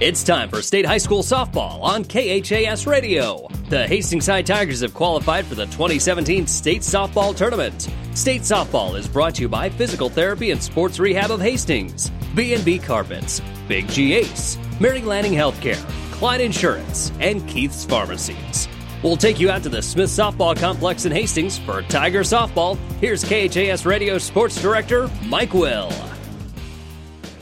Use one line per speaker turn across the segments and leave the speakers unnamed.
It's time for State High School softball on KHAS Radio. The Hastings High Tigers have qualified for the 2017 State Softball Tournament. State Softball is brought to you by Physical Therapy and Sports Rehab of Hastings, B&B Carpets, Big G Ace, Mary Lanning Healthcare, Klein Insurance, and Keith's Pharmacies. We'll take you out to the Smith Softball Complex in Hastings for Tiger Softball. Here's KHAS Radio Sports Director Mike Will.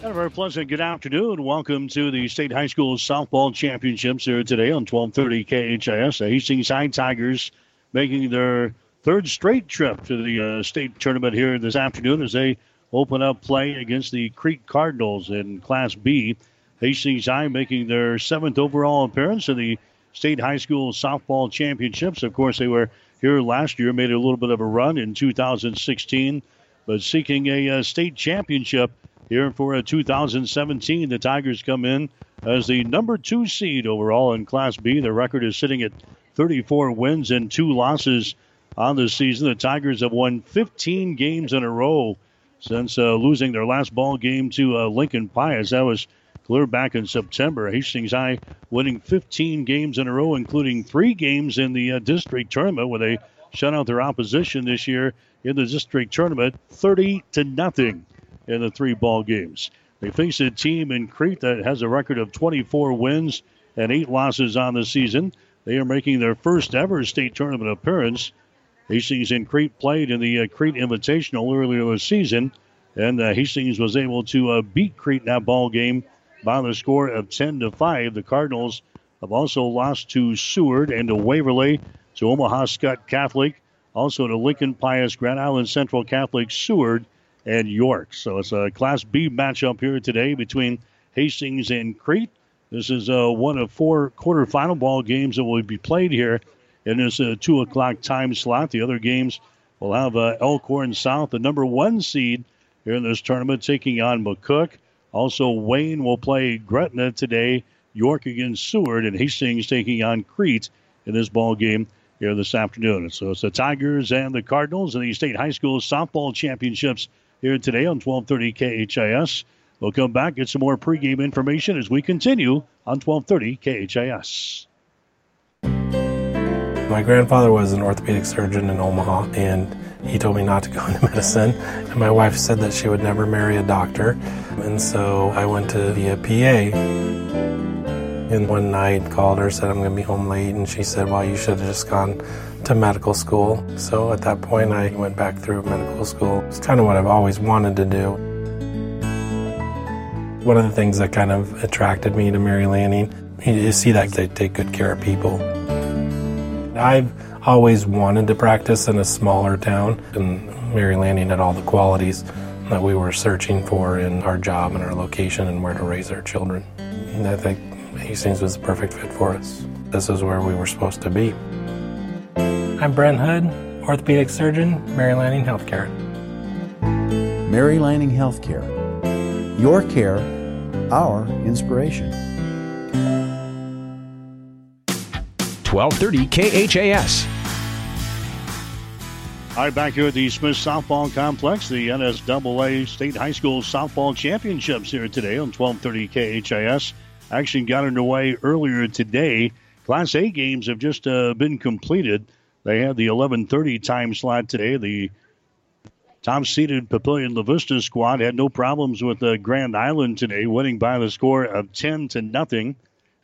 And a very pleasant good afternoon. Welcome to the State High School Softball Championships here today on 1230 KHAS. The Hastings High Tigers making their third straight trip to the uh, state tournament here this afternoon as they open up play against the Crete Cardinals in Class B. Hastings High making their seventh overall appearance in the State High School Softball Championships. Of course, they were here last year, made a little bit of a run in 2016, but seeking a uh, state championship here for a 2017. The Tigers come in as the number two seed overall in Class B. Their record is sitting at 34 wins and two losses on the season. The Tigers have won 15 games in a row since uh, losing their last ball game to uh, Lincoln Pius. That was clear back in September. Hastings High winning 15 games in a row, including three games in the uh, district tournament where they shut out their opposition this year in the district tournament 30 to nothing in the three ball games. They face a team in Crete that has a record of 24 wins and eight losses on the season. They are making their first ever state tournament appearance. Hastings and Crete played in the uh, Crete Invitational earlier this season, and uh, Hastings was able to uh, beat Crete in that ball game by the score of 10 to 5. The Cardinals have also lost to Seward and to Waverly, to Omaha Skutt Catholic, also to Lincoln Pius, Grand Island Central Catholic, Seward, and York. So it's a Class B matchup here today between Hastings and Crete. This is uh, one of four quarterfinal ball games that will be played here in this uh, 2 o'clock time slot. The other games will have uh, Elkhorn South, the number one seed here in this tournament, taking on McCook. Also, Wayne will play Gretna today. York against Seward, and Hastings taking on Crete in this ball game here this afternoon. So it's the Tigers and the Cardinals in the state high school softball championships here today on 1230 KHAS. We'll come back, get some more pregame information as we continue on 1230 KHAS.
My grandfather was an orthopedic surgeon in Omaha, and he told me not to go into medicine. And my wife said that she would never marry a doctor. And so I went to be a PA. And one night called her, said I'm going to be home late, and she said, "Well, you should have just gone to medical school." So at that point, I went back through medical school. It's kind of what I've always wanted to do. One of the things that kind of attracted me to Mary Lanning you see that they take good care of people. I've always wanted to practice in a smaller town, and Mary Lanning had all the qualities that we were searching for in our job and our location and where to raise our children. And I think Hastings was the perfect fit for us. This is where we were supposed to be. I'm Brent Hood, orthopedic surgeon, Mary Lanning Healthcare.
Mary Lanning Healthcare. Your care, our inspiration.
1230 KHAS.
All right, back here at the Smith Softball Complex, the NSAA State High School Softball Championships here today on 1230 KHAS. Action got underway earlier today. Class A games have just uh, been completed. They had the 11:30 time slot today. The top-seeded Papillion La Vista squad had no problems with uh, Grand Island today, winning by the score of 10 to nothing.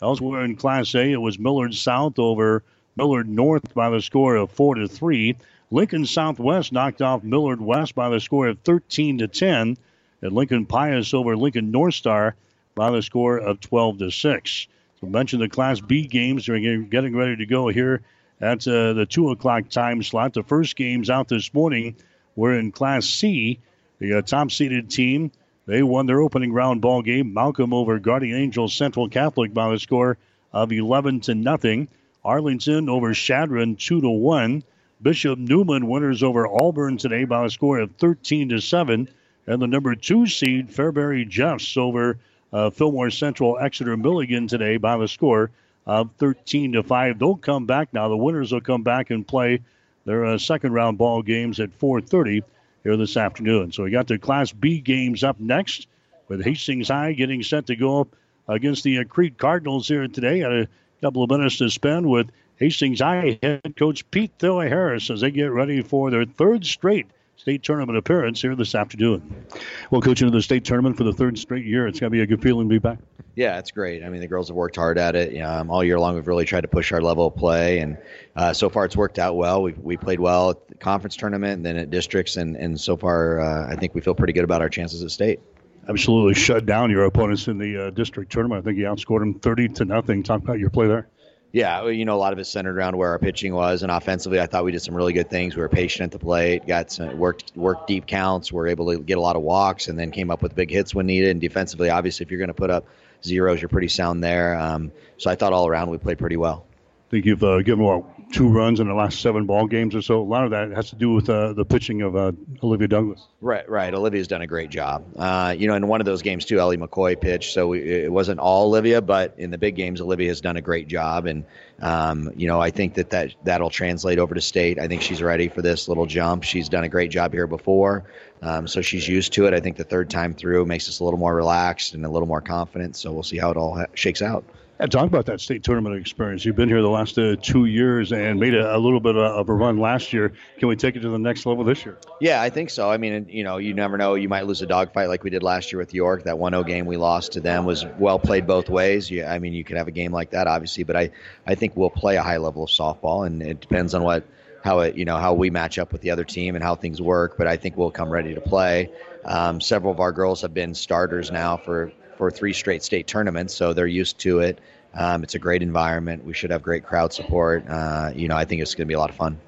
Elsewhere in Class A, it was Millard South over Millard North by the score of 4 to 3. Lincoln Southwest knocked off Millard West by the score of 13 to 10, and Lincoln Pius over Lincoln North Star by the score of 12 to 6. So mentioned the Class B games are getting ready to go here at uh, the 2 o'clock time slot. The first games out this morning were in Class C. The uh, top seeded team, they won their opening round ball game. Malcolm over Guardian Angels Central Catholic by the score of 11 to nothing. Arlington over Chadron 2 to 1. Bishop Neumann winners over Auburn today by a score of 13 to 7. And the number two seed, Fairbury Jeffs over uh, Fillmore Central Exeter Milligan today by the score of 13 to 5. They'll come back now. The winners will come back and play their uh, second round ball games at 4:30 here this afternoon. So we got the Class B games up next with Hastings High getting set to go up against the uh, Cardinals here today. A couple of minutes to spend with Hastings High head coach Pete Thilly Harris as they get ready for their third straight state tournament appearance here this afternoon. Well, coaching in the state tournament for the third straight year, it's going to be a good feeling to be back.
Yeah, it's great. I mean, the girls have worked hard at it. Um, all year long, we've really tried to push our level of play, and uh, so far it's worked out well. We we played well at the conference tournament, and then at districts, and and so far uh, I think we feel pretty good about our chances at state.
Absolutely shut down your opponents in the uh, district tournament. I think you outscored them thirty to nothing. Talk about your play there.
Yeah, you know, a lot of it centered around where our pitching was, and offensively, I thought we did some really good things. We were patient at the plate, got some, worked worked deep counts, were able to get a lot of walks, and then came up with big hits when needed. And defensively, obviously, if you're going to put up zeros, you're pretty sound there. Um, so I thought all around we played pretty well
think you've uh, given what two runs in the last seven ball games or so. A lot of that has to do with uh, the pitching of uh, Olivia Douglas.
Right, right. Olivia's done a great job. Uh, you know, in one of those games too, Ellie McCoy pitched, so we, it wasn't all Olivia, but in the big games, Olivia has done a great job, and um, you know, I think that, that that'll translate over to state. I think she's ready for this little jump. She's done a great job here before. Um, so she's used to it. I think the third time through makes us a little more relaxed and a little more confident. So we'll see how it all ha- shakes out.
And talk about that state tournament experience. You've been here the last uh, two years and made a, a little bit of a run last year. Can we take it to the next level this year?
Yeah, I think so. I mean, you know, you never know. You might lose a dogfight like we did last year with York. That 1-0 game we lost to them was well played both ways. Yeah, I mean, you could have a game like that, obviously, but I, I think we'll play a high level of softball, and it depends on what how it you know how we match up with the other team and how things work. But I think we'll come ready to play. Um, several of our girls have been starters now for for three straight state tournaments, so they're used to it. Um, it's a great environment. We should have great crowd support. Uh, you know, I think it's going to be a lot of fun.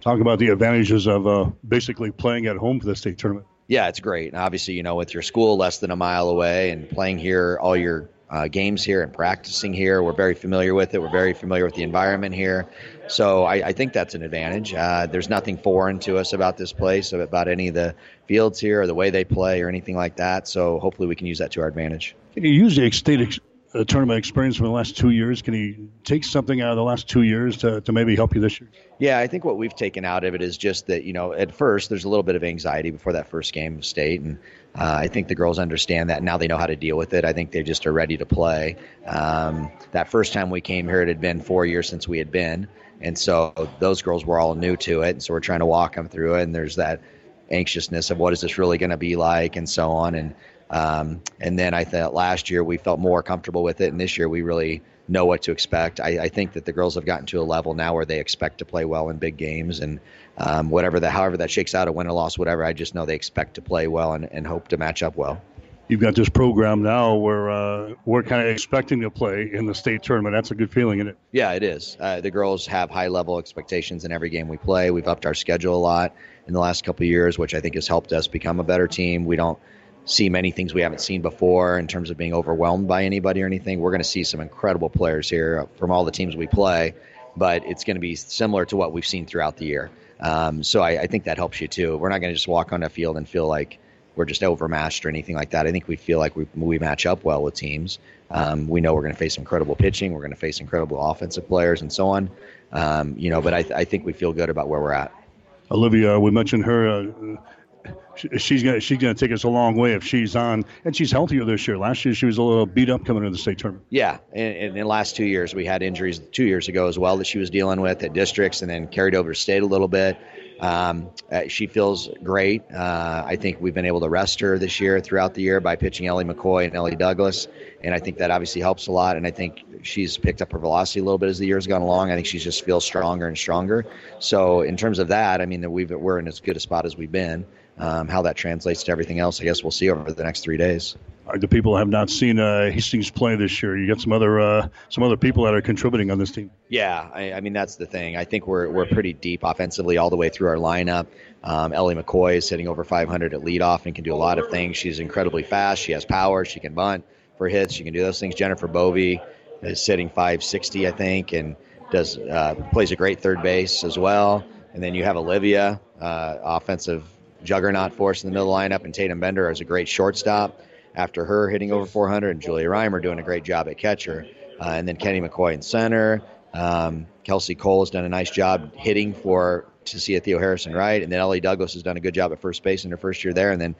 Talk about the advantages of uh, basically playing at home for the state tournament.
Yeah, it's great. And obviously, you know, with your school less than a mile away and playing here, all your uh, games here and practicing here, we're very familiar with it. We're very familiar with the environment here. So I, I think that's an advantage. Uh, there's nothing foreign to us about this place, about any of the fields here or the way they play or anything like that. So hopefully we can use that to our advantage.
Can you use the state uh, tournament experience from the last two years. Can he take something out of the last two years to, to maybe help you this year?
Yeah, I think what we've taken out of it is just that, you know, at first there's a little bit of anxiety before that first game of state. And uh, I think the girls understand that. Now they know how to deal with it. I think they just are ready to play. Um, that first time we came here, it had been four years since we had been. And so those girls were all new to it. And so we're trying to walk them through it. And there's that anxiousness of what is this really going to be like and so on. And um, and then I thought last year we felt more comfortable with it, and this year we really know what to expect. I, I, think that the girls have gotten to a level now where they expect to play well in big games, and um, whatever that, however that shakes out, a win or loss, whatever. I just know they expect to play well and, and hope to match up well.
You've got this program now where uh, we're kind of expecting to play in the state tournament. That's a good feeling, isn't it?
Yeah, it is. Uh, the girls have high level expectations in every game we play. We've upped our schedule a lot in the last couple years, which I think has helped us become a better team. We don't see many things we haven't seen before in terms of being overwhelmed by anybody or anything. We're going to see some incredible players here from all the teams we play, but it's going to be similar to what we've seen throughout the year. Um, so I, I, think that helps you too. We're not going to just walk on a field and feel like we're just overmatched or anything like that. I think we feel like we, we match up well with teams. Um, we know we're going to face incredible pitching, we're going to face incredible offensive players, and so on. Um, you know, but I, I, think we feel good about where we're at.
Olivia, we mentioned her. Uh, she's gonna she's gonna take us a long way if she's on and she's healthier this year. Last year she was a little beat up coming into the state tournament.
Yeah, and in the last two years we had injuries two years ago as well that she was dealing with at districts and then carried over to state a little bit. Um, uh, she feels great. Uh, I think we've been able to rest her this year throughout the year by pitching Ellie McCoy and Ellie Douglas, and I think that obviously helps a lot. And I think she's picked up her velocity a little bit as the years gone along. I think she just feels stronger and stronger. So in terms of that, I mean that we've we're in as good a spot as we've been. Um, how that translates to everything else, I guess we'll see over the next three days.
The people have not seen uh, Hastings play this year. You got some other uh, some other people that are contributing on this team.
Yeah, I, I, mean that's the thing. I think we're we're pretty deep offensively all the way through our lineup. Um, Ellie McCoy is hitting over 500 at leadoff and can do a lot of things. She's incredibly fast. She has power. She can bunt for hits. She can do those things. Jennifer Bovey is sitting 560, I think, and does uh, plays a great third base as well. And then you have Olivia, uh, offensive juggernaut force in the middle lineup, and Tatum Bender is a great shortstop. After her hitting over 400, and Julia Reimer doing a great job at catcher, uh, and then Kenny McCoy in center. Um, Kelsey Cole has done a nice job hitting for to see Theo Harrison right, and then Ellie Douglas has done a good job at first base in her first year there, and then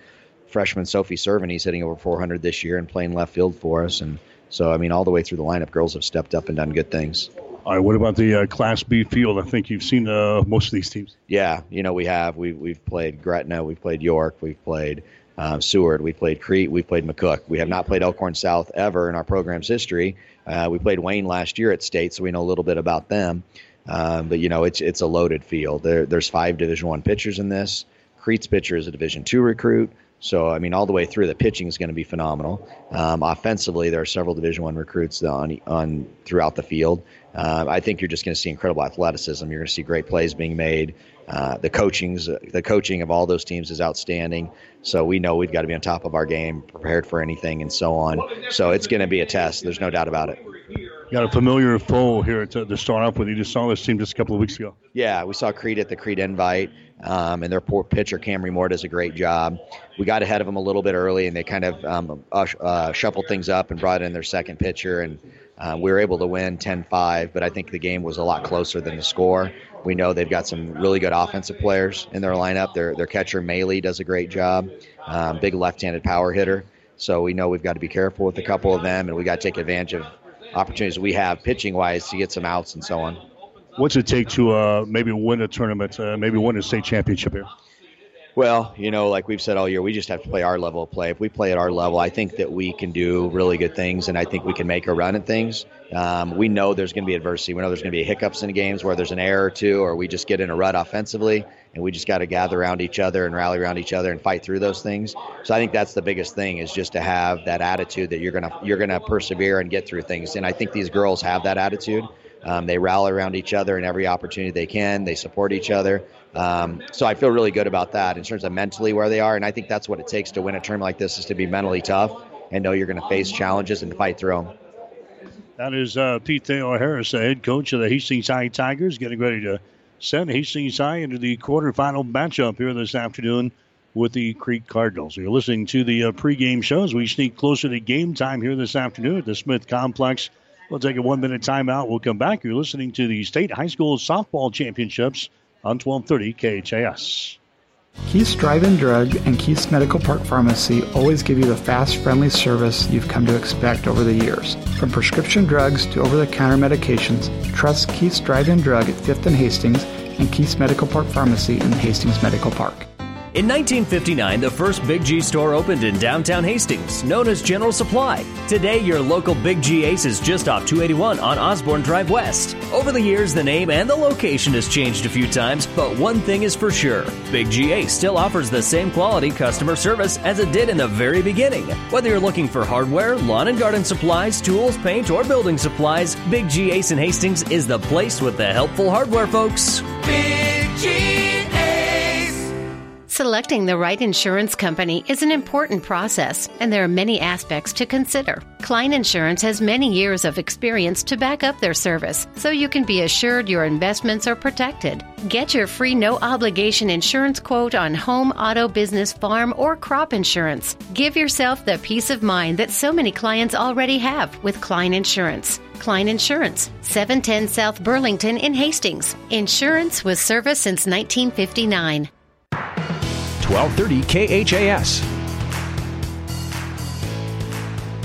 freshman Sophie Servin, he's hitting over 400 this year and playing left field for us, and So I mean, all the way through the lineup, girls have stepped up and done good things.
All right. What about the uh, Class B field? I think you've seen uh, most of these teams.
Yeah, you know we have. We we've played Gretna, we've played York, we've played uh, Seward, we've played Crete, we've played McCook. We have not played Elkhorn South ever in our program's history. Uh, we played Wayne last year at state, so we know a little bit about them. Um, but you know it's it's a loaded field. There, there's five Division One pitchers in this. Crete's pitcher is a Division Two recruit. So I mean, all the way through, the pitching is going to be phenomenal. Um, offensively, there are several Division One recruits on on throughout the field. Uh, I think you're just going to see incredible athleticism. You're going to see great plays being made. Uh, the coaching's the coaching of all those teams is outstanding. So we know we've got to be on top of our game, prepared for anything, and so on. So it's going to be a test. There's no doubt about it.
Got a familiar foe here to, to start off with. You just saw this team just a couple of weeks ago.
Yeah, we saw Crete at the Crete Invite, um, and their poor pitcher Camry Moore does a great job. We got ahead of them a little bit early, and they kind of um, uh, shuffled things up and brought in their second pitcher, and uh, we were able to win 10-5. But I think the game was a lot closer than the score. We know they've got some really good offensive players in their lineup. Their their catcher Maley does a great job, um, big left-handed power hitter. So we know we've got to be careful with a couple of them, and we got to take advantage of opportunities we have pitching wise to get some outs and so on.
What's it take to uh, maybe win a tournament, uh, maybe win a state championship here?
Well, you know, like we've said all year, we just have to play our level of play. If we play at our level, I think that we can do really good things, and I think we can make a run at things. Um, we know there's going to be adversity. We know there's going to be hiccups in games where there's an error or two, or we just get in a rut offensively, and we just got to gather around each other and rally around each other and fight through those things. So I think that's the biggest thing is just to have that attitude that you're gonna you're gonna persevere and get through things. And I think these girls have that attitude. Um, they rally around each other in every opportunity they can. They support each other. Um, so I feel really good about that in terms of mentally where they are. And I think that's what it takes to win a tournament like this is to be mentally tough and know you're going to face challenges and fight through them.
That is uh, Pete Theo Harris, the head coach of the Hastings High Tigers, getting ready to send Hastings High into the quarterfinal matchup here this afternoon with the Crete Cardinals. You're listening to the uh, pregame show as we sneak closer to game time here this afternoon at the Smith Complex. We'll take a one minute timeout. We'll come back. You're listening to the State High School Softball Championships on 1230 KHAS.
Keith's Drive-In Drug and Keith's Medical Park Pharmacy always give you the fast, friendly service you've come to expect over the years. From prescription drugs to over-the-counter medications, trust Keith's Drive-In Drug at 5th and Hastings and Keith's Medical Park Pharmacy in Hastings Medical Park.
In 1959, the first Big G store opened in downtown Hastings, known as General Supply. Today, your local Big G Ace is just off 281 on Osborne Drive West. Over the years, the name and the location has changed a few times, but one thing is for sure Big G Ace still offers the same quality customer service as it did in the very beginning. Whether you're looking for hardware, lawn and garden supplies, tools, paint, or building supplies, Big G Ace in Hastings is the place with the helpful hardware folks.
Big
Selecting the right insurance company is an important process, and there are many aspects to consider. Klein Insurance has many years of experience to back up their service, so you can be assured your investments are protected. Get your free no obligation insurance quote on home, auto, business, farm, or crop insurance. Give yourself the peace of mind that so many clients already have with Klein Insurance. Klein Insurance, 710 South Burlington in Hastings. Insurance with service since 1959.
1230 KHAS.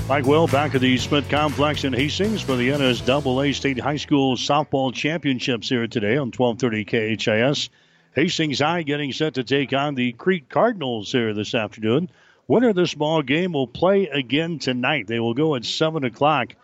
Mike Will back at the Smith Complex in Hastings for the NSAA State High School Softball Championships here today on 1230 KHAS. Hastings High getting set to take on the Crete Cardinals here this afternoon. Winner of this ball game will play again tonight. They will go at 7 o'clock,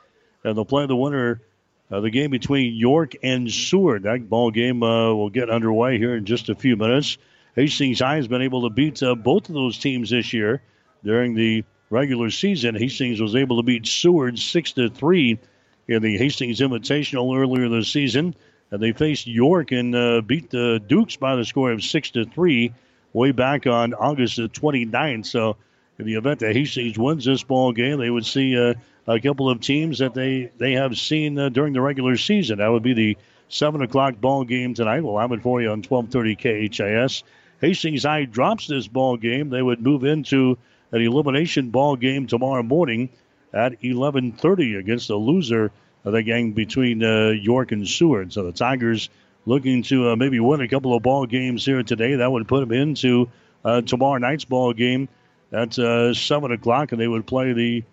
and they'll play the winner of the game between York and Seward. That ball game uh, will get underway here in just a few minutes. Hastings High has been able to beat uh, both of those teams this year during the regular season. Hastings was able to beat Seward six to three in the Hastings Invitational earlier this season, and they faced York and uh, beat the Dukes by the score of six to three way back on August the 29th. So, in the event that Hastings wins this ball game, they would see uh, a couple of teams that they they have seen uh, during the regular season. That would be the seven o'clock ball game tonight. We'll have it for you on 12:30 KHAS. Hastings High drops this ball game, they would move into an elimination ball game tomorrow morning at 11:30 against the loser of the game between uh, York and Seward. So the Tigers looking to uh, maybe win a couple of ball games here today. That would put them into uh, tomorrow night's ball game at uh, seven o'clock, and they would play the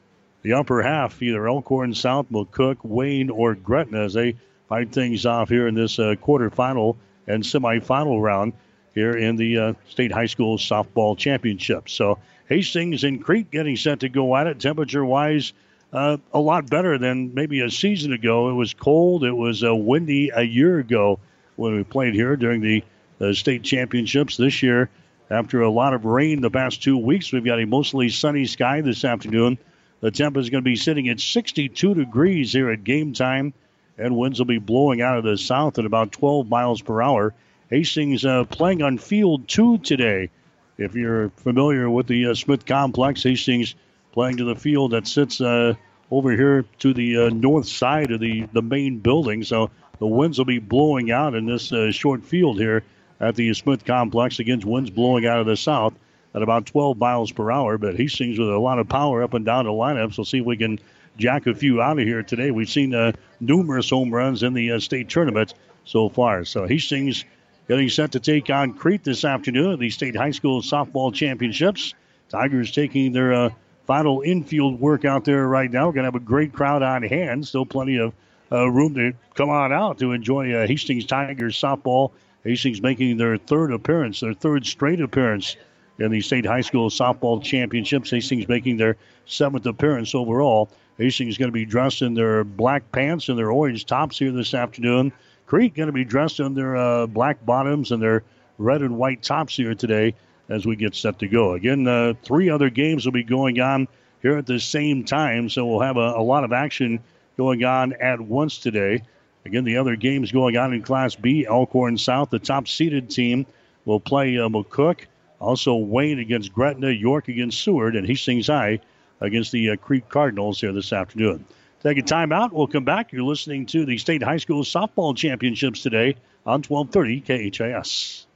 the upper half, either Elkhorn South, McCook, Wayne, or Gretna, as they fight things off here in this uh, quarterfinal and semifinal round here in the uh, state high school softball championship. So Hastings and Crete getting set to go at it. Temperature wise, uh, a lot better than maybe a season ago. It was cold. It was uh, windy a year ago when we played here during the uh, state championships. This year, after a lot of rain the past two weeks, we've got a mostly sunny sky this afternoon. The temp is going to be sitting at 62 degrees here at game time, and winds will be blowing out of the south at about 12 miles per hour. Hastings uh, playing on field two today. If you're familiar with the uh, Smith Complex, Hastings playing to the field that sits uh, over here to the uh, north side of the, the main building. So the winds will be blowing out in this uh, short field here at the Smith Complex against winds blowing out of the south at about 12 miles per hour. But Hastings with a lot of power up and down the lineup. So see if we can jack a few out of here today. We've seen uh, numerous home runs in the state tournament so far. So Hastings getting set to take on Crete this afternoon at the state high school softball championships. Tigers taking their uh, final infield work out there right now. We're going to have a great crowd on hand. Still plenty of uh, room to come on out to enjoy uh, Hastings Tigers softball. Hastings making their third appearance, their third straight appearance in the state high school softball championships. Hastings making their seventh appearance overall. Hastings going to be dressed in their black pants and their orange tops here this afternoon. Crete going to be dressed in their uh, black bottoms and their red and white tops here today as we get set to go. Again, uh, three other games will be going on here at the same time, so we'll have a, a lot of action going on at once today. Again, the other games going on in Class B, Elkhorn South, the top seeded team will play uh, McCook. Also, Wayne against Gretna, York against Seward, and Hastings High against the uh, Crete Cardinals here this afternoon. Take a timeout. We'll come back. You're listening to the State High School Softball Championships today on 1230 KHAS.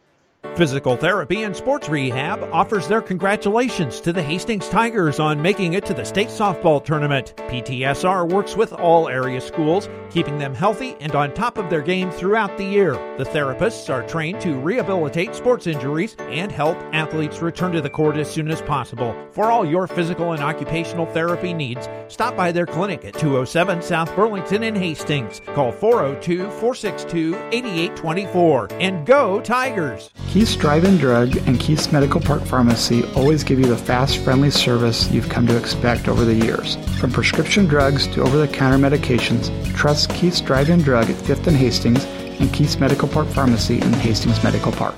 Physical Therapy and Sports Rehab offers their congratulations to the Hastings Tigers on making it to the state softball tournament. PTSR works with all area schools, keeping them healthy and on top of their game throughout the year. The therapists are trained to rehabilitate sports injuries and help athletes return to the court as soon as possible. For all your physical and occupational therapy needs, stop by their clinic at 207 South Burlington in Hastings. Call 402 462 8824 and go Tigers!
Keith's Drive-In Drug and Keith's Medical Park Pharmacy always give you the fast, friendly service you've come to expect over the years. From prescription drugs to over-the-counter medications, trust Keith's Drive-In Drug at 5th and Hastings and Keith's Medical Park Pharmacy in Hastings Medical Park.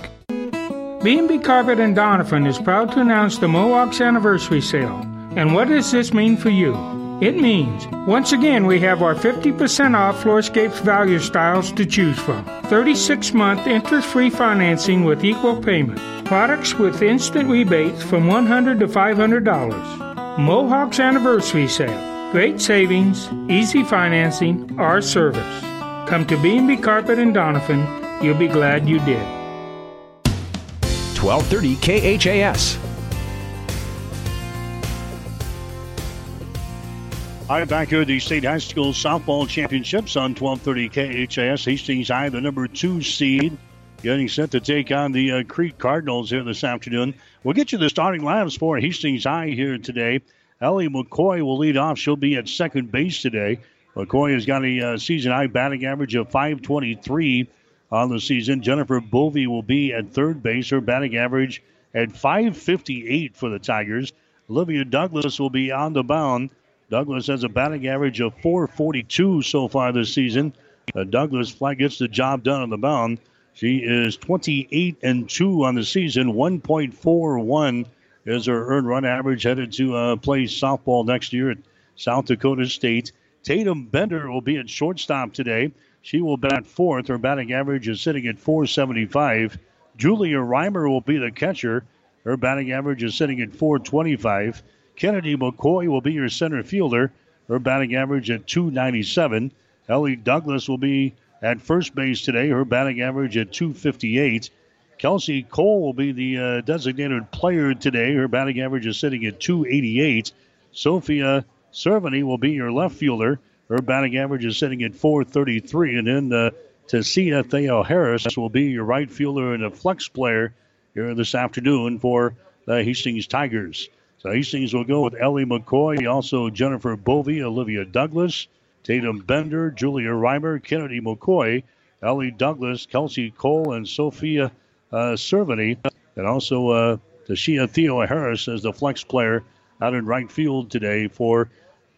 B&B Carpet and Donovan is proud to announce the Mohawks Anniversary Sale. And what does this mean for you? It means, once again, we have our 50% off Floorscapes value styles to choose from. 36 month interest free financing with equal payment. Products with instant rebates from $100 to $500. Mohawk's Anniversary Sale. Great savings, easy financing, our service. Come to B&B Carpet and Donovan. You'll be glad you did.
1230 KHAS.
All right, back here at the State High School Softball Championships on 1230 KHAS. Hastings High, the number two seed, getting set to take on the uh, Crete Cardinals here this afternoon. We'll get you the starting lineups for Hastings High here today. Ellie McCoy will lead off. She'll be at second base today. McCoy has got a uh, season high batting average of 523 on the season. Jennifer Bovey will be at third base. Her batting average at 558 for the Tigers. Olivia Douglas will be on the mound. Douglas has a batting average of 442 so far this season. Uh, Douglas flat gets the job done on the mound. She is 28 and 2 on the season. 1.41 is her earned run average headed to uh, play softball next year at South Dakota State. Tatum Bender will be at shortstop today. She will bat fourth. Her batting average is sitting at 475. Julia Reimer will be the catcher. Her batting average is sitting at 425. Kennedy McCoy will be your center fielder. Her batting average at 297. Ellie Douglas will be at first base today. Her batting average at 258. Kelsey Cole will be the uh, designated player today. Her batting average is sitting at 288. Sophia Cerveny will be your left fielder. Her batting average is sitting at 433. And then uh, Tessina Theo Harris will be your right fielder and a flex player here this afternoon for the Hastings Tigers. So Hastings will go with Ellie McCoy, also Jennifer Bovey, Olivia Douglas, Tatum Bender, Julia Reimer, Kennedy McCoy, Ellie Douglas, Kelsey Cole, and Sophia uh, and also uh, Tashia Theo Harris as the flex player out in right field today for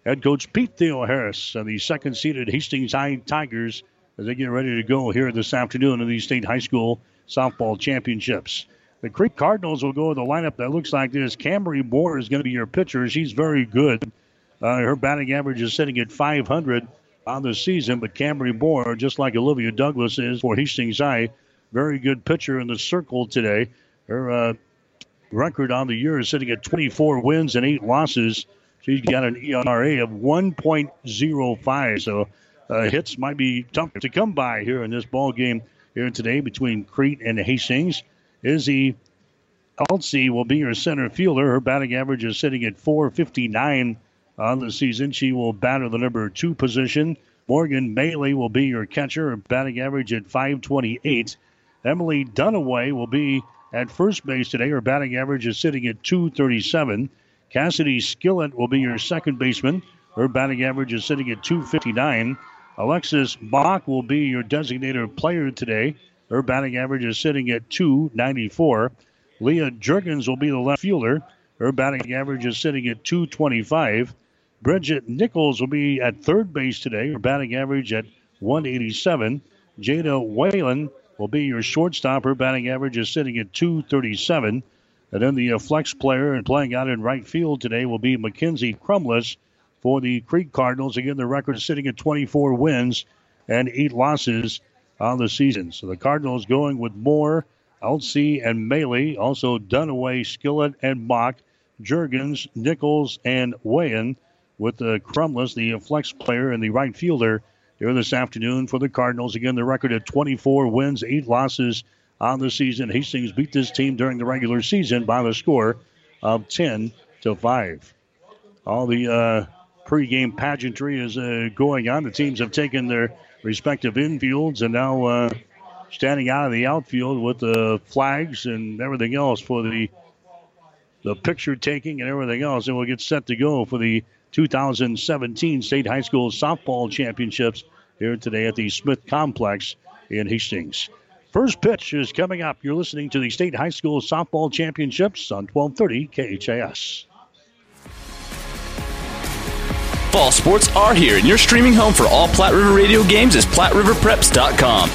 head coach Pete Theo Harris and the second seeded Hastings High Tigers as they get ready to go here this afternoon in the state high school softball championships. The Crete Cardinals will go with a lineup that looks like this. Camry Moore is going to be your pitcher. She's very good. Uh, her batting average is sitting at 500 on the season, but Camry Moore, just like Olivia Douglas is for Hastings High, very good pitcher in the circle today. Her uh, record on the year is sitting at 24 wins and 8 losses. She's got an ERA of 1.05, so uh, hits might be tough to come by here in this ball game here today between Crete and Hastings. Izzy Altsey will be your center fielder. Her batting average is sitting at 459 on the season. She will batter the number two position. Morgan Maley will be your catcher. Her batting average at 528. Emily Dunaway will be at first base today. Her batting average is sitting at 237. Cassidy Skillett will be your second baseman. Her batting average is sitting at 259. Alexis Bach will be your designated player today. Her batting average is sitting at 294. Leah Jurgens will be the left fielder. Her batting average is sitting at 225. Bridget Nichols will be at third base today. Her batting average at 187. Jada Whalen will be your shortstop. Her batting average is sitting at 237. And then the uh, flex player and playing out in right field today will be Mackenzie Crumless for the Crete Cardinals. Again, the record is sitting at 24 wins and eight losses on the season. So the Cardinals going with Moore, Altsey, and Maley. Also Dunaway, Skillet, and Bach. Jurgens, Nichols, and Wayan with the Crumless, the flex player and the right fielder here this afternoon for the Cardinals. Again, the record at 24 wins, 8 losses on the season. Hastings beat this team during the regular season by the score of 10 to 5. All the uh, pregame pageantry is uh, going on. The teams have taken their respective infields and now uh, standing out of the outfield with the flags and everything else for the the picture taking and everything else. And we'll get set to go for the 2017 State High School Softball Championships here today at the Smith Complex in Hastings. First pitch is coming up. You're listening to the State High School Softball Championships on 1230 KHAS.
Fall sports are here, and your streaming home for all Platte River Radio games is PlatteRiverPreps.com.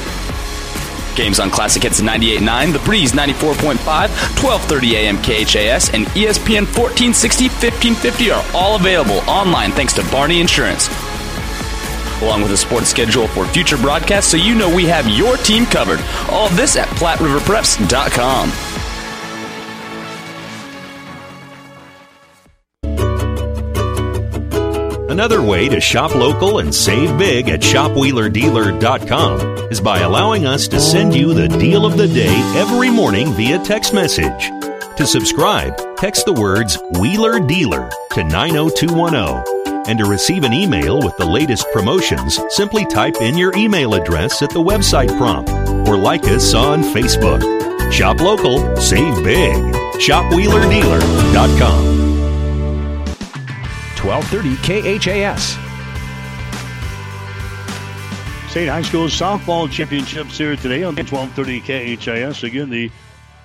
Games on Classic Hits 98.9, The Breeze 94.5, 1230 AM KHAS, and ESPN 1460, 1550 are all available online thanks to Barney Insurance. Along with a sports schedule for future broadcasts so you know we have your team covered. All this at PlatteRiverPreps.com.
Another way to shop local and save big at shopwheelerdealer.com is by allowing us to send you the deal of the day every morning via text message. To subscribe, text the words Wheeler Dealer to 90210. And to receive an email with the latest promotions, simply type in your email address at the website prompt or like us on Facebook. Shop local, save big. ShopWheelerDealer.com.
1230 KHAS.
State High School Softball Championships here today on 1230 KHAS. Again, the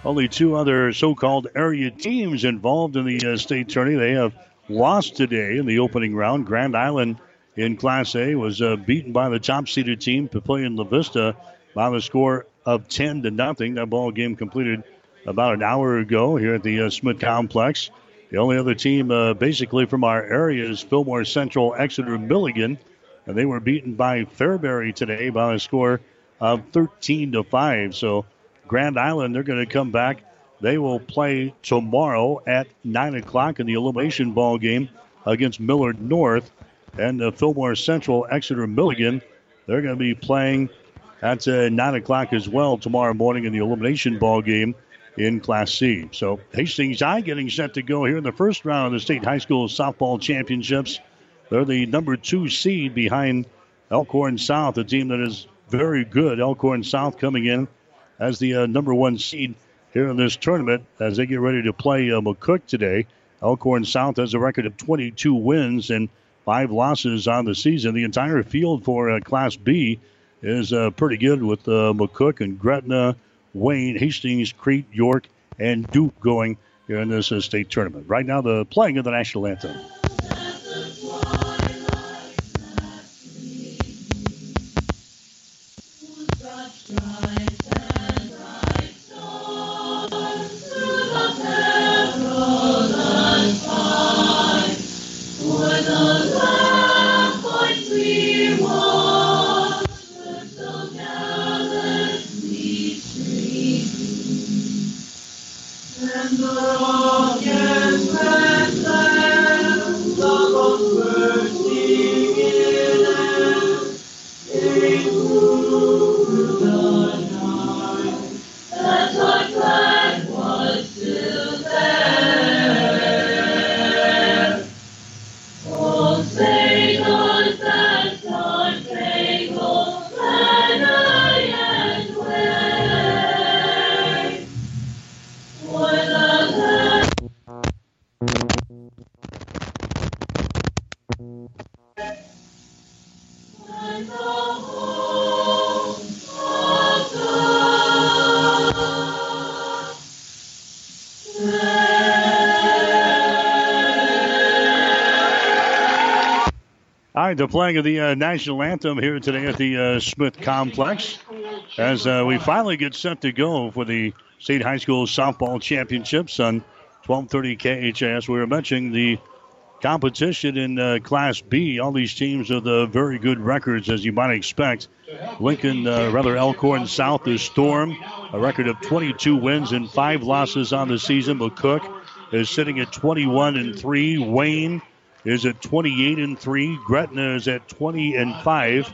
only two other so-called area teams involved in the uh, state tourney. They have lost today in the opening round. Grand Island in Class A was uh, beaten by the top-seeded team, Papillion La Vista, by the score of 10 to nothing. That ball game completed about an hour ago here at the uh, Smith Complex. The only other team uh, basically from our area is Fillmore Central Exeter Milligan, and they were beaten by Fairbury today by a score of 13 to 5. So Grand Island, they're going to come back. They will play tomorrow at 9 o'clock in the elimination ball game against Millard North. And uh, Fillmore Central Exeter Milligan, they're going to be playing at uh, 9 o'clock as well tomorrow morning in the elimination ball game in Class C. So Hastings High getting set to go here in the first round of the state high school softball championships. They're the number two seed behind Elkhorn South, a team that is very good. Elkhorn South coming in as the uh, number one seed here in this tournament as they get ready to play uh, McCook today. Elkhorn South has a record of 22 wins and five losses on the season. The entire field for uh, Class B is uh, pretty good with uh, McCook and Gretna, Wayne, Hastings, Crete, York, and Duke going in this uh, state tournament. Right now, the playing of the national anthem. Playing of the uh, national anthem here today at the uh, Smith Complex as uh, we finally get set to go for the state high school softball championships on 1230 KHAS. We were mentioning the competition in uh, Class B. All these teams have the very good records, as you might expect. Lincoln, uh, rather Elkhorn South, is Storm, a record of 22 wins and five losses on the season. but Cook is sitting at 21 and three. Wayne is at 28 and 3. Gretna is at 20 and 5.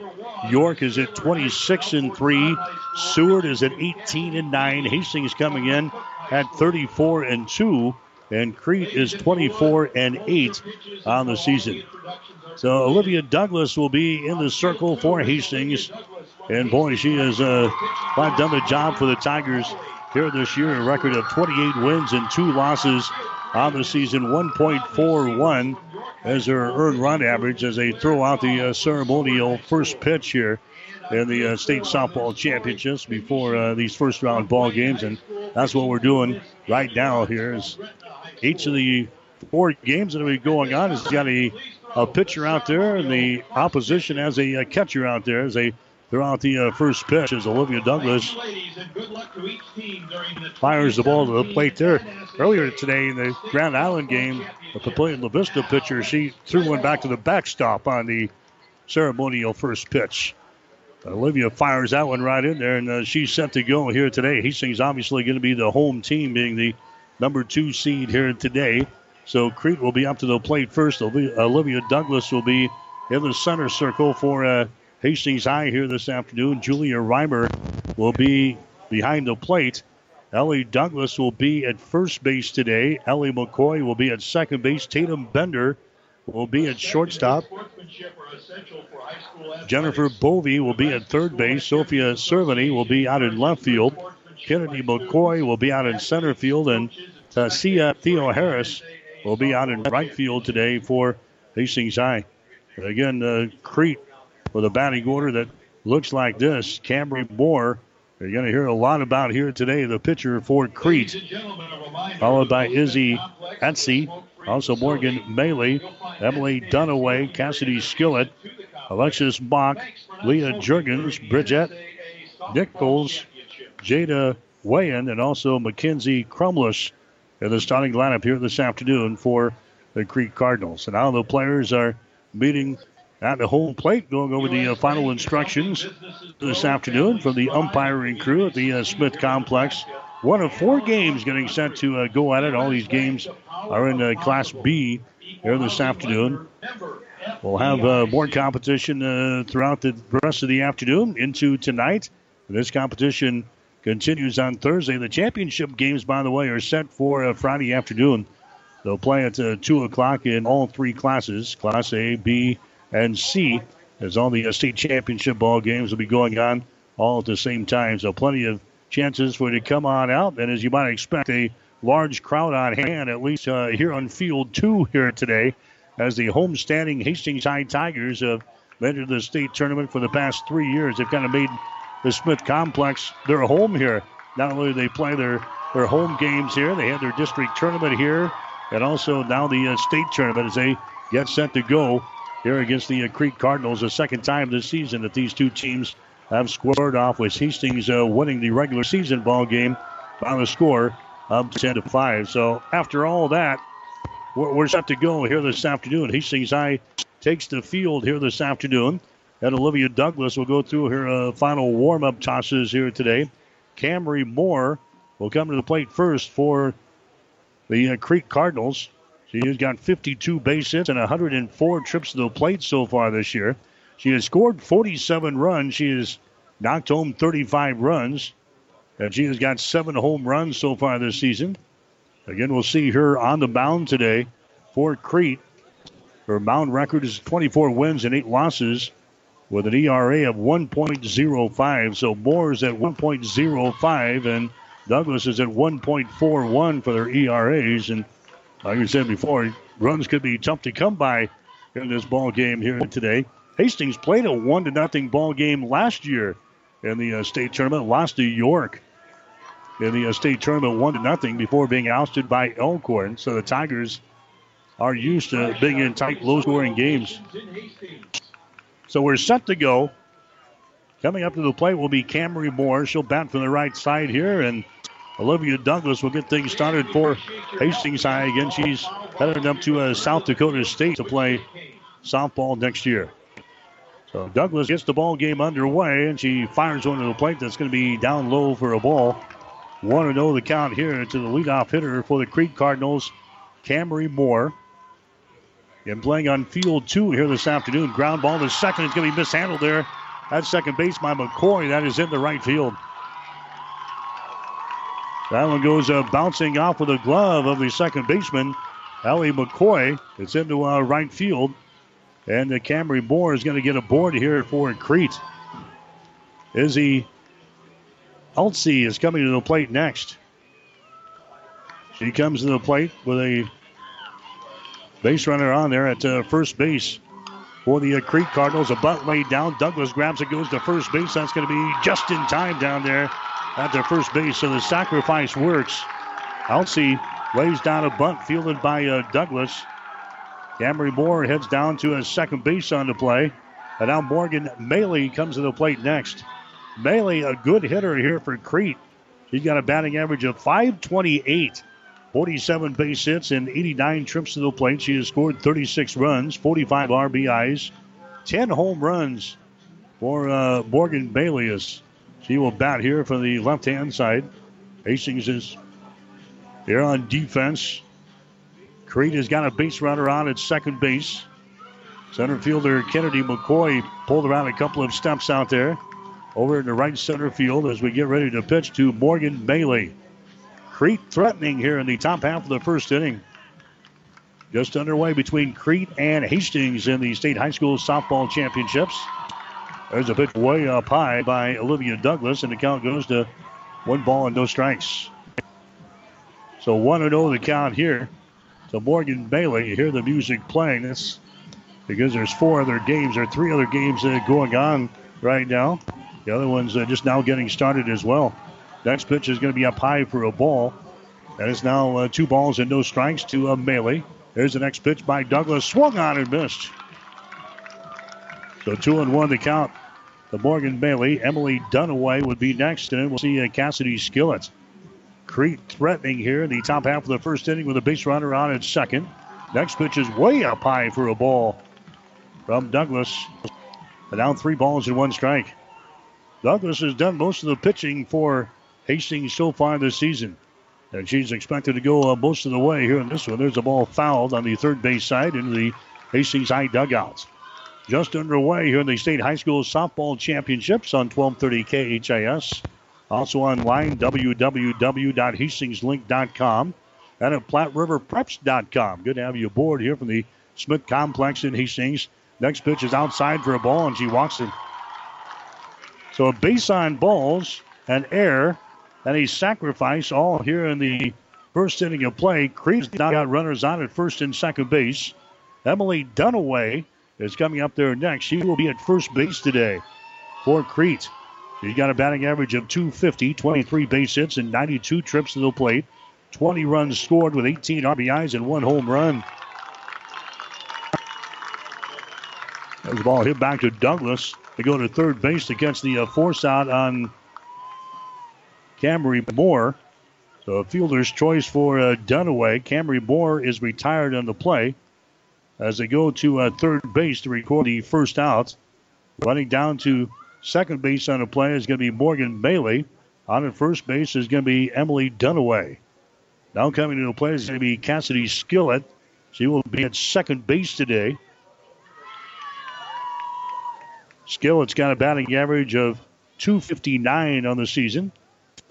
York is at 26 and 3. Seward is at 18 and 9. Hastings coming in at 34 and 2. And Crete is 24 and 8 on the season. So Olivia Douglas will be in the circle for Hastings. And boy, she has uh, done the job for the Tigers here this year. A record of 28 wins and two losses on the season, 1.41 as their earned run average as they throw out the uh, ceremonial first pitch here in the uh, state softball championships before uh, these first round ball games. And that's what we're doing right now here is each of the four games that will be going on has got a, a pitcher out there and the opposition has a, a catcher out there as they throughout the uh, first pitch as Olivia Douglas fires the ball to the plate there. Earlier today in the Grand Island game, the Papillion La Vista pitcher, she threw one back to the backstop on the ceremonial first pitch. Olivia fires that one right in there, and uh, she's set to go here today. Hastings obviously going to be the home team, being the number two seed here today. So Crete will be up to the plate first. Olivia Douglas will be in the center circle for uh, Hastings High here this afternoon. Julia Reimer will be behind the plate. Ellie Douglas will be at first base today. Ellie McCoy will be at second base. Tatum Bender will be at shortstop. Jennifer Bovey will be at third base. Sophia Cerveny will be out in left field. Kennedy McCoy will be out in center field. And Tasia Theo Harris will be out in right field today for Hastings High. Again, uh, Crete with a batting order that looks like this. Cambry Moore, you're going to hear a lot about here today, the pitcher for Crete. Followed by Izzy Etsy, also Morgan Maley, Emily Dunaway, Cassidy Skillett, Alexis Bach, Leah Jurgens, Bridget Nichols, Jada Wayan, and also Mackenzie Crumless in the starting lineup here this afternoon for the Crete Cardinals. And now the players are meeting at the home plate, going over the uh, final instructions this afternoon from the umpiring crew at the uh, Smith Complex. One of four games getting set to uh, go at it. All these games are in uh, Class B here this afternoon. We'll have uh, more competition uh, throughout the rest of the afternoon into tonight. This competition continues on Thursday. The championship games, by the way, are set for Friday afternoon. They'll play at 2 o'clock in all three classes Class A, B, and C, as all the uh, state championship ball games will be going on all at the same time. So plenty of chances for you to come on out. And as you might expect, a large crowd on hand, at least uh, here on field two here today, as the homestanding Hastings High Tigers have entered the state tournament for the past three years. They've kind of made the Smith Complex their home here. Not only do they play their, their home games here, they had their district tournament here, and also now the uh, state tournament as they get set to go here against the uh, Crete Cardinals. The second time this season that these two teams have squared off with Hastings uh, winning the regular season ball game by the score of 10 to 5. So after all that, we're, we're set to go here this afternoon. Hastings High takes the field here this afternoon. And Olivia Douglas will go through her uh, final warm up tosses here today. Camry Moore will come to the plate first for the uh, Crete Cardinals. She has got 52 base hits and 104 trips to the plate so far this year. She has scored 47 runs. She has knocked home 35 runs. And she has got seven home runs so far this season. Again, we'll see her on the mound today for Crete. Her mound record is 24 wins and 8 losses with an ERA of 1.05. So Moore is at 1.05 and Douglas is at 1.41 for their ERAs. And like we said before, runs could be tough to come by in this ball game here today. Hastings played a one to nothing ball game last year in the uh, state tournament, lost to York in the uh, state tournament one to nothing before being ousted by Elkhorn. So the Tigers are used to being in tight, low-scoring games. So we're set to go. Coming up to the plate will be Camry Moore. She'll bat from the right side here, and Olivia Douglas will get things started for Hastings High again. She's headed up to uh, South Dakota State to play softball next year. So Douglas gets the ball game underway, and she fires one to the plate that's going to be down low for a ball. 1 0 the count here to the leadoff hitter for the Crete Cardinals, Camry Moore. And playing on field two here this afternoon. Ground ball to second is going to be mishandled there. At second base by McCoy. That is in the right field. That one goes uh, bouncing off with a glove of the second baseman, Ellie McCoy. It's into uh, right field. And the Camry Moore is going to get a board here for Crete. Izzy Elsie is coming to the plate next. She comes to the plate with a base runner on there at uh, first base for the uh, Crete Cardinals. A bunt laid down. Douglas grabs it, goes to first base. That's going to be just in time down there at the first base. So the sacrifice works. Elsie lays down a bunt fielded by uh, Douglas. Camry Moore heads down to a second base on the play. And now Morgan Maley comes to the plate next. Maley, a good hitter here for Crete. She's got a batting average of 528, 47 base hits, and 89 trips to the plate. She has scored 36 runs, 45 RBIs, 10 home runs for uh, Morgan Maley. She will bat here for the left hand side. Hastings is here on defense. Crete has got a base runner on at second base. Center fielder Kennedy McCoy pulled around a couple of steps out there over in the right center field as we get ready to pitch to Morgan Maley. Crete threatening here in the top half of the first inning. Just underway between Crete and Hastings in the state high school softball championships. There's a pitch way up high by Olivia Douglas, and the count goes to one ball and no strikes. So 1 0 the count here to Morgan Maley. You hear the music playing. That's because there's four other games or three other games uh, going on right now. The other one's uh, just now getting started as well. Next pitch is going to be up high for a ball. That is now uh, two balls and no strikes to uh, Maley. There's the next pitch by Douglas. Swung on and missed. So two and one to count. The Morgan Maley. Emily Dunaway would be next, and we'll see uh, Cassidy Skillett. Crete threatening here in the top half of the first inning with a base runner on at second. Next pitch is way up high for a ball from Douglas. And down three balls and one strike. Douglas has done most of the pitching for Hastings so far this season. And she's expected to go uh, most of the way here in this one. There's a ball fouled on the third base side into the Hastings High dugouts. Just underway here in the state high school softball championships on 1230 KHAS. Also online, www.hastingslink.com and at PlatteRiverPreps.com. Good to have you aboard here from the Smith Complex in Hastings. Next pitch is outside for a ball, and she walks it so a base on balls, an air, and a sacrifice all here in the first inning of play. Crete's now got runners on at first and second base. Emily Dunaway is coming up there next. She will be at first base today for Crete. She's got a batting average of 250, 23 base hits, and 92 trips to the plate. 20 runs scored with 18 RBIs and one home run. There's the ball hit back to Douglas to go to third base to catch the uh, force out on Camry Moore. So a fielder's choice for uh, Dunaway. Camry Moore is retired on the play as they go to uh, third base to record the first out. Running down to second base on the play is going to be Morgan Maley. On at first base is going to be Emily Dunaway. Now coming to the play is going to be Cassidy Skillett. She will be at second base today. Skillett's got a batting average of 259 on the season.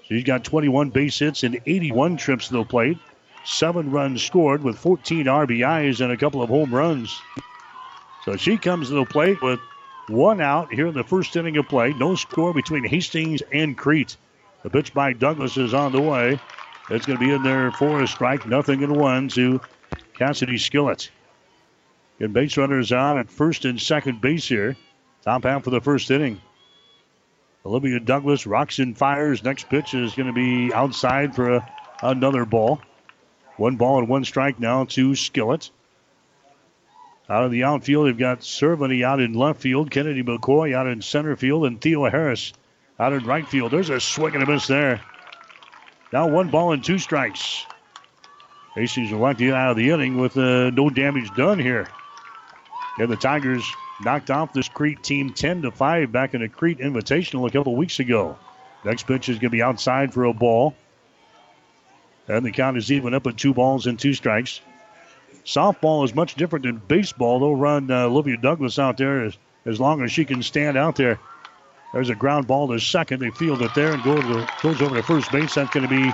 She's got 21 base hits and 81 trips to the plate. Seven runs scored with 14 RBIs and a couple of home runs. So she comes to the plate with one out here in the first inning of play. No score between Hastings and Crete. The pitch by Douglas is on the way. It's going to be in there for a strike. Nothing in one to Cassidy Skillett. And base runners on at first and second base here. Top half for the first inning. Olivia Douglas rocks and fires. Next pitch is going to be outside for a, another ball. One ball and one strike now to Skillett. Out of the outfield, they've got Cerveny out in left field, Kennedy McCoy out in center field, and Theo Harris out in right field. There's a swing and a miss there. Now one ball and two strikes. Hastings to get out of the inning with uh, no damage done here. And the Tigers knocked off this Crete team 10 to 5 back in a Crete Invitational a couple weeks ago. Next pitch is going to be outside for a ball. And the count is even up at two balls and two strikes. Softball is much different than baseball. They'll run uh, Olivia Douglas out there as, as long as she can stand out there. There's a ground ball to second. They field it there and go to the, goes over to first base. That's going to be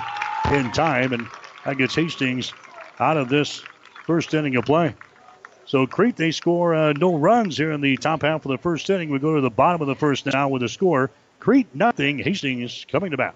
in time, and that gets Hastings out of this first inning of play. So Crete, they score uh, no runs here in the top half of the first inning. We go to the bottom of the first now with a score. Crete nothing. Hastings coming to bat.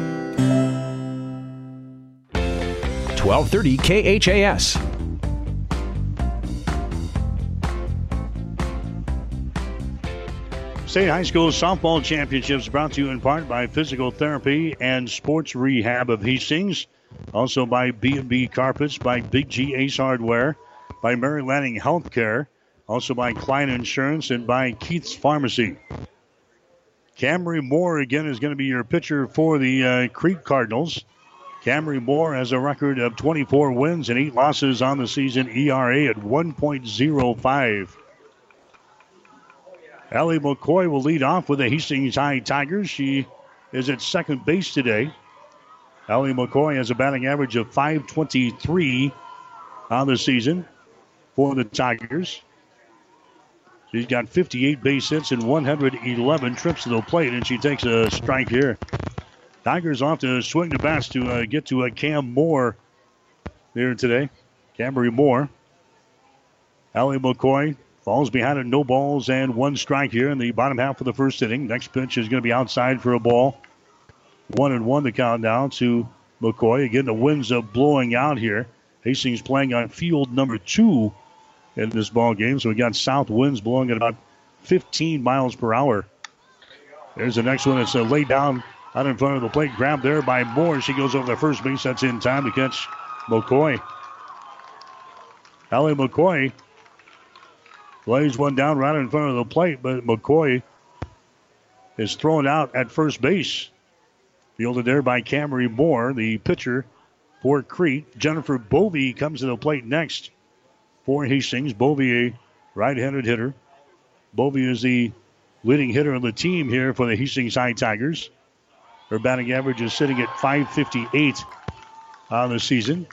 1230 KHAS.
State High School Softball Championships brought to you in part by Physical Therapy and Sports Rehab of Hastings. Also by B&B Carpets, by Big G Ace Hardware, by Mary Lanning Healthcare, also by Klein Insurance, and by Keith's Pharmacy. Camry Moore again is going to be your pitcher for the uh, Crete Cardinals. Camry Moore has a record of 24 wins and 8 losses on the season, ERA at 1.05. Ellie McCoy will lead off with the Hastings High Tigers. She is at second base today. Ellie McCoy has a batting average of 523 on the season for the Tigers. She's got 58 base hits and 111 trips to the plate, and she takes a strike here. Tigers off to swing the bats to uh, get to uh, Cam Moore here today. Camry Moore. Allie McCoy falls behind it, no balls and one strike here in the bottom half of the first inning. Next pitch is going to be outside for a ball. One and one the count down to McCoy. Again, the winds are blowing out here. Hastings playing on field number two in this ball game. So we got south winds blowing at about 15 miles per hour. There's the next one. It's a lay down out in front of the plate. Grabbed there by Moore. She goes over the first base. That's in time to catch McCoy. Ellie McCoy lays one down right in front of the plate, but McCoy is thrown out at first base. Fielded there by Camry Moore, the pitcher for Crete. Jennifer Bovey comes to the plate next for Hastings. Bovey, a right handed hitter. Bovey is the leading hitter on the team here for the Hastings High Tigers. Her batting average is sitting at 558 on the season.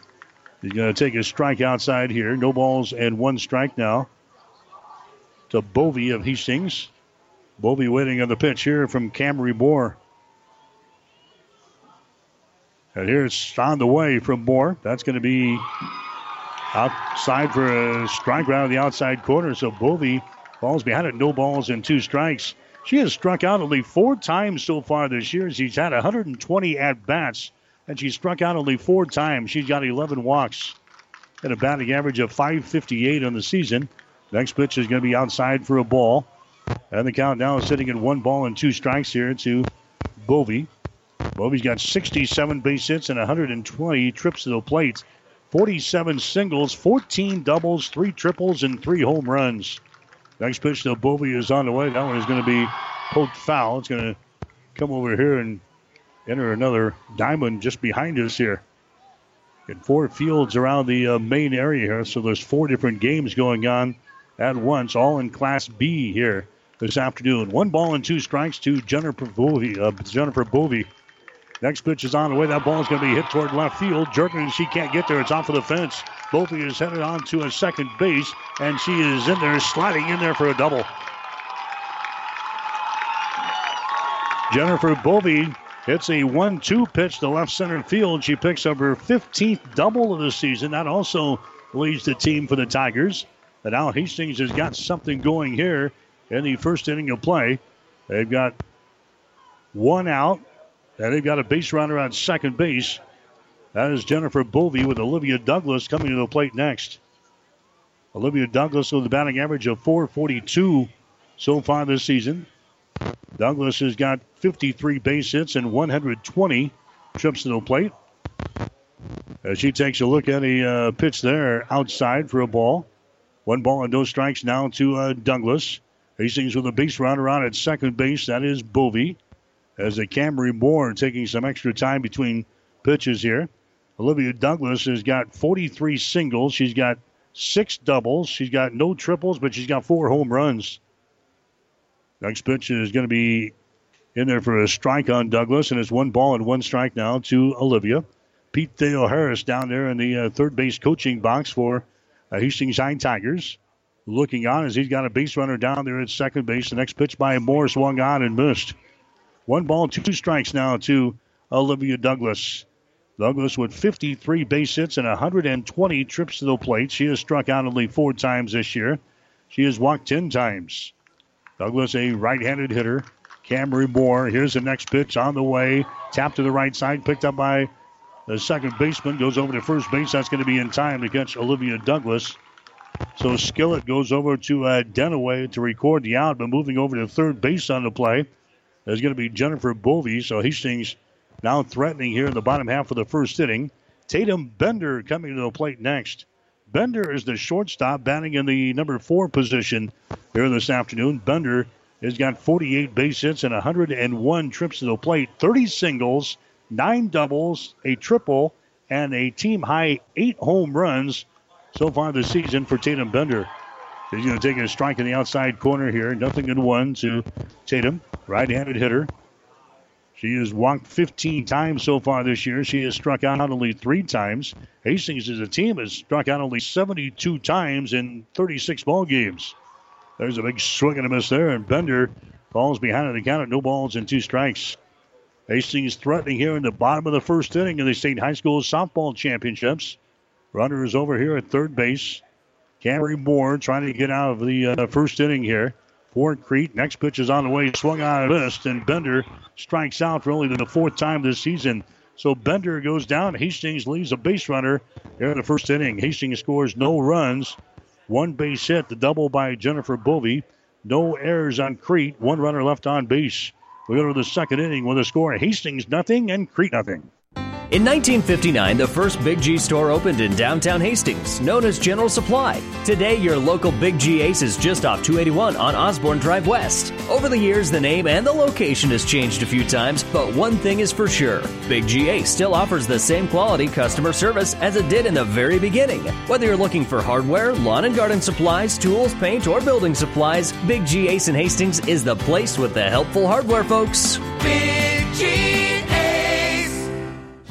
He's going to take a strike outside here. No balls and one strike now to Bovey of Hastings. Bovey waiting on the pitch here from Camry Moore. And here it's on the way from Moore. That's going to be outside for a strike round of the outside corner. So Bovey falls behind it. No balls and two strikes. She has struck out only four times so far this year. She's had 120 at bats, and she's struck out only four times. She's got 11 walks and a batting average of 558 on the season. Next pitch is going to be outside for a ball. And the count now is sitting at one ball and two strikes here to Bovey. Bovey's got 67 base hits and 120 trips to the plate. 47 singles, 14 doubles, 3 triples, and 3 home runs. Next pitch to Bovey is on the way. That one is going to be poked foul. It's going to come over here and enter another diamond just behind us here. In four fields around the uh, main area here, so there's four different games going on at once, all in Class B here this afternoon. One ball and two strikes to Jennifer Bovey. Uh, Jennifer Bovey. Next pitch is on the way. That ball is going to be hit toward left field. Jurgens, she can't get there. It's off of the fence. Bovey is headed on to a second base, and she is in there, sliding in there for a double. Jennifer Bovey hits a 1 2 pitch to left center field. She picks up her 15th double of the season. That also leads the team for the Tigers. And now Hastings has got something going here in the first inning of play. They've got one out, and they've got a base runner on second base. That is Jennifer Bovey with Olivia Douglas coming to the plate next. Olivia Douglas with a batting average of 442 so far this season. Douglas has got 53 base hits and 120 trips to the plate. As she takes a look at a uh, pitch there outside for a ball. One ball and no strikes now to uh, Douglas. Hastings with a base runner on at second base. That is Bovey. As a Camry Moore taking some extra time between pitches here. Olivia Douglas has got 43 singles. She's got six doubles. She's got no triples, but she's got four home runs. Next pitch is going to be in there for a strike on Douglas, and it's one ball and one strike now to Olivia. Pete Theo Harris down there in the uh, third base coaching box for uh, Hastings High Tigers. Looking on as he's got a base runner down there at second base. The next pitch by Moore swung on and missed. One ball, two strikes now to Olivia Douglas. Douglas with 53 base hits and 120 trips to the plate. She has struck out only four times this year. She has walked 10 times. Douglas, a right handed hitter. Camry Moore. Here's the next pitch on the way. Tap to the right side, picked up by the second baseman goes over to first base. That's going to be in time to catch Olivia Douglas. So Skillett goes over to uh, Dunaway to record the out, but moving over to third base on the play is going to be Jennifer Bovey. So Hastings now threatening here in the bottom half of the first inning. Tatum Bender coming to the plate next. Bender is the shortstop, batting in the number four position here this afternoon. Bender has got 48 base hits and 101 trips to the plate, 30 singles, nine doubles, a triple, and a team high eight home runs so far this season for Tatum Bender. He's going to take a strike in the outside corner here. Nothing in one to Tatum, right handed hitter. She has walked 15 times so far this year. She has struck out only three times. Hastings as a team has struck out only 72 times in 36 ball games. There's a big swing and a miss there, and Bender falls behind the count at no balls and two strikes. Hastings threatening here in the bottom of the first inning of the state high school softball championships. Runner is over here at third base. Camry Moore trying to get out of the uh, first inning here. Fort Crete. Next pitch is on the way. Swung on and missed, and Bender strikes out for only the fourth time this season. So Bender goes down. Hastings leaves a base runner here in the first inning. Hastings scores no runs. One base hit, the double by Jennifer Bovey. No errors on Crete. One runner left on base. We go to the second inning with a score Hastings nothing and Crete nothing.
In 1959, the first Big G store opened in downtown Hastings, known as General Supply. Today, your local Big G Ace is just off 281 on Osborne Drive West. Over the years, the name and the location has changed a few times, but one thing is for sure Big G Ace still offers the same quality customer service as it did in the very beginning. Whether you're looking for hardware, lawn and garden supplies, tools, paint, or building supplies, Big G Ace in Hastings is the place with the helpful hardware, folks.
Big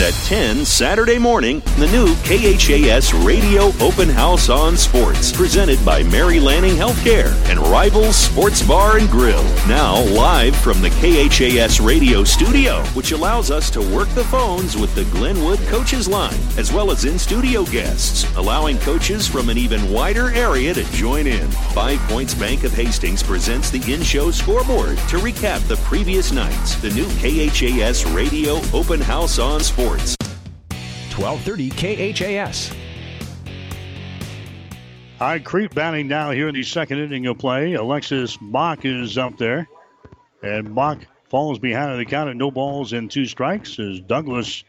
at 10 Saturday morning, the new KHAS Radio Open House on Sports, presented by Mary Lanning Healthcare and Rivals Sports Bar and Grill. Now live from the KHAS Radio studio, which allows us to work the phones with the Glenwood Coaches Line, as well as in studio guests, allowing coaches from an even wider area to join in. Five Points Bank of Hastings presents the in show scoreboard to recap the previous nights. The new KHAS Radio Open House on Sports Sports.
1230 KHAS.
High Crete batting now here in the second inning of play. Alexis Mock is up there. And Mock falls behind the count at no balls and two strikes as Douglas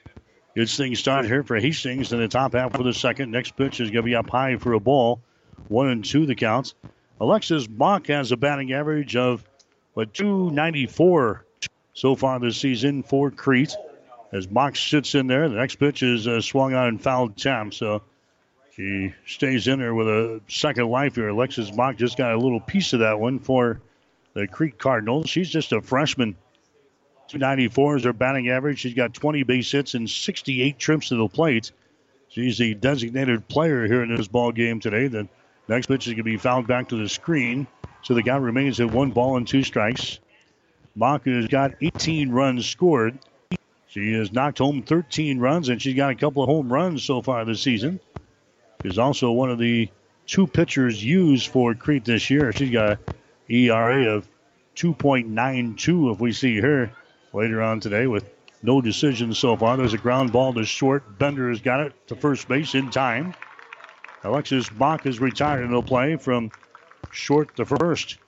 gets things started here for Hastings in the top half for the second. Next pitch is going to be up high for a ball. One and two the counts. Alexis Mock has a batting average of what 294 so far this season for Crete as Mox sits in there. The next pitch is uh, swung on and fouled Tam. So she stays in there with a second life here. Alexis Mock just got a little piece of that one for the Crete Cardinals. She's just a freshman. 294 is her batting average. She's got 20 base hits and 68 trips to the plate. She's the designated player here in this ball game today. The next pitch is going to be fouled back to the screen. So the guy remains at one ball and two strikes. Mock has got 18 runs scored. She has knocked home 13 runs, and she's got a couple of home runs so far this season. She's also one of the two pitchers used for Crete this year. She's got an ERA of 2.92 if we see her later on today with no decisions so far. There's a ground ball to short. Bender has got it to first base in time. Alexis Mock is retired and will play from short to first.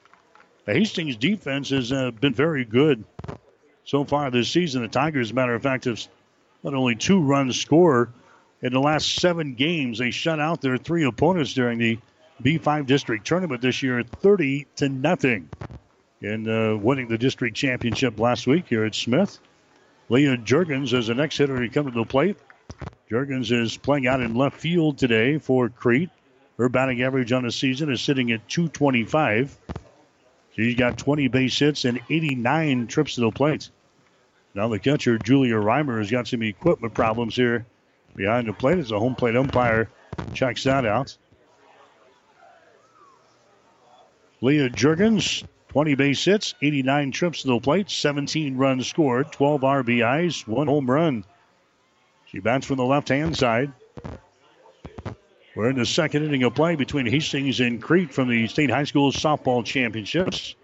The Hastings defense has uh, been very good so far this season. The Tigers, as a matter of fact, have not only two runs scored in the last seven games. They shut out their three opponents during the B5 district tournament this year, 30 to nothing, in uh, winning the district championship last week here at Smith. Leah Jurgens is the next hitter to come to the plate. Jurgens is playing out in left field today for Crete. Her batting average on the season is sitting at 225. She's got 20 base hits and 89 trips to the plate. Now the catcher, Julia Reimer, has got some equipment problems here behind the plate as the home plate umpire checks that out. Leah Jurgens, 20 base hits, 89 trips to the plate, 17 runs scored, 12 RBIs, one home run. She bats from the left hand side. We're in the second inning of play between Hastings and Crete from the State High School Softball Championships.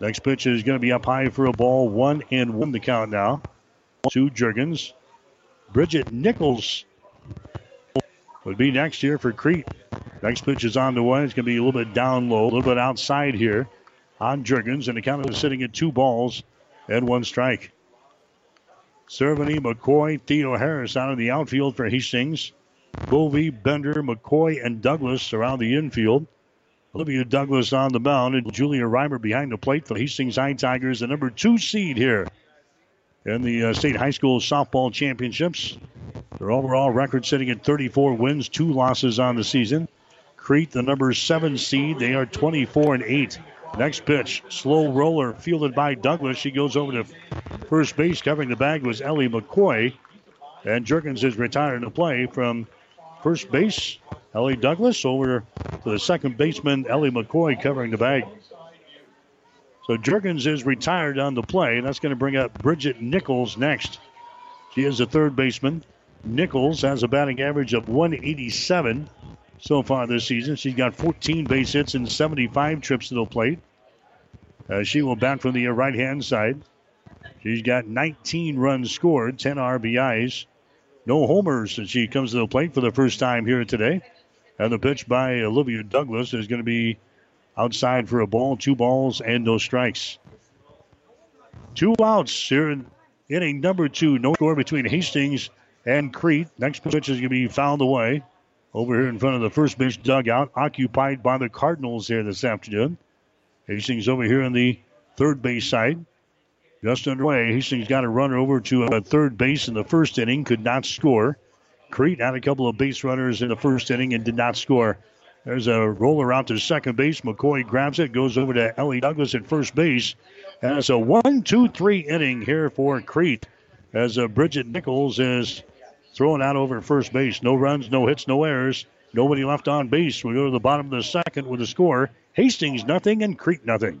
Next pitch is going to be up high for a ball. One and one the count now. Two Jurgens. Bridget Nichols would be next here for Crete. Next pitch is on the way. It's going to be a little bit down low, a little bit outside here on Jurgens. And the count is sitting at two balls and one strike. Cerveny, McCoy, Theo Harris out in the outfield for Hastings. Bovey, Bender, McCoy, and Douglas around the infield. Olivia Douglas on the mound and Julia Reimer behind the plate for the Hastings High Tigers, the number two seed here in the uh, state high school softball championships. Their overall record sitting at 34 wins, two losses on the season. Crete, the number seven seed, they are 24 and 8. Next pitch, slow roller fielded by Douglas. She goes over to first base. Covering the bag was Ellie McCoy. And Jurgens is retired to play from first base. Ellie Douglas over to the second baseman, Ellie McCoy, covering the bag. So Jurgens is retired on the play. and That's going to bring up Bridget Nichols next. She is a third baseman. Nichols has a batting average of 187 so far this season. She's got 14 base hits and 75 trips to the plate. Uh, she will bat from the right hand side. She's got 19 runs scored, 10 RBIs, no homers as she comes to the plate for the first time here today. And the pitch by Olivia Douglas is going to be outside for a ball, two balls, and no strikes. Two outs here in inning number two. No score between Hastings and Crete. Next pitch is going to be fouled away over here in front of the first base dugout, occupied by the Cardinals here this afternoon. Hastings over here on the third base side. Just underway. Hastings got a runner over to a third base in the first inning, could not score. Crete had a couple of base runners in the first inning and did not score. There's a roller out to second base. McCoy grabs it, goes over to Ellie Douglas at first base. And it's a one, two, three inning here for Crete as uh, Bridget Nichols is throwing out over first base. No runs, no hits, no errors. Nobody left on base. We go to the bottom of the second with a score. Hastings nothing and Crete nothing.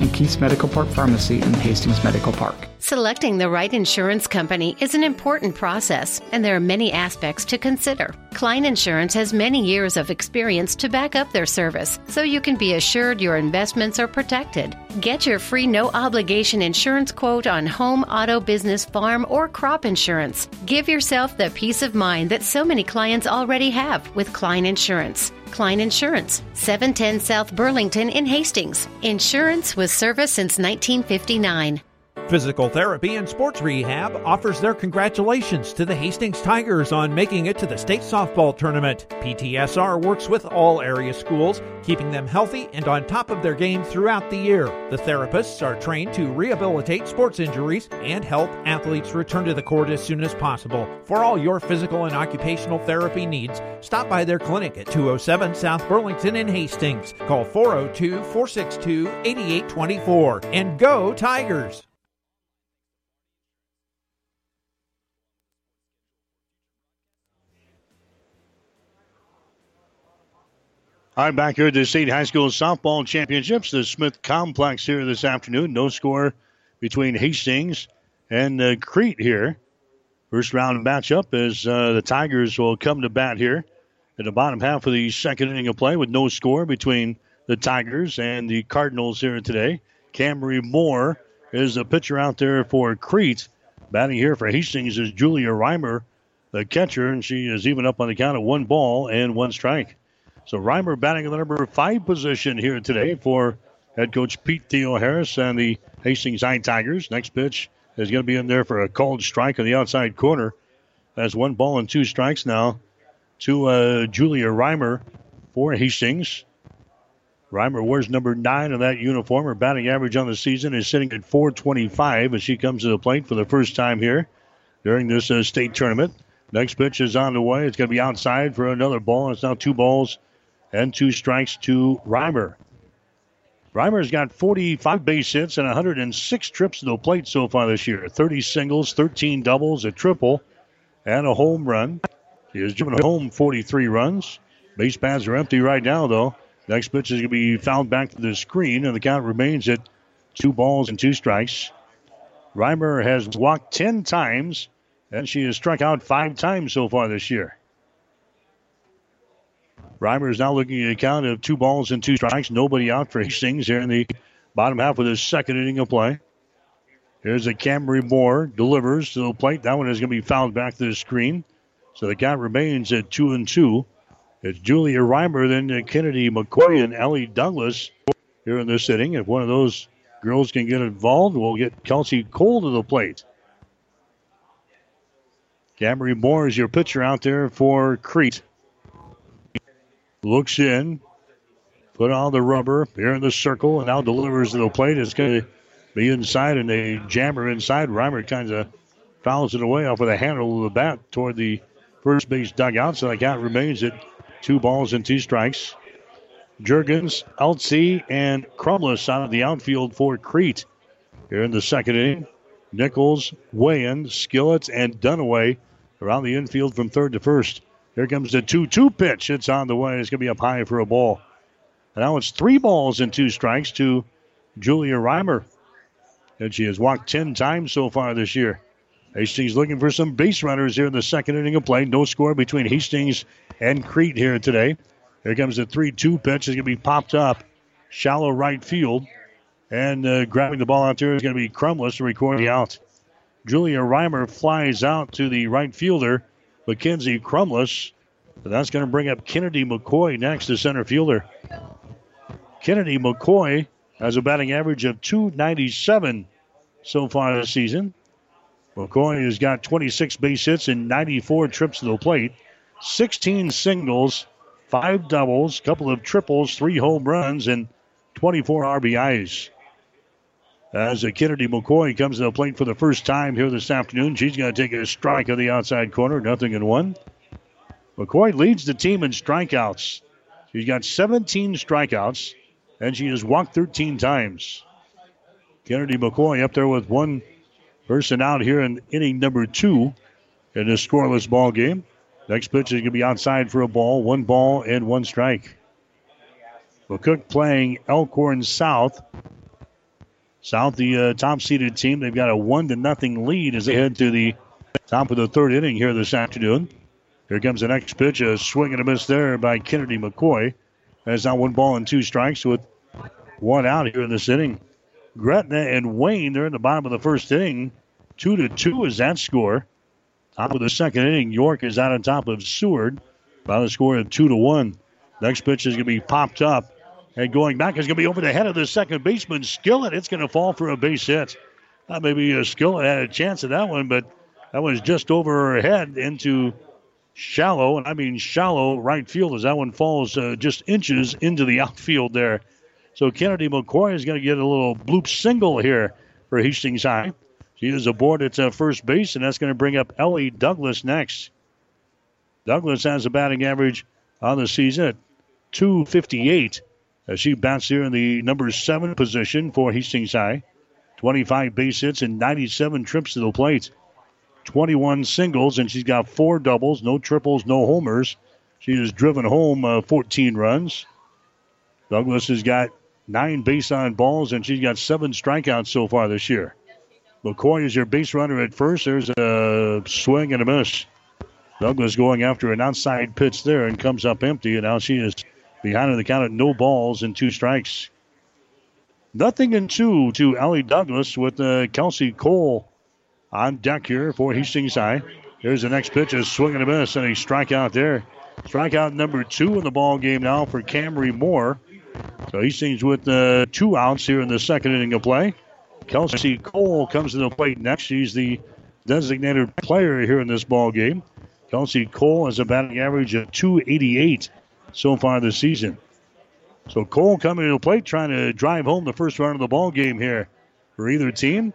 and Keith's Medical Park Pharmacy in Hastings Medical Park.
Selecting the right insurance company is an important process, and there are many aspects to consider. Klein Insurance has many years of experience to back up their service, so you can be assured your investments are protected. Get your free no obligation insurance quote on home, auto, business, farm, or crop insurance. Give yourself the peace of mind that so many clients already have with Klein Insurance. Klein Insurance, 710 South Burlington in Hastings. Insurance with service since 1959.
Physical Therapy and Sports Rehab offers their congratulations to the Hastings Tigers on making it to the state softball tournament. PTSR works with all area schools, keeping them healthy and on top of their game throughout the year. The therapists are trained to rehabilitate sports injuries and help athletes return to the court as soon as possible. For all your physical and occupational therapy needs, stop by their clinic at 207 South Burlington in Hastings. Call 402 462 8824 and go Tigers!
All right, back here at the State High School Softball Championships, the Smith Complex here this afternoon. No score between Hastings and uh, Crete here. First round matchup as uh, the Tigers will come to bat here in the bottom half of the second inning of play with no score between the Tigers and the Cardinals here today. Camry Moore is the pitcher out there for Crete. Batting here for Hastings is Julia Reimer, the catcher, and she is even up on the count of one ball and one strike. So Reimer batting in the number five position here today for head coach Pete Theo Harris and the Hastings High Tigers. Next pitch is going to be in there for a called strike on the outside corner. That's one ball and two strikes now to uh, Julia Reimer for Hastings. Reimer wears number nine on that uniform. Her batting average on the season is sitting at 425 as she comes to the plate for the first time here during this uh, state tournament. Next pitch is on the way. It's going to be outside for another ball. It's now two balls and two strikes to Reimer. Reimer's got 45 base hits and 106 trips to the plate so far this year 30 singles, 13 doubles, a triple, and a home run. He has driven home 43 runs. Base pads are empty right now, though. Next pitch is going to be fouled back to the screen, and the count remains at two balls and two strikes. Reimer has walked 10 times, and she has struck out five times so far this year. Reimer is now looking at a count of two balls and two strikes. Nobody out for Hastings here in the bottom half of the second inning of play. Here's a Camry Moore delivers to the plate. That one is going to be fouled back to the screen. So the count remains at two and two. It's Julia Reimer, then Kennedy McCoy, and Ellie Douglas here in this inning. If one of those girls can get involved, we'll get Kelsey Cole to the plate. Camry Moore is your pitcher out there for Crete. Looks in, put on the rubber here in the circle, and now delivers to the plate. It's going to be inside, and they jammer inside. Reimer kind of fouls it away off of the handle of the bat toward the first base dugout. So the count remains at two balls and two strikes. Jurgens, Eltsey, and Crumless out of the outfield for Crete. Here in the second inning, Nichols, Wayan, Skillets, and Dunaway around the infield from third to first. Here comes the 2 2 pitch. It's on the way. It's going to be up high for a ball. And now it's three balls and two strikes to Julia Reimer. And she has walked 10 times so far this year. Hastings looking for some base runners here in the second inning of play. No score between Hastings and Crete here today. Here comes the 3 2 pitch. It's going to be popped up. Shallow right field. And uh, grabbing the ball out there is going to be Crumless to record the out. Julia Reimer flies out to the right fielder, Mackenzie Crumless. And that's going to bring up Kennedy McCoy next, the center fielder. Kennedy McCoy has a batting average of 297 so far this season. McCoy has got 26 base hits and 94 trips to the plate, 16 singles, five doubles, couple of triples, three home runs, and 24 RBIs. As Kennedy McCoy comes to the plate for the first time here this afternoon, she's going to take a strike on the outside corner, nothing in one. McCoy leads the team in strikeouts. She's got 17 strikeouts, and she has walked 13 times. Kennedy McCoy up there with one person out here in inning number two in this scoreless ball game. Next pitch is going to be outside for a ball, one ball and one strike. McCook playing Elkhorn South. South, the uh, top seeded team, they've got a one to nothing lead as they head to the top of the third inning here this afternoon. Here comes the next pitch, a swing and a miss there by Kennedy McCoy. That's now one ball and two strikes with one out here in this inning. Gretna and Wayne, they're in the bottom of the first inning. Two to two is that score. Top of the second inning, York is out on top of Seward by the score of two to one. Next pitch is going to be popped up. And going back is going to be over the head of the second baseman, Skillett. It's going to fall for a base hit. Uh, maybe uh, Skillett had a chance at that one, but that was just over her head into shallow, and I mean shallow right field as that one falls uh, just inches into the outfield there. So Kennedy McCoy is going to get a little bloop single here for Hastings High. She is aboard at uh, first base, and that's going to bring up Ellie Douglas next. Douglas has a batting average on the season at 258 as she bats here in the number seven position for Hastings High. 25 base hits and 97 trips to the plate. 21 singles, and she's got four doubles, no triples, no homers. She has driven home uh, 14 runs. Douglas has got nine base on balls, and she's got seven strikeouts so far this year. McCoy is your base runner at first. There's a swing and a miss. Douglas going after an outside pitch there and comes up empty, and now she is behind in the count of no balls and two strikes. Nothing in two to Ellie Douglas with uh, Kelsey Cole on deck here for Hastings High. Here's the next pitch, a swing and a miss, and a strikeout there. Strikeout number two in the ball game now for Camry Moore. So Hastings with uh, two outs here in the second inning of play. Kelsey Cole comes to the plate next. She's the designated player here in this ball game. Kelsey Cole has a batting average of 288 so far this season. So Cole coming to the plate trying to drive home the first run of the ball game here for either team.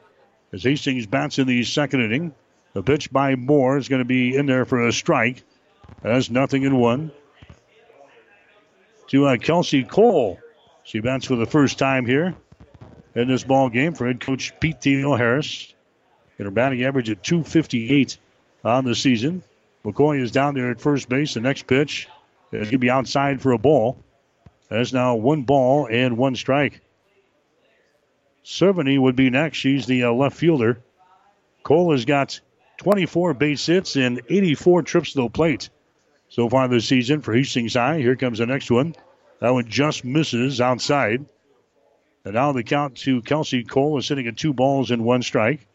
As Hastings bats in the second inning, the pitch by Moore is going to be in there for a strike. That's nothing in one. To uh, Kelsey Cole. She bats for the first time here in this ball game for head coach Pete Theo Harris. In her batting average at 258 on the season. McCoy is down there at first base. The next pitch is going to be outside for a ball. That's now one ball and one strike. Cerveny would be next. She's the uh, left fielder. Cole has got 24 base hits and 84 trips to the plate so far this season for Hastings High. Here comes the next one. That one just misses outside. And now the count to Kelsey Cole is sitting at two balls and one strike.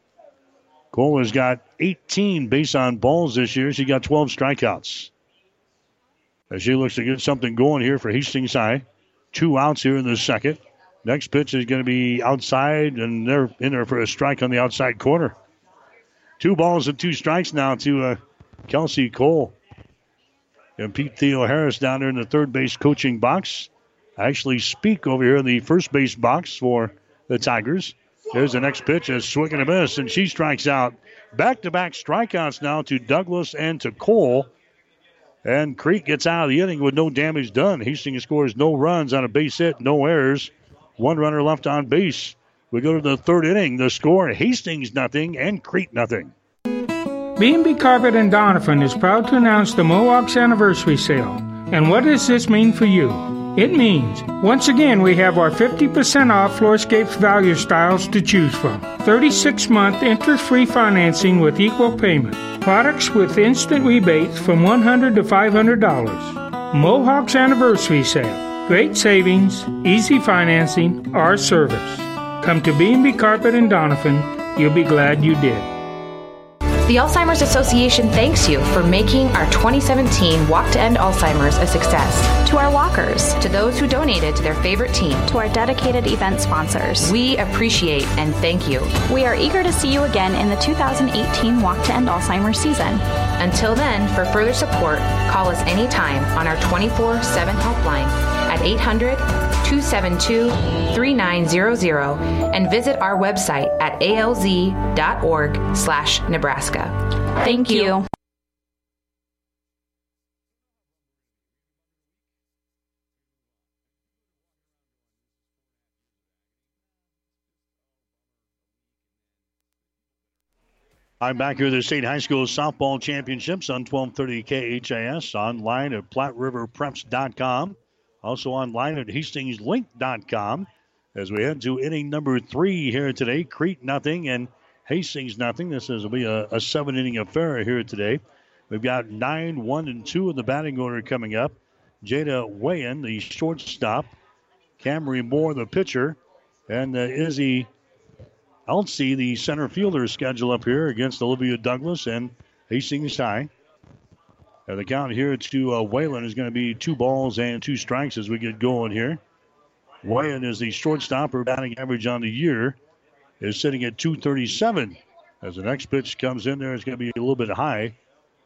Cole has got 18 base on balls this year. She got 12 strikeouts. As she looks to get something going here for Hastings High. Two outs here in the second. Next pitch is going to be outside, and they're in there for a strike on the outside corner. Two balls and two strikes now to uh, Kelsey Cole. And Pete Theo Harris down there in the third base coaching box. I actually speak over here in the first base box for the Tigers. There's the next pitch, a swing and a miss, and she strikes out. Back to back strikeouts now to Douglas and to Cole. And Crete gets out of the inning with no damage done. Hastings scores no runs on a base hit, no errors. One runner left on base. We go to the third inning. The score Hastings nothing and Crete nothing.
B&B Carpet and Doniphan is proud to announce the Mohawks anniversary sale. And what does this mean for you? It means, once again, we have our 50% off Floorscapes value styles to choose from. 36 month interest free financing with equal payment. Products with instant rebates from $100 to $500. Mohawk's anniversary sale. Great savings, easy financing, our service. Come to B&B Carpet in Doniphan. You'll be glad you did.
The Alzheimer's Association thanks you for making our 2017 Walk to End Alzheimer's a success.
To our walkers,
To those who donated to their favorite team,
to our dedicated event sponsors,
we appreciate and thank you.
we are eager to see you again in the 2018 Walk to End Alzheimer's season.
Until then, for further support, call us anytime on our 24 7 helpline at 800 272 3900 and visit our website at alz.org slash Nebraska.
Thank you.
I'm back here at the State High School Softball Championships on 1230 KHAS, online at PlatteRiverPreps.com, also online at HastingsLink.com. As we head to inning number three here today, Crete nothing and Hastings nothing. This is, will be a, a seven inning affair here today. We've got nine, one, and two in the batting order coming up. Jada Wayan, the shortstop, Camry Moore, the pitcher, and uh, Izzy Elsie, the center fielder, schedule up here against Olivia Douglas and Hastings High. And the count here to uh, Whalen is going to be two balls and two strikes as we get going here. Whalen is the shortstop. Her batting average on the year is sitting at 237. As the next pitch comes in there, it's going to be a little bit high.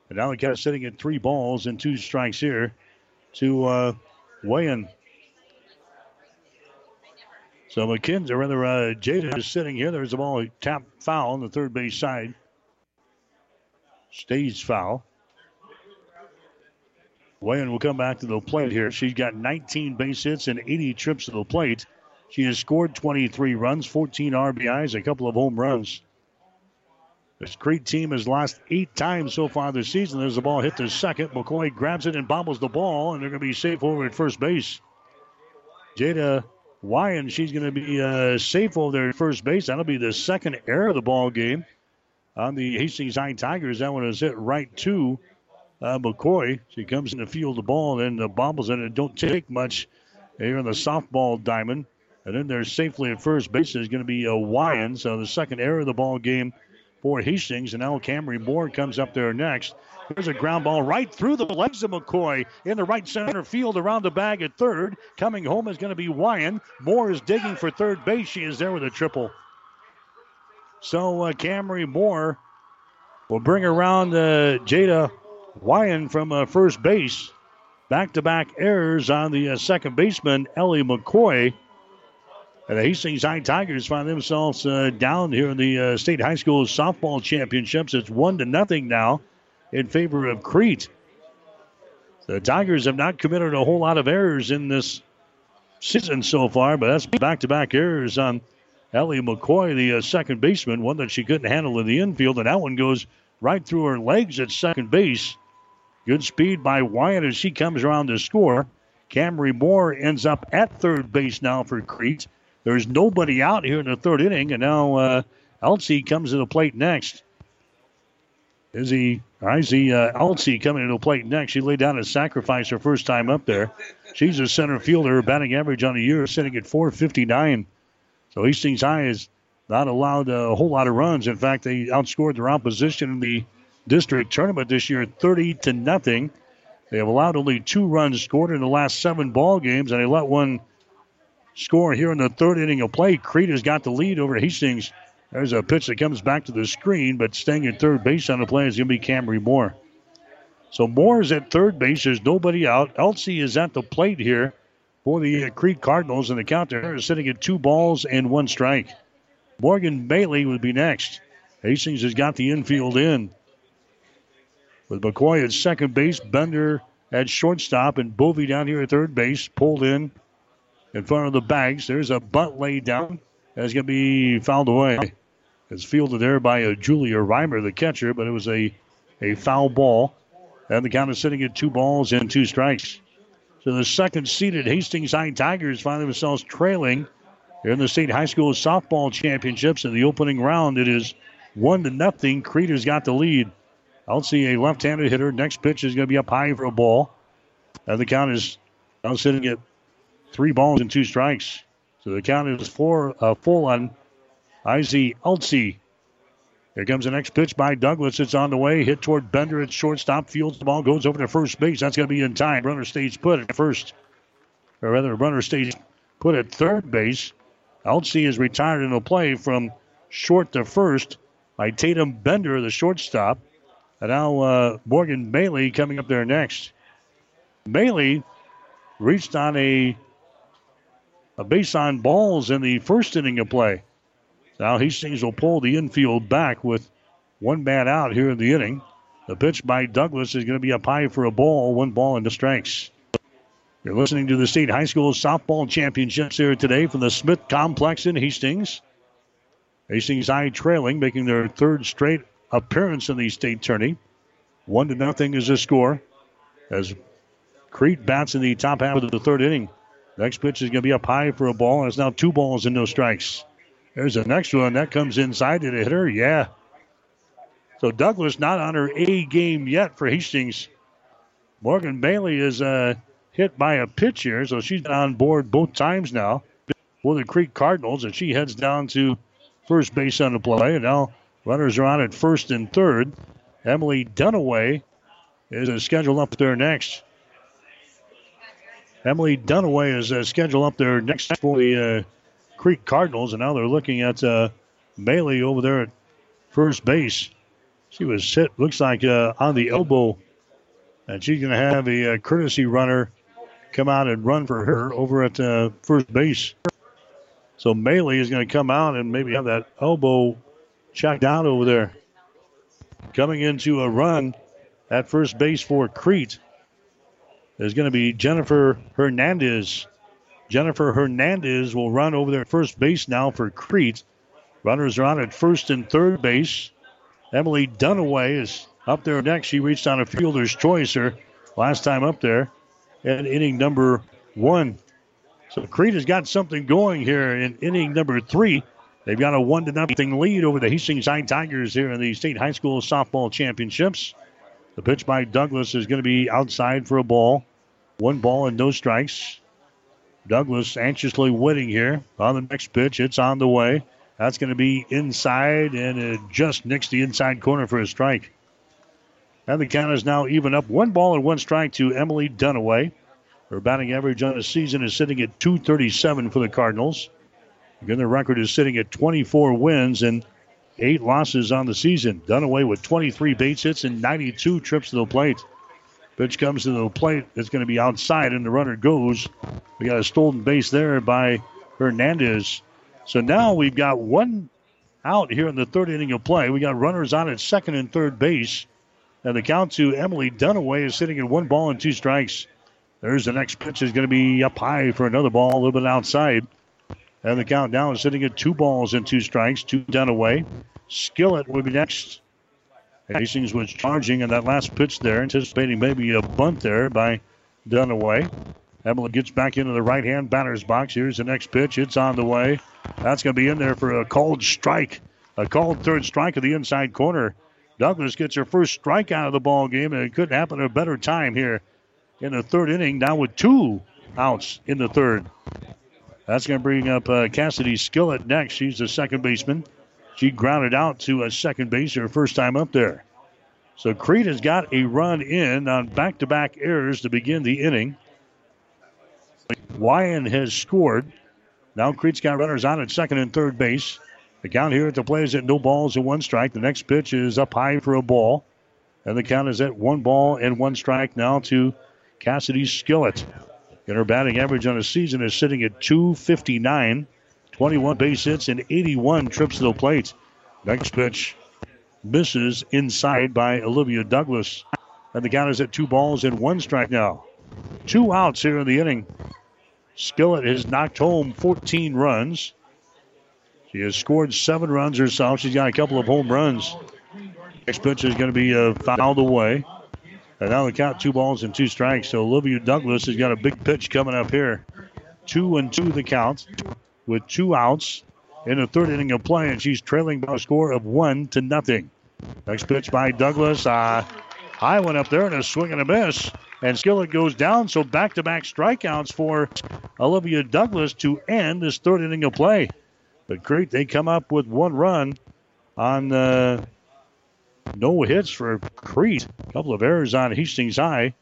And now the count sitting at three balls and two strikes here to uh, Whalen. So McKenzie, or rather, uh, Jada is sitting here. There's a ball tap foul on the third base side. Stage foul. Wayan will come back to the plate here. She's got 19 base hits and 80 trips to the plate. She has scored 23 runs, 14 RBIs, a couple of home runs. This Crete team has lost eight times so far this season. There's a ball hit to second. McCoy grabs it and bobbles the ball, and they're going to be safe over at first base. Jada Wyan, she's going to be uh, safe over there at first base. That'll be the second error of the ball game on the Hastings High Tigers. That one is hit right to uh, McCoy. She comes in to field the ball and then bobbles it. It don't take much here in the softball diamond. And then they're safely at first base is going to be a. So the second error of the ball game for Hastings. And now Camry Moore comes up there next. There's a ground ball right through the legs of McCoy in the right center field around the bag at third. Coming home is going to be Wyan. Moore is digging for third base. She is there with a triple. So uh, Camry Moore will bring around uh, Jada Wyan from uh, first base. Back to back errors on the uh, second baseman, Ellie McCoy. And the Hastings High Tigers find themselves uh, down here in the uh, state high school softball championships. It's one to nothing now in favor of Crete. The Tigers have not committed a whole lot of errors in this season so far, but that's back to back errors on Ellie McCoy, the uh, second baseman, one that she couldn't handle in the infield, and that one goes right through her legs at second base. Good speed by Wyatt as she comes around to score. Camry Moore ends up at third base now for Crete. There's nobody out here in the third inning, and now uh, Elsie comes to the plate next. Is he? I see uh, Elsie coming to the plate next. She laid down a sacrifice her first time up there. She's a center fielder. Her batting average on the year sitting at 459. So Hastings High has not allowed a whole lot of runs. In fact, they outscored their opposition in the district tournament this year 30 to nothing. They have allowed only two runs scored in the last seven ball games, and they let one score here in the third inning of play. Crete has got the lead over Hastings. There's a pitch that comes back to the screen, but staying at third base on the play is going to be Camry Moore. So Moore is at third base. There's nobody out. Elsie is at the plate here for the uh, Crete Cardinals, and the count there is sitting at two balls and one strike. Morgan Maley would be next. Hastings has got the infield in. With McCoy at second base, Bender at shortstop, and Bovey down here at third base, pulled in in front of the bags. There's a bunt laid down. That's going to be fouled away. It's fielded there by uh, Julia Reimer, the catcher, but it was a, a foul ball. And the count is sitting at two balls and two strikes. So the second seeded Hastings High Tigers find themselves trailing in the state high school softball championships. In the opening round, it is one to nothing. Crete has got the lead. I'll see a left-handed hitter. Next pitch is going to be up high for a ball. And the count is now sitting at three balls and two strikes. So the count is four uh, full on Izzy Eltsey. Here comes the next pitch by Douglas. It's on the way. Hit toward Bender at shortstop. Fields the ball. Goes over to first base. That's going to be in time. Runner stays put at first. Or rather, runner stays put at third base. Eltsey is retired in the play from short to first by Tatum Bender, the shortstop. And now uh, Morgan Maley coming up there next. Maley reached on a a base on balls in the first inning of play. Now Hastings will pull the infield back with one man out here in the inning. The pitch by Douglas is going to be up high for a ball, one ball into strikes. You're listening to the state high school softball championships here today from the Smith Complex in Hastings. Hastings High trailing, making their third straight appearance in the state tourney. One to nothing is the score as Crete bats in the top half of the third inning. Next pitch is going to be up high for a ball, and it's now two balls and no strikes. There's the next one. That comes inside to the hitter. Yeah. So Douglas not on her A game yet for Hastings. Morgan Maley is uh, hit by a pitch here, so she's on board both times now for the Crete Cardinals, and she heads down to first base on the play. And now runners are on at first and third. Emily Dunaway is scheduled up there next. Emily Dunaway is scheduled up there next for the uh, Crete Cardinals, and now they're looking at uh, Maley over there at first base. She was hit, looks like, uh, on the elbow, and she's going to have a, a, uh, courtesy runner come out and run for her over at uh, first base. So Maley is going to come out and maybe have that elbow checked out over there. Coming into a run at first base for Crete is going to be Jennifer Hernandez. Jennifer Hernandez will run over there at first base now for Crete. Runners are on at first and third base. Emily Dunaway is up there next. She reached on a fielder's choice her last time up there at inning number one. So Crete has got something going here in inning number three. They've got a one to nothing lead over the Hastings High Tigers here in the state high school softball championships. The pitch by Douglas is going to be outside for a ball. One ball and no strikes. Douglas anxiously waiting here on the next pitch. It's on the way. That's going to be inside, and it just nicks the inside corner for a strike. And the count is now even up. One ball and one strike to Emily Dunaway. Her batting average on the season is sitting at 237 for the Cardinals. Again, their record is sitting at 24 wins and eight losses on the season. Dunaway with 23 base hits and 92 trips to the plate. Pitch comes to the plate. It's going to be outside, and the runner goes. We got a stolen base there by Hernandez. So now we've got one out here in the third inning of play. We got runners on at second and third base. And the count to Emily Dunaway is sitting at one ball and two strikes. There's the next pitch is going to be up high for another ball, a little bit outside. And the count now is sitting at two balls and two strikes, two down away. Skillett will be next. Hastings was charging in that last pitch there, anticipating maybe a bunt there by Dunaway. Emily gets back into the right hand batter's box. Here's the next pitch. It's on the way. That's going to be in there for a called strike. A called third strike of the inside corner. Douglas gets her first strike out of the ball game, and it couldn't happen at a better time here in the third inning. Now with two outs in the third. That's going to bring up uh, Cassidy Skillett next. She's the second baseman. She grounded out to a second base her first time up there. So Crete has got a run in on back to back errors to begin the inning. Wyan has scored. Now Crete's got runners on at second and third base. The count here at the play is at no balls and one strike. The next pitch is up high for a ball. And the count is at one ball and one strike now to Cassidy Skillett. And her batting average on the season is sitting at 259. 21 base hits and 81 trips to the plate. Next pitch misses inside by Olivia Douglas. And the count is at two balls and one strike now. Two outs here in the inning. Skillett has knocked home 14 runs. She has scored seven runs herself. She's got a couple of home runs. Next pitch is going to be uh, fouled away. And now the count two balls and two strikes. So Olivia Douglas has got a big pitch coming up here. Two and two the count with two outs in the third inning of play, and she's trailing by a score of one to nothing. Next pitch by Douglas. Uh, high one up there and a swing and a miss. And Skillett goes down, so back to back strikeouts for Olivia Douglas to end this third inning of play. But Crete, they come up with one run on uh, no hits for Crete. A couple of errors on Hastings High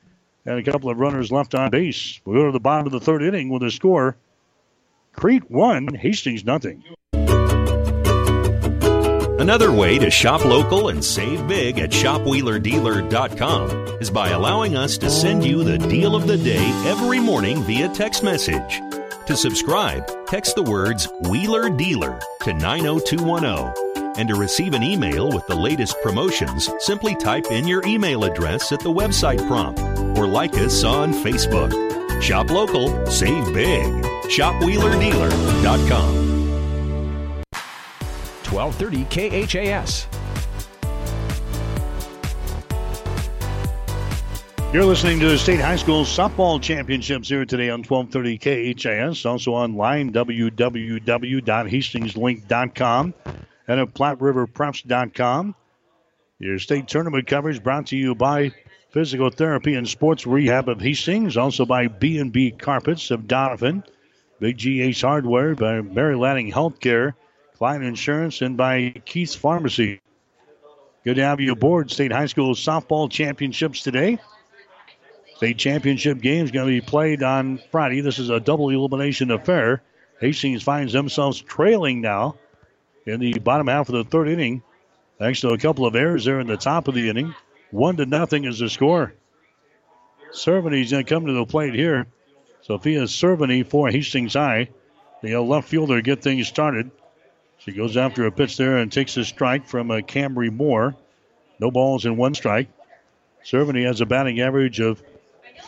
and a couple of runners left on base. We go to the bottom of the third inning with a score. Crete one, Hastings nothing.
Another way to shop local and save big at shopwheelerdealer.com is by allowing us to send you the deal of the day every morning via text message. To subscribe, text the words Wheeler Dealer to 90210. And to receive an email with the latest promotions, simply type in your email address at the website prompt or like us on Facebook. Shop local, save big. ShopWheelerDealer.com.
1230 KHAS.
You're listening to the State High School Softball Championships here today on 1230 KHAS. Also online, www.hastingslink.com and at PlatteRiverPreps.com. Your state tournament coverage brought to you by Physical Therapy and Sports Rehab of Hastings, also by B&B Carpets of Doniphan, Big G Ace Hardware, by Mary Lanning Healthcare, Klein Insurance, and by Keith's Pharmacy. Good to have you aboard State High School Softball Championships today. State championship game is going to be played on Friday. This is a double elimination affair. Hastings finds themselves trailing now in the bottom half of the third inning. Thanks to a couple of errors there in the top of the inning. One to nothing is the score. Cervany's going to come to the plate here. Sophia Cervany for Hastings High. The left fielder get things started. She goes after a pitch there and takes a strike from uh, Camry Moore. No balls in one strike. Cervany has a batting average of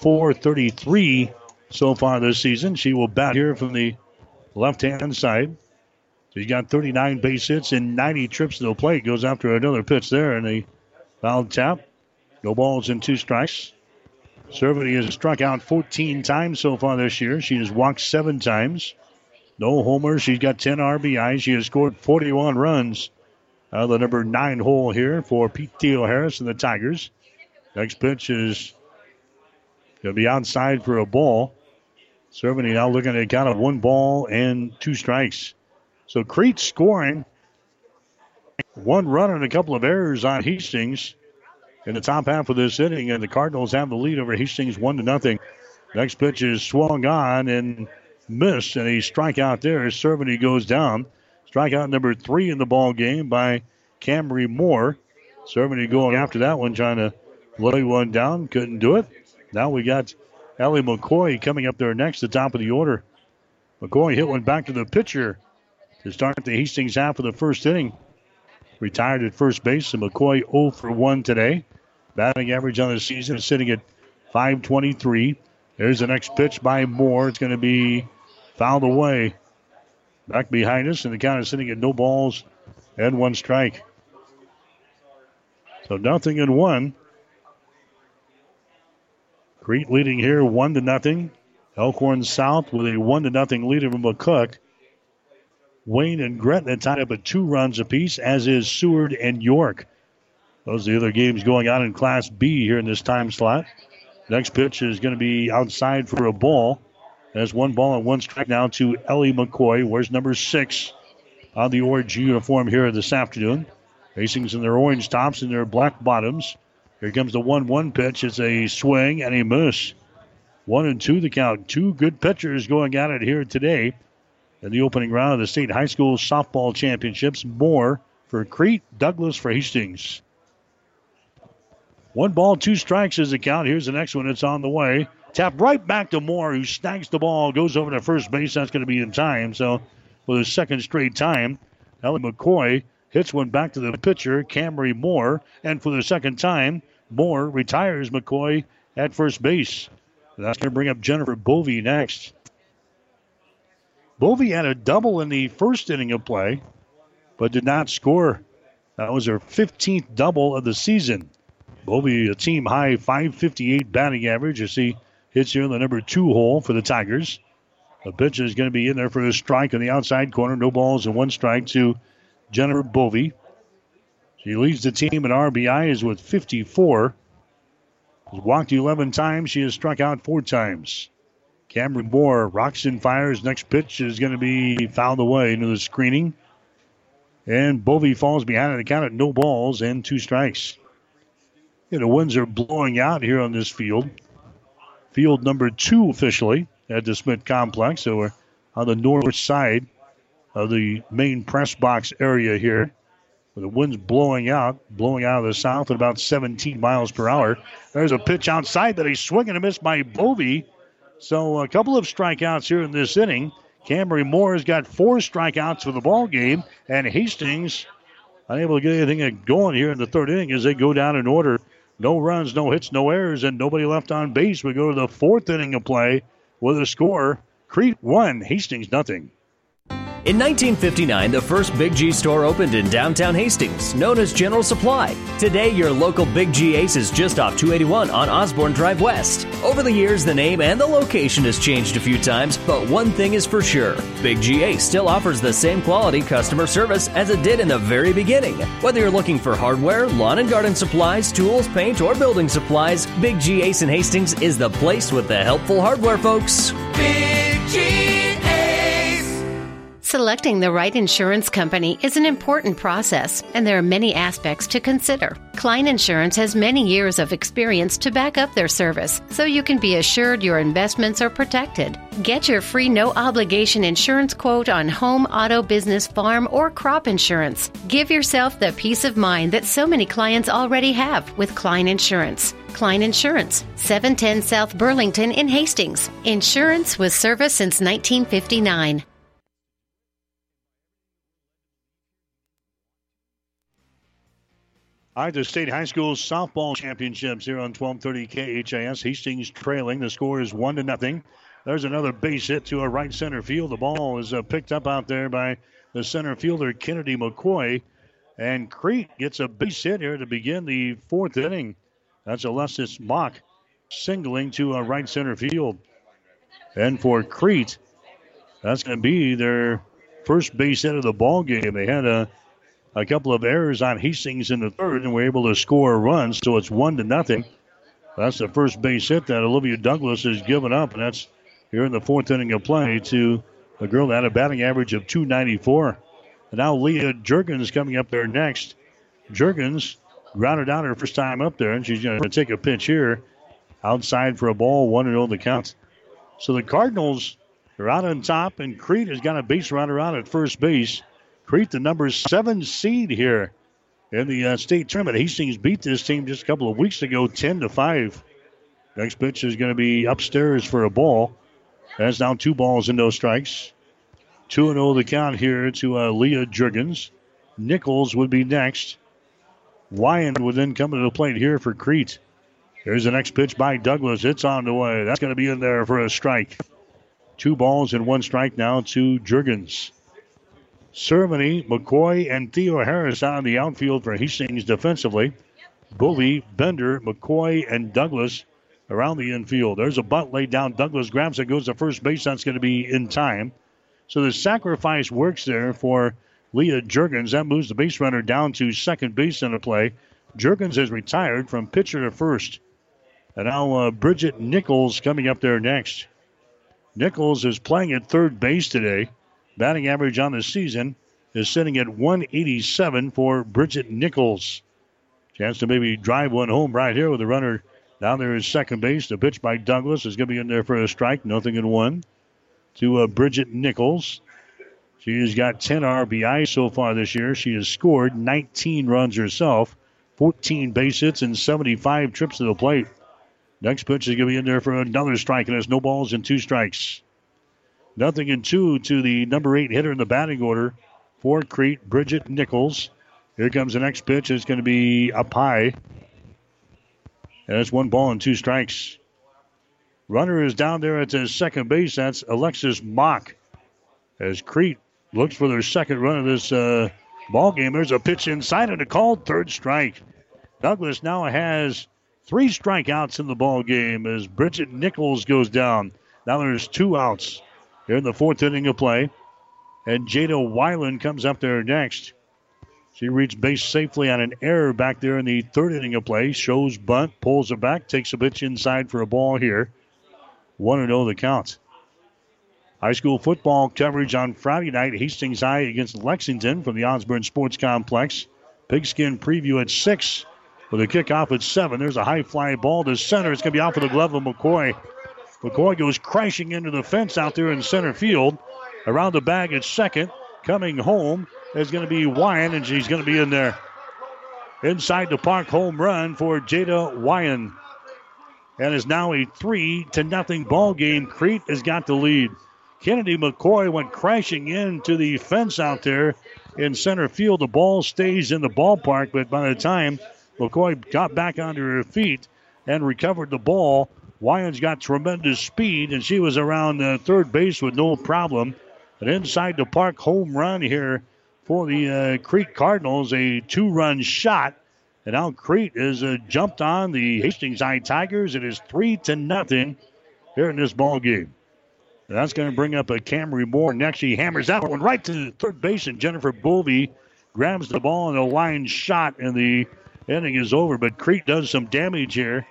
433 so far this season. She will bat here from the left hand side. She's got 39 base hits and 90 trips to the plate. Goes after another pitch there and a foul tap. No balls and two strikes. Cervany has struck out 14 times so far this year. She has walked seven times. No homers. She's got 10 RBIs. She has scored 41 runs. The number nine hole here for Pete Theo Harris and the Tigers. Next pitch is going to be outside for a ball. Cervany now looking at a count of one ball and two strikes. So Crete scoring one run and a couple of errors on Hastings in the top half of this inning, and the Cardinals have the lead over Hastings one to nothing. Next pitch is swung on and missed, and a strikeout there as Cervany goes down. Strikeout number three in the ball game by Camry Moore. Cervany going after that one, trying to lay one down, couldn't do it. Now we got Ellie McCoy coming up there next, the top of the order. McCoy hit one back to the pitcher to start the Hastings half of the first inning. Retired at first base, and McCoy 0 for 1 today. Batting average on the season is sitting at 523. There's the next pitch by Moore. It's going to be fouled away. Back behind us, and the count is sitting at no balls and one strike. So nothing in one. Crete leading here one to nothing. Elkhorn South with a one to nothing lead over McCook. Wayne and Gretna tied up at two runs apiece, as is Seward and York. Those are the other games going on in Class B here in this time slot. Next pitch is going to be outside for a ball. There's one ball and one strike now to Ellie McCoy. Where's number six on the orange uniform here this afternoon? Hastings in their orange tops and their black bottoms. Here comes the 1 1 pitch. It's a swing and a miss. One and two the count. Two good pitchers going at it here today in the opening round of the state high school softball championships. Moore for Crete, Douglas for Hastings. One ball, two strikes is the count. Here's the next one. It's on the way. Tap right back to Moore, who snags the ball, goes over to first base. That's going to be in time. So, for the second straight time, Ellie McCoy hits one back to the pitcher, Camry Moore. And for the second time, Moore retires McCoy at first base. That's going to bring up Jennifer Bovey next. Bovey had a double in the first inning of play, but did not score. That was her 15th double of the season. Bovey, a team high 558 batting average as he hits here in the number two hole for the Tigers. The pitch is going to be in there for a strike on the outside corner. No balls and one strike to Jennifer Bovey. She leads the team in RBIs with 54. Has walked 11 times. She has struck out four times. Camry Moore rocks and fires. Next pitch is going to be fouled away into the screening. And Bovey falls behind on the count at no balls and two strikes. Yeah, the winds are blowing out here on this field. Field number two officially at the Smith Complex. So we're on the north side of the main press box area here. The wind's blowing out, blowing out of the south at about 17 miles per hour. There's a pitch outside that he's swinging and missed by Bovey. So a couple of strikeouts here in this inning. Camry Moore has got four strikeouts for the ball game, and Hastings unable to get anything going here in the third inning as they go down in order. No runs, no hits, no errors, and nobody left on base. We go to the fourth inning of play with a score: Crete one, Hastings nothing.
In 1959, the first Big G store opened in downtown Hastings, known as General Supply. Today, your local Big G Ace is just off 281 on Osborne Drive West. Over the years, the name and the location has changed a few times, but one thing is for sure Big G Ace still offers the same quality customer service as it did in the very beginning. Whether you're looking for hardware, lawn and garden supplies, tools, paint, or building supplies, Big G Ace in Hastings is the place with the helpful hardware folks.
Big G
Selecting the right insurance company is an important process, and there are many aspects to consider. Klein Insurance has many years of experience to back up their service, so you can be assured your investments are protected. Get your free no obligation insurance quote on home, auto, business, farm, or crop insurance. Give yourself the peace of mind that so many clients already have with Klein Insurance. Klein Insurance, 710 South Burlington in Hastings. Insurance with service since 1959.
The state high school softball championships here on 1230 KHAS. Hastings trailing. The score is one to nothing. There's another base hit to a right center field. The ball is uh, picked up out there by the center fielder Kennedy McCoy, and Crete gets a base hit here to begin the fourth inning. That's Alexis Mock singling to a right center field. And for Crete, that's going to be their first base hit of the ball game. They had a a couple of errors on Hastings in the third, and we're able to score a run. So it's one to nothing. That's the first base hit that Olivia Douglas has given up, and that's here in the fourth inning of play to a girl that had a batting average of 294. And now Leah Jurgens coming up there next. Jurgens grounded out her first time up there, and she's going to take a pitch here outside for a ball, 1 0 the count. So the Cardinals are out on top, and Crete has got a base runner out at first base. Crete, the number seven seed here in the uh, state tournament. Hastings beat this team just a couple of weeks ago, 10 to 5. Next pitch is going to be upstairs for a ball. That's now two balls and no strikes. 2 0 the count here to uh, Leah Jurgens. Nichols would be next. Wyand would then come to the plate here for Crete. Here's the next pitch by Douglas. It's on the way. That's going to be in there for a strike. Two balls and one strike now to Jurgens. Cerveny, McCoy, and Theo Harris on the outfield for Hastings defensively. Bovey, Bender, McCoy, and Douglas around the infield. There's a bunt laid down. Douglas grabs it, goes to first base. That's going to be in time. So the sacrifice works there for Leah Jurgens. That moves the base runner down to second base in the play. Jurgens has retired from pitcher to first. And now uh, Bridget Nichols coming up there next. Nichols is playing at third base today. Batting average on the season is sitting at 187 for Bridget Nichols. Chance to maybe drive one home right here with the runner down there is second base. The pitch by Douglas is going to be in there for a strike. Nothing in one to uh, Bridget Nichols. She has got 10 RBI so far this year. She has scored 19 runs herself, 14 base hits, and 75 trips to the plate. Next pitch is going to be in there for another strike, and there's no balls and two strikes. Nothing in two to the number eight hitter in the batting order for Crete, Bridget Nichols. Here comes the next pitch. It's going to be up high. And it's one ball and two strikes. Runner is down there at the second base. That's Alexis Mock. As Crete looks for their second run of this uh, ball game, there's a pitch inside and a called third strike. Douglas now has three strikeouts in the ball game as Bridget Nichols goes down. Now there's two outs here in the fourth inning of play. And Jada Weiland comes up there next. She reached base safely on an error back there in the third inning of play. Shows bunt, pulls it back, takes a pitch inside for a ball here. 1 0 the count. High school football coverage on Friday night. Hastings High against Lexington from the Osborne Sports Complex. Pigskin preview at 6 with a kickoff at 7. There's a high fly ball to center. It's going to be off of the glove of McCoy. McCoy goes crashing into the fence out there in center field. Around the bag at second. Coming home is going to be Wyan, and she's going to be in there. Inside the park home run for Jada Wyan. And is now a three to nothing ball game. Crete has got the lead. Kennedy McCoy went crashing into the fence out there in center field. The ball stays in the ballpark, but by the time McCoy got back onto her feet and recovered the ball, Wyans got tremendous speed, and she was around uh, third base with no problem. An inside the park home run here for the uh, Crete Cardinals, a two run shot. And now Crete has uh, jumped on the Hastings High Tigers. It is three to nothing here in this ball game. And that's going to bring up a Camry Moore. Next, she hammers that one right to third base, and Jennifer Bovey grabs the ball and a line shot, and the inning is over. But Crete does some damage here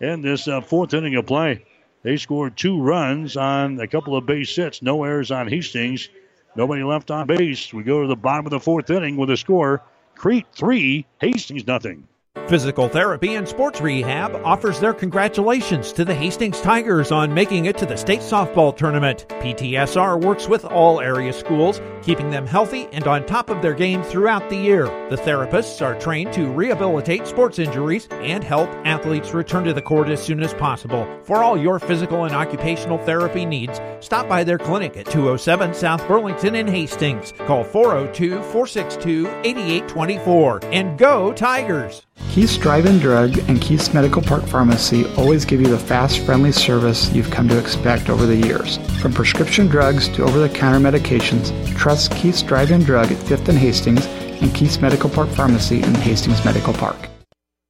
in this uh, fourth inning of play. They scored two runs on a couple of base hits, no errors on Hastings. Nobody left on base. We go to the bottom of the fourth inning with a score Crete 3, Hastings nothing.
Physical Therapy and Sports Rehab offers their congratulations to the Hastings Tigers on making it to the state softball tournament. PTSR works with all area schools, keeping them healthy and on top of their game throughout the year. The therapists are trained to rehabilitate sports injuries and help athletes return to the court as soon as possible. For all your physical and occupational therapy needs, stop by their clinic at 207 South Burlington in Hastings. Call 402 462 8824 and go Tigers!
Keith's Drive-In Drug and Keith's Medical Park Pharmacy always give you the fast, friendly service you've come to expect over the years. From prescription drugs to over-the-counter medications, trust Keith's Drive-In Drug at 5th and Hastings and Keith's Medical Park Pharmacy in Hastings Medical Park.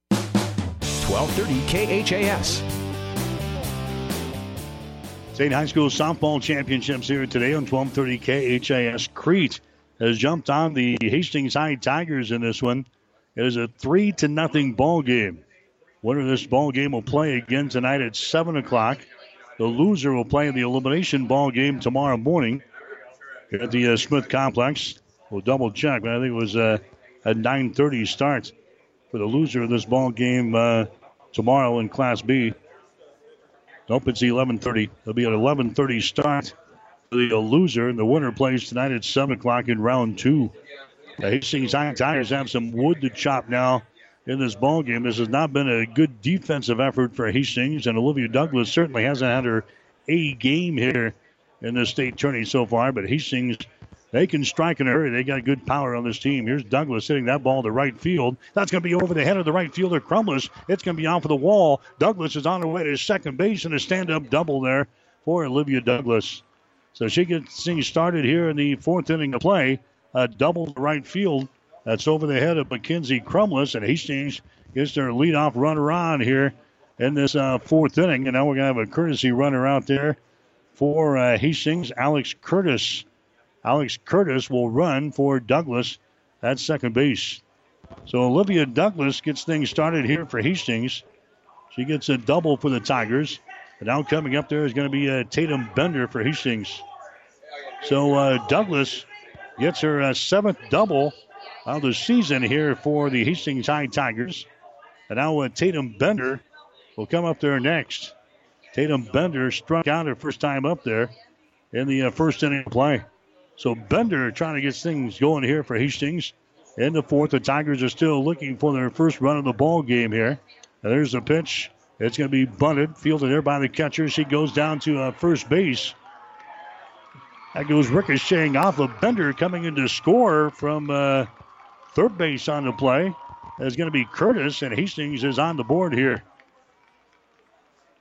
1230 KHAS.
State High School Softball Championships here today on 1230 KHAS. Crete has jumped on the Hastings High Tigers in this one. It is a three to nothing ball game. Winner of this ball game will play again tonight at seven o'clock. The loser will play in the elimination ball game tomorrow morning at the uh, Smith Complex. We'll double check, but I think it was uh, a 9:30 start for the loser of this ball game uh, tomorrow in Class B. Nope, it's 11:30. It'll be an 11:30 start for the loser, and the winner plays tonight at seven o'clock in round two. The Hastings Tigers have some wood to chop now in this ball game. This has not been a good defensive effort for Hastings, and Olivia Douglas certainly hasn't had her A game here in the state tourney so far. But Hastings, they can strike in a hurry. They got good power on this team. Here's Douglas hitting that ball to right field. That's going to be over the head of the right fielder, Crumless. It's going to be off of the wall. Douglas is on her way to second base and a stand-up double there for Olivia Douglas. So she gets things started here in the fourth inning of play a double to right field. That's over the head of Mackenzie Crumless, and Hastings gets their leadoff runner on here in this uh, fourth inning. And now we're going to have a courtesy runner out there for uh, Hastings, Alex Curtis. Alex Curtis will run for Douglas at second base. So Olivia Douglas gets things started here for Hastings. She gets a double for the Tigers. And now coming up there is going to be uh, Tatum Bender for Hastings. So uh, Douglas gets her uh, seventh double of the season here for the Hastings High Tigers. And now uh, Tatum Bender will come up there next. Tatum Bender struck out her first time up there in the uh, first inning play. So Bender trying to get things going here for Hastings. In the fourth, the Tigers are still looking for their first run of the ball game here. And there's the pitch. It's going to be bunted, fielded there by the catcher. She goes down to uh, first base. That goes ricocheting off of Bender coming in to score from uh, third base on the play. That's going to be Curtis, and Hastings is on the board here.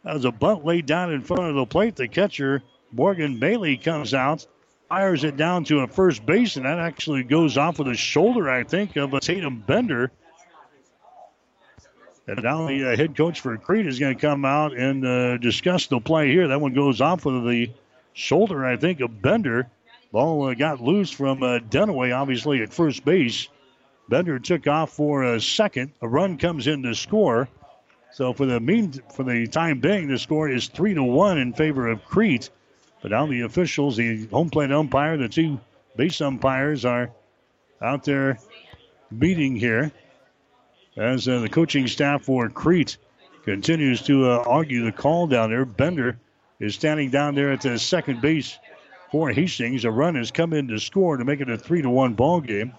Was a bunt laid down in front of the plate. The catcher, Morgan Maley, comes out, fires it down to a first base, and that actually goes off of the shoulder, I think, of a Tatum Bender. And now the uh, head coach for Crete is going to come out and uh, discuss the play here. That one goes off of the shoulder, I think, of Bender. Ball uh, got loose from uh, Dunaway, obviously, at first base. Bender took off for a second. A run comes in to score. So for the mean for the time being, the score is three to one in favor of Crete. But now the officials, the home plate umpire, the two base umpires are out there meeting here as uh, the coaching staff for Crete continues to uh, argue the call down there. Bender is standing down there at the second base for Hastings. A run has come in to score to make it a three to one ball game.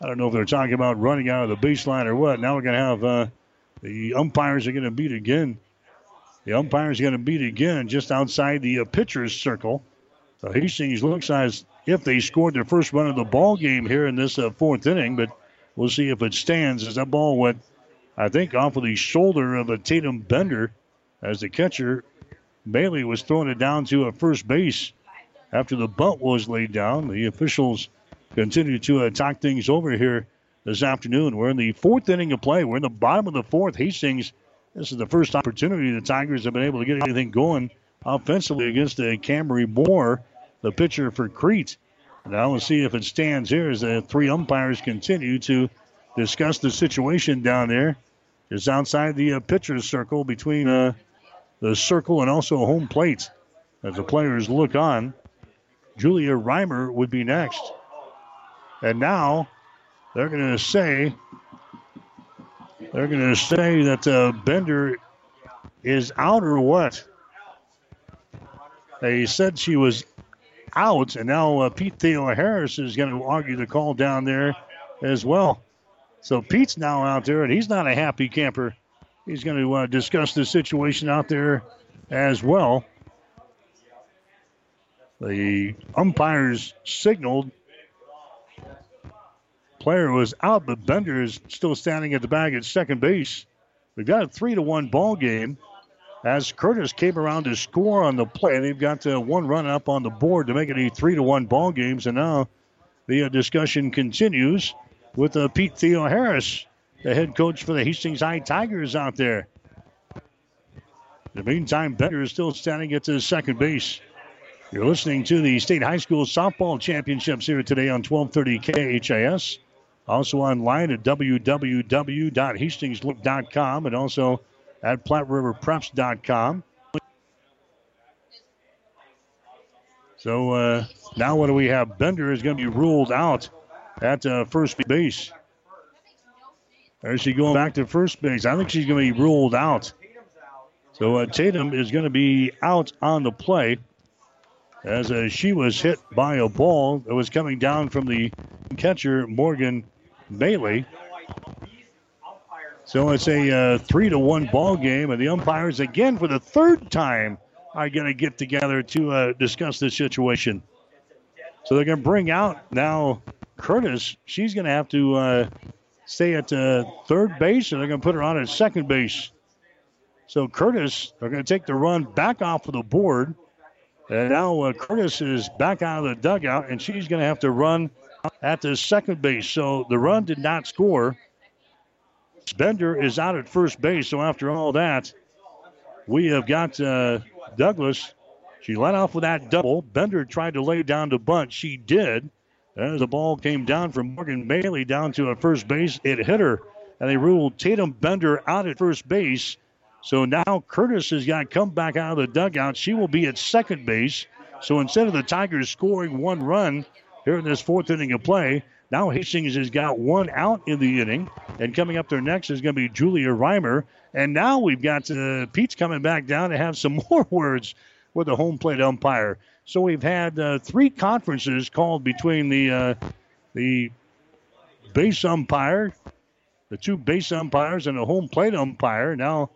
I don't know if they're talking about running out of the baseline or what. Now we're going to have uh, the umpires are going to beat again. The umpires are going to beat again just outside the uh, pitcher's circle. So Hastings looks as if they scored their first run of the ball game here in this uh, fourth inning, but we'll see if it stands as that ball went, I think, off of the shoulder of a Tatum Bender as the catcher Maley was throwing it down to a first base after the bunt was laid down. The officials continue to talk things over here this afternoon. We're in the fourth inning of play. We're in the bottom of the fourth. Hastings, this is the first opportunity the Tigers have been able to get anything going offensively against the Camry Moore, the pitcher for Crete. Now we'll see if it stands here as the three umpires continue to discuss the situation down there. Just outside the uh, pitcher's circle between uh, the circle and also home plate as the players look on. Julia Reimer would be next. And now they're going to say they're going to say that uh, Bender is out or what? They said she was out, and now uh, Pete Theo Harris is going to argue the call down there as well. So Pete's now out there, and he's not a happy camper. He's going to uh, discuss the situation out there as well. The umpires signaled player was out, but Bender is still standing at the bag at second base. We've got a three to one ball game as Curtis came around to score on the play. They've got uh, one run up on the board to make it a three to one ball game. So now the uh, discussion continues with uh, Pete Theo Harris, the head coach for the Hastings High Tigers out there. In the meantime, Bender is still standing at the second base. You're listening to the State High School Softball Championships here today on 1230 KHAS. Also online at www.hastings.com and also at PlatteRiverPreps.com. So uh, now what do we have? Bender is going to be ruled out at uh, first base. Is she going back to first base? I think she's going to be ruled out. So uh, Tatum is going to be out on the play as uh, she was hit by a ball that was coming down from the catcher, Morgan Maley. So it's a uh, three to one ball game, and the umpires again for the third time are going to get together to uh, discuss this situation. So they're going to bring out now Curtis. She's going to have to uh, stay at uh, third base, and they're going to put her on at second base. So Curtis, they're going to take the run back off of the board. And now uh, Curtis is back out of the dugout, and she's going to have to run at the second base. So the run did not score. Bender is out at first base. So after all that, we have got uh, Douglas. She let off with that double. Bender tried to lay down to bunt. She did. As the ball came down from Morgan Maley down to a first base, it hit her. And they ruled Tatum Bender out at first base. So now Curtis has got to come back out of the dugout. She will be at second base. So instead of the Tigers scoring one run here in this fourth inning of play, now Hastings has got one out in the inning. And coming up there next is going to be Julia Reimer. And now we've got uh, Pete's coming back down to have some more words with the home plate umpire. So we've had uh, three conferences called between the uh, the base umpire, the two base umpires, and the home plate umpire. Now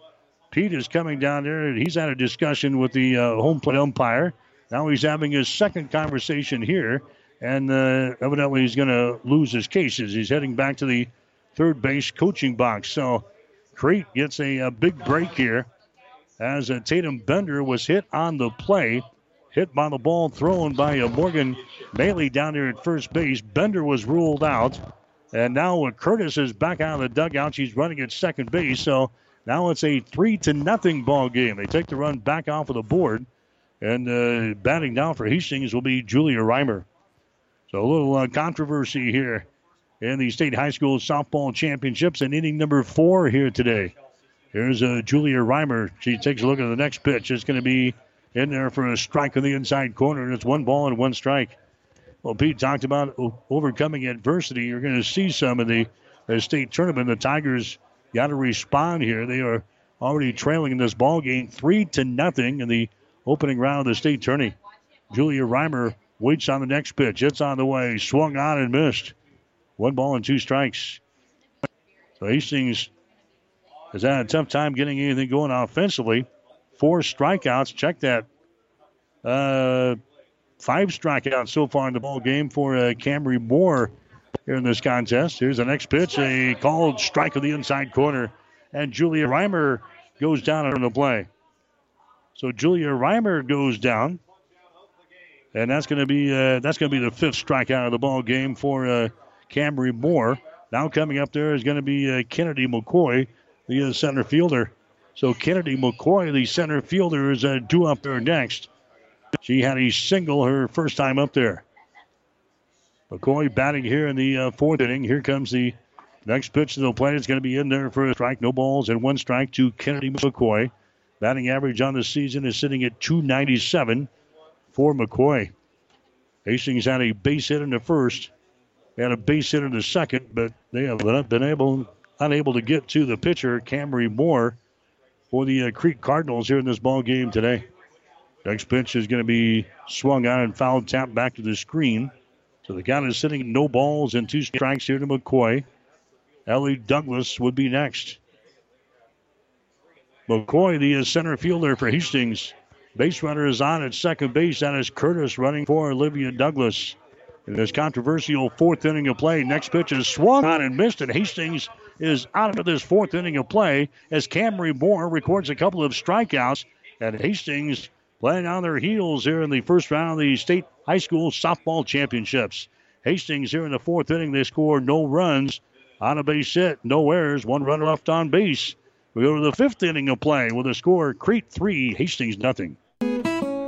Pete is coming down there. and He's had a discussion with the uh, home plate umpire. Now he's having his second conversation here, and uh, evidently he's going to lose his cases. He's heading back to the third base coaching box. So Crete gets a, a big break here as uh, Tatum Bender was hit on the play. Hit by the ball thrown by uh, Morgan Maley down there at first base. Bender was ruled out. And now uh, Curtis is back out of the dugout. She's running at second base. So Now it's a three to nothing ball game. They take the run back off of the board, and uh, batting down for Hastings will be Julia Reimer. So a little uh, controversy here in the state high school softball championships and inning number four here today. Here's uh, Julia Reimer. She takes a look at the next pitch. It's going to be in there for a strike in the inside corner, and it's one ball and one strike. Well, Pete talked about overcoming adversity. You're going to see some in the, the state tournament. The Tigers got to respond here. They are already trailing in this ball game, three to nothing in the opening round of the state tourney. Julia Reimer waits on the next pitch. It's on the way, swung on and missed. One ball and two strikes. So Hastings has had a tough time getting anything going offensively. Four strikeouts. Check that. Uh, five strikeouts so far in the ball game for uh, Camry Moore here in this contest. Here's the next pitch, a called strike of the inside corner, and Julia Reimer goes down on the play. So Julia Reimer goes down, and that's going to be uh, that's going to be the fifth strikeout of the ball game for uh, Camry Moore. Now coming up there is going to be uh, Kennedy McCoy, the uh, center fielder. So Kennedy McCoy, the center fielder, is uh, due up there next. She had a single her first time up there. McCoy batting here in the uh, fourth inning. Here comes the next pitch to the plate. It's going to be in there for a strike. No balls and one strike to Kennedy McCoy. Batting average on the season is sitting at 297 for McCoy. Hastings had a base hit in the first, had a base hit in the second, but they have been able unable to get to the pitcher Camry Moore for the uh, Crete Cardinals here in this ball game today. Next pitch is going to be swung on and foul tap back to the screen. So the count is sitting no balls and two strikes here to McCoy. Ellie Douglas would be next. McCoy, the center fielder for Hastings. Base runner is on at second base. That is Curtis running for Olivia Douglas. This controversial fourth inning of play, next pitch is swung on and missed, and Hastings is out of this fourth inning of play as Camry Moore records a couple of strikeouts, and Hastings playing on their heels here in the first round of the state high school softball championships. Hastings here in the fourth inning, they score no runs on a base hit, no errors, one runner left on base. We go to the fifth inning of play with a score Crete 3, Hastings nothing.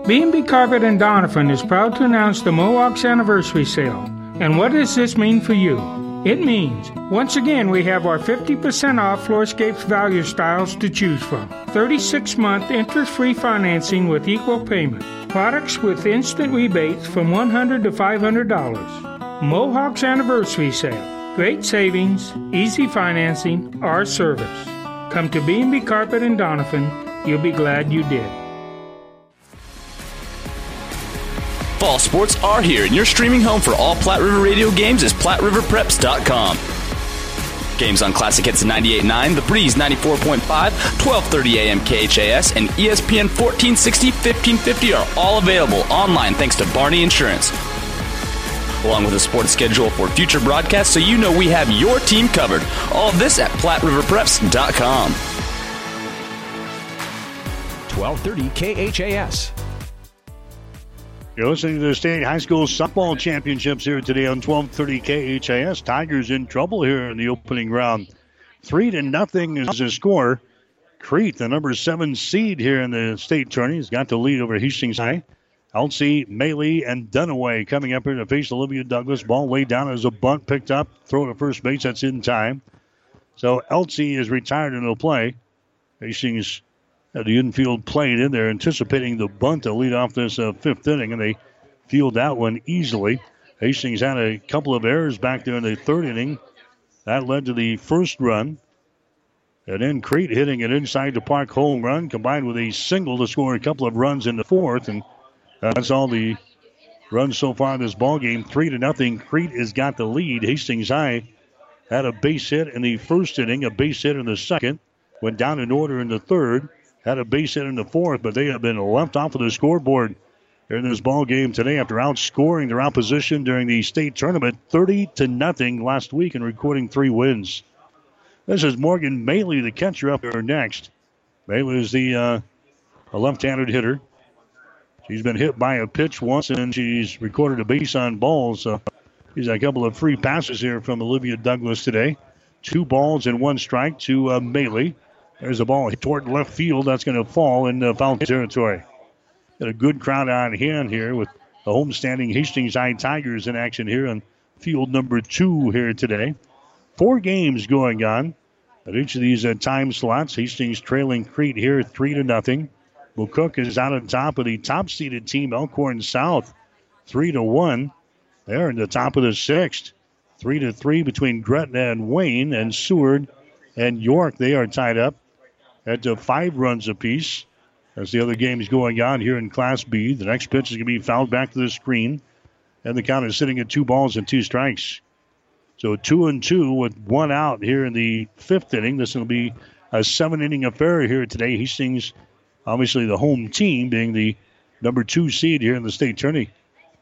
B&B Carpet and Doniphan is proud to announce the Mohawks anniversary sale. And what does this mean for you? It means, once again, we have our 50% off Floorscapes value styles to choose from. 36 month interest free financing with equal payment. Products with instant rebates from $100 to $500. Mohawk's anniversary sale. Great savings, easy financing, our service. Come to B&B Carpet and Doniphan. You'll be glad you did.
Fall sports are here, and your streaming home for all Platte River radio games is PlatteRiverPreps.com. Games on Classic Hits 98.9, The Breeze 94.5, 1230 AM KHAS, and ESPN 1460, 1550 are all available online thanks to Barney Insurance. Along with a sports schedule for future broadcasts so you know we have your team covered. All this at PlatteRiverPreps.com.
1230 KHAS.
You're listening to the state high school softball championships here today on 1230 KHAS. Tigers in trouble here in the opening round. Three to nothing is the score. Crete, the number seven seed here in the state tourney, has got the lead over Hastings High. Elsie, Maley, and Dunaway coming up here to face Olivia Douglas. Ball laid down as a bunt picked up. Throw to first base. That's in time. So Elsie is retired in the play. Hastings the infield played in there, anticipating the bunt to lead off this uh, fifth inning, and they field that one easily. Hastings had a couple of errors back there in the third inning. That led to the first run. And then Crete hitting an inside the park home run combined with a single to score a couple of runs in the fourth. And that's all the runs so far in this ball game. Three to nothing. Crete has got the lead. Hastings High had a base hit in the first inning, a base hit in the second, went down in order in the third, had a base hit in the fourth, but they have been left off of the scoreboard in this ball game today after outscoring their opposition during the state tournament 30 to nothing last week and recording three wins. This is Morgan Maley, the catcher, up there next. Maley is the uh, a left-handed hitter. She's been hit by a pitch once, and she's recorded a base on balls. So she's had a couple of free passes here from Olivia Douglas today. Two balls and one strike to uh, Maley. There's a ball toward left field. That's going to fall in the foul territory. Got a good crowd on hand here with the homestanding Hastings High Tigers in action here on field number two here today. Four games going on at each of these uh, time slots. Hastings trailing Crete here three to nothing. McCook is out on top of the top seeded team, Elkhorn South, three to one. They're in the top of the sixth. Three to three between Gretna and Wayne and Seward and York. They are tied up at uh, five runs apiece. As the other game is going on here in Class B, the next pitch is going to be fouled back to the screen, and the count is sitting at two balls and two strikes. So two and two with one out here in the fifth inning. This will be a seven inning affair here today. Hastings, obviously the home team, being the number two seed here in the state tourney.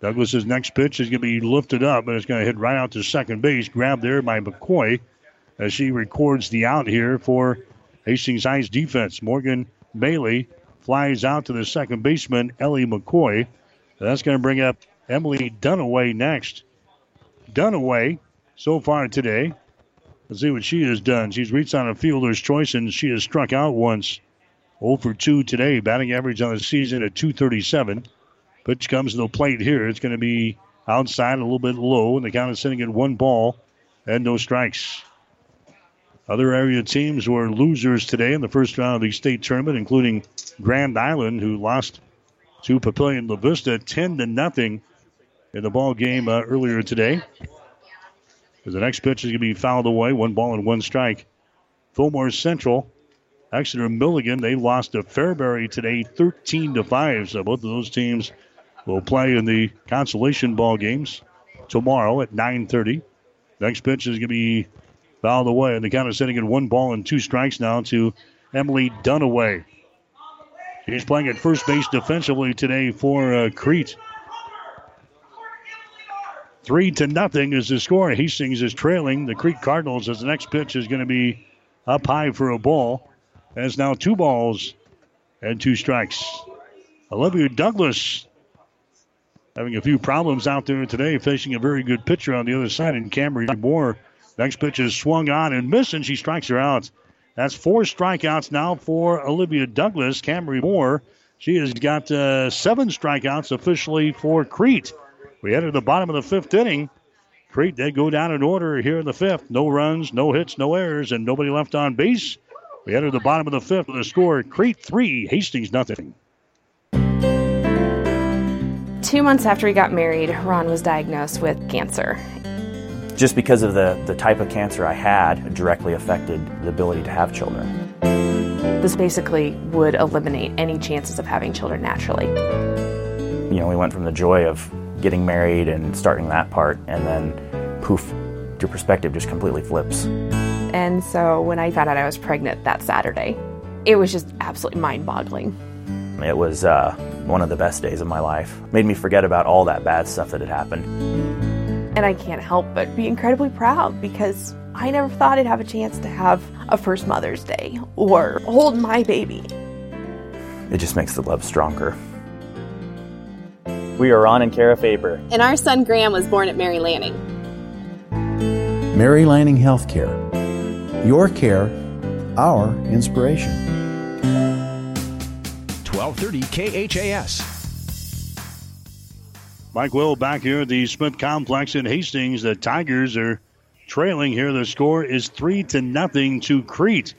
Douglas's next pitch is going to be lifted up, and it's going to hit right out to second base. Grabbed there by McCoy as she records the out here for Hastings High's defense. Morgan Maley flies out to the second baseman, Ellie McCoy. That's going to bring up Emily Dunaway next. Dunaway, so far today, let's see what she has done. She's reached on a fielder's choice and she has struck out once. 0 for 2 today, batting average on the season at 237. Pitch comes to the plate here. It's going to be outside a little bit low, and the count is sitting at one ball and no strikes. Other area teams were losers today in the first round of the state tournament, including Grand Island, who lost to Papillion La Vista 10 to nothing in the ball game uh, earlier today. The next pitch is going to be fouled away, one ball and one strike. Fillmore Central, Exeter Milligan, they lost to Fairbury today 13 to 5. So both of those teams will play in the consolation ball games tomorrow at 9:30. Next pitch is going to be fouled away, and the count is sitting at one ball and two strikes now to Emily Dunaway. She's playing at first base defensively today for uh, Crete. Three to nothing is the score. Hastings is trailing the Crete Cardinals as the next pitch is going to be up high for a ball. As now two balls and two strikes. Olivia Douglas having a few problems out there today, facing a very good pitcher on the other side in Camry Moore. Next pitch is swung on and missed, and she strikes her out. That's four strikeouts now for Olivia Douglas. Camry Moore, she has got uh, seven strikeouts officially for Crete. We enter the bottom of the fifth inning. Crete, they go down in order here in the fifth. No runs, no hits, no errors, and nobody left on base. We enter the bottom of the fifth with a score Crete 3, Hastings nothing.
Two months after he got married, Ron was diagnosed with cancer
just because of the, the type of cancer I had directly affected the ability to have children.
This basically would eliminate any chances of having children naturally.
You know, we went from the joy of getting married and starting that part, and then poof, your perspective just completely flips.
And so when I found out I was pregnant that Saturday, it was just absolutely mind boggling.
It was uh, one of the best days of my life. Made me forget about all that bad stuff that had happened.
And I can't help but be incredibly proud because I never thought I'd have a chance to have a first Mother's Day or hold my baby.
It just makes the love stronger. We are Ron and Kara Faber.
And our son Graham was born at Mary Lanning.
Mary Lanning Healthcare. Your care, our inspiration.
1230 KHAS.
Mike Will back here at the Smith Complex in Hastings. The Tigers are trailing here. The score is three to nothing to Crete.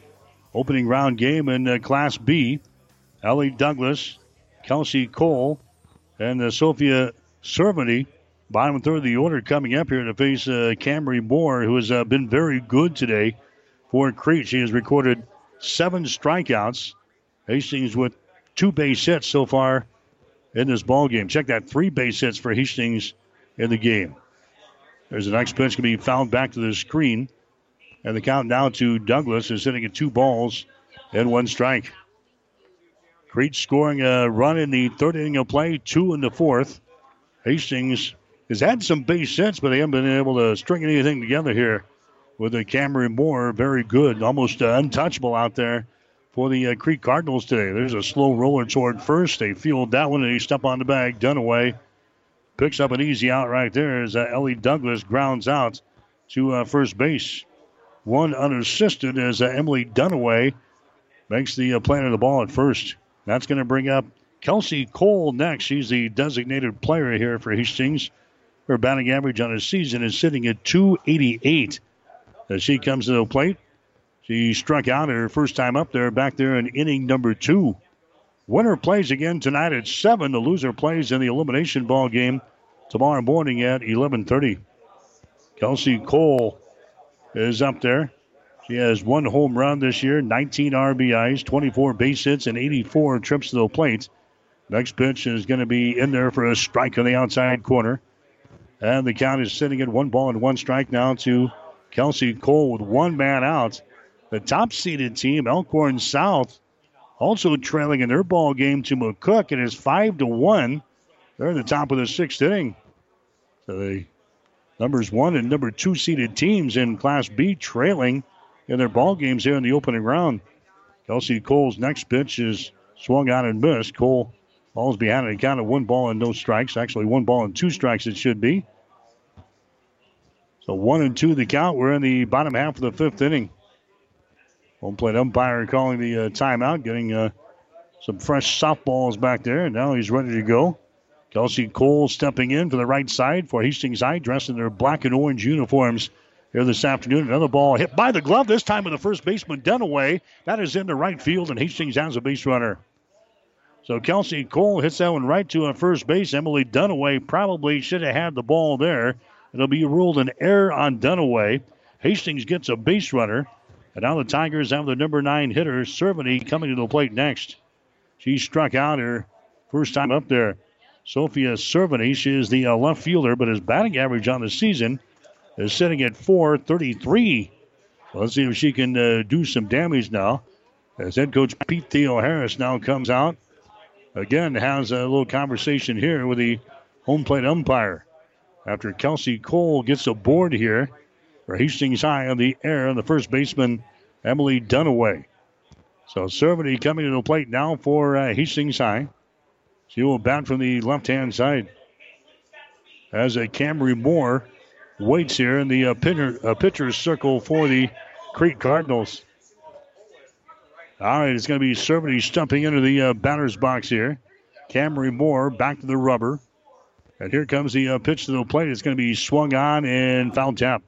Opening round game in uh, Class B. Ellie Douglas, Kelsey Cole, and uh, Sophia Cerveny. Bottom third of the order coming up here to face uh, Camry Moore, who has uh, been very good today for Crete. She has recorded seven strikeouts. Hastings with two base hits so far in this ball game. Check that three base hits for Hastings in the game. There's the next pitch going to be fouled back to the screen. And the count now to Douglas is sitting at two balls and one strike. Crete scoring a run in the third inning of play, two in the fourth. Hastings has had some base hits, but they haven't been able to string anything together here with the Camry Moore. Very good, almost uh, untouchable out there for the uh, Crete Cardinals today. There's a slow roller toward first. They field that one and they step on the bag. Dunaway picks up an easy out right there as uh, Ellie Douglas grounds out to uh, first base. One unassisted as uh, Emily Dunaway makes the uh, plant of the ball at first. That's going to bring up Kelsey Cole next. She's the designated player here for Hastings. Her batting average on the season is sitting at 288. As she comes to the plate, she struck out her first time up there, back there in inning number two. Winner plays again tonight at 7. The loser plays in the elimination ball game tomorrow morning at 11.30. Kelsey Cole is up there. She has one home run this year, 19 RBIs, 24 base hits, and 84 trips to the plate. Next pitch is going to be in there for a strike on the outside corner. And the count is sitting at one ball and one strike now to Kelsey Cole with one man out. The top seeded team, Elkhorn South, also trailing in their ball game to McCook. It is five to one. They're in the top of the sixth inning. So the numbers one and number two seeded teams in Class B trailing in their ball games here in the opening round. Kelsey Cole's next pitch is swung out and missed. Cole falls behind a count of one ball and no strikes. Actually, one ball and two strikes it should be. So one and two the count. We're in the bottom half of the fifth inning. Home plate umpire calling the uh, timeout, getting uh, some fresh softballs back there, and now he's ready to go. Kelsey Cole stepping in for the right side for Hastings High, dressed in their black and orange uniforms here this afternoon. Another ball hit by the glove, this time with the first baseman Dunaway. That is in the right field, and Hastings has a base runner. So Kelsey Cole hits that one right to a first base. Emily Dunaway probably should have had the ball there. It'll be ruled an error on Dunaway. Hastings gets a base runner. And now the Tigers have the number nine hitter, Cerveny, coming to the plate next. She struck out her first time up there. Sophia Cerveny, she is the uh, left fielder, but his batting average on the season is sitting at 433. Well, let's see if she can uh, do some damage now. As head coach Pete Theo Harris now comes out. Again, has a little conversation here with the home plate umpire. After Kelsey Cole gets aboard here for Hastings High on the air, and the first baseman, Emily Dunaway. So Cerveny coming to the plate now for uh, Hastings High. She will bat from the left hand side. As a Camry Moore waits here in the uh, pitcher, uh, pitcher's circle for the Crete Cardinals. All right, it's going to be Cerveny stumping into the uh, batter's box here. Camry Moore back to the rubber. And here comes the uh, pitch to the plate. It's going to be swung on and foul tap.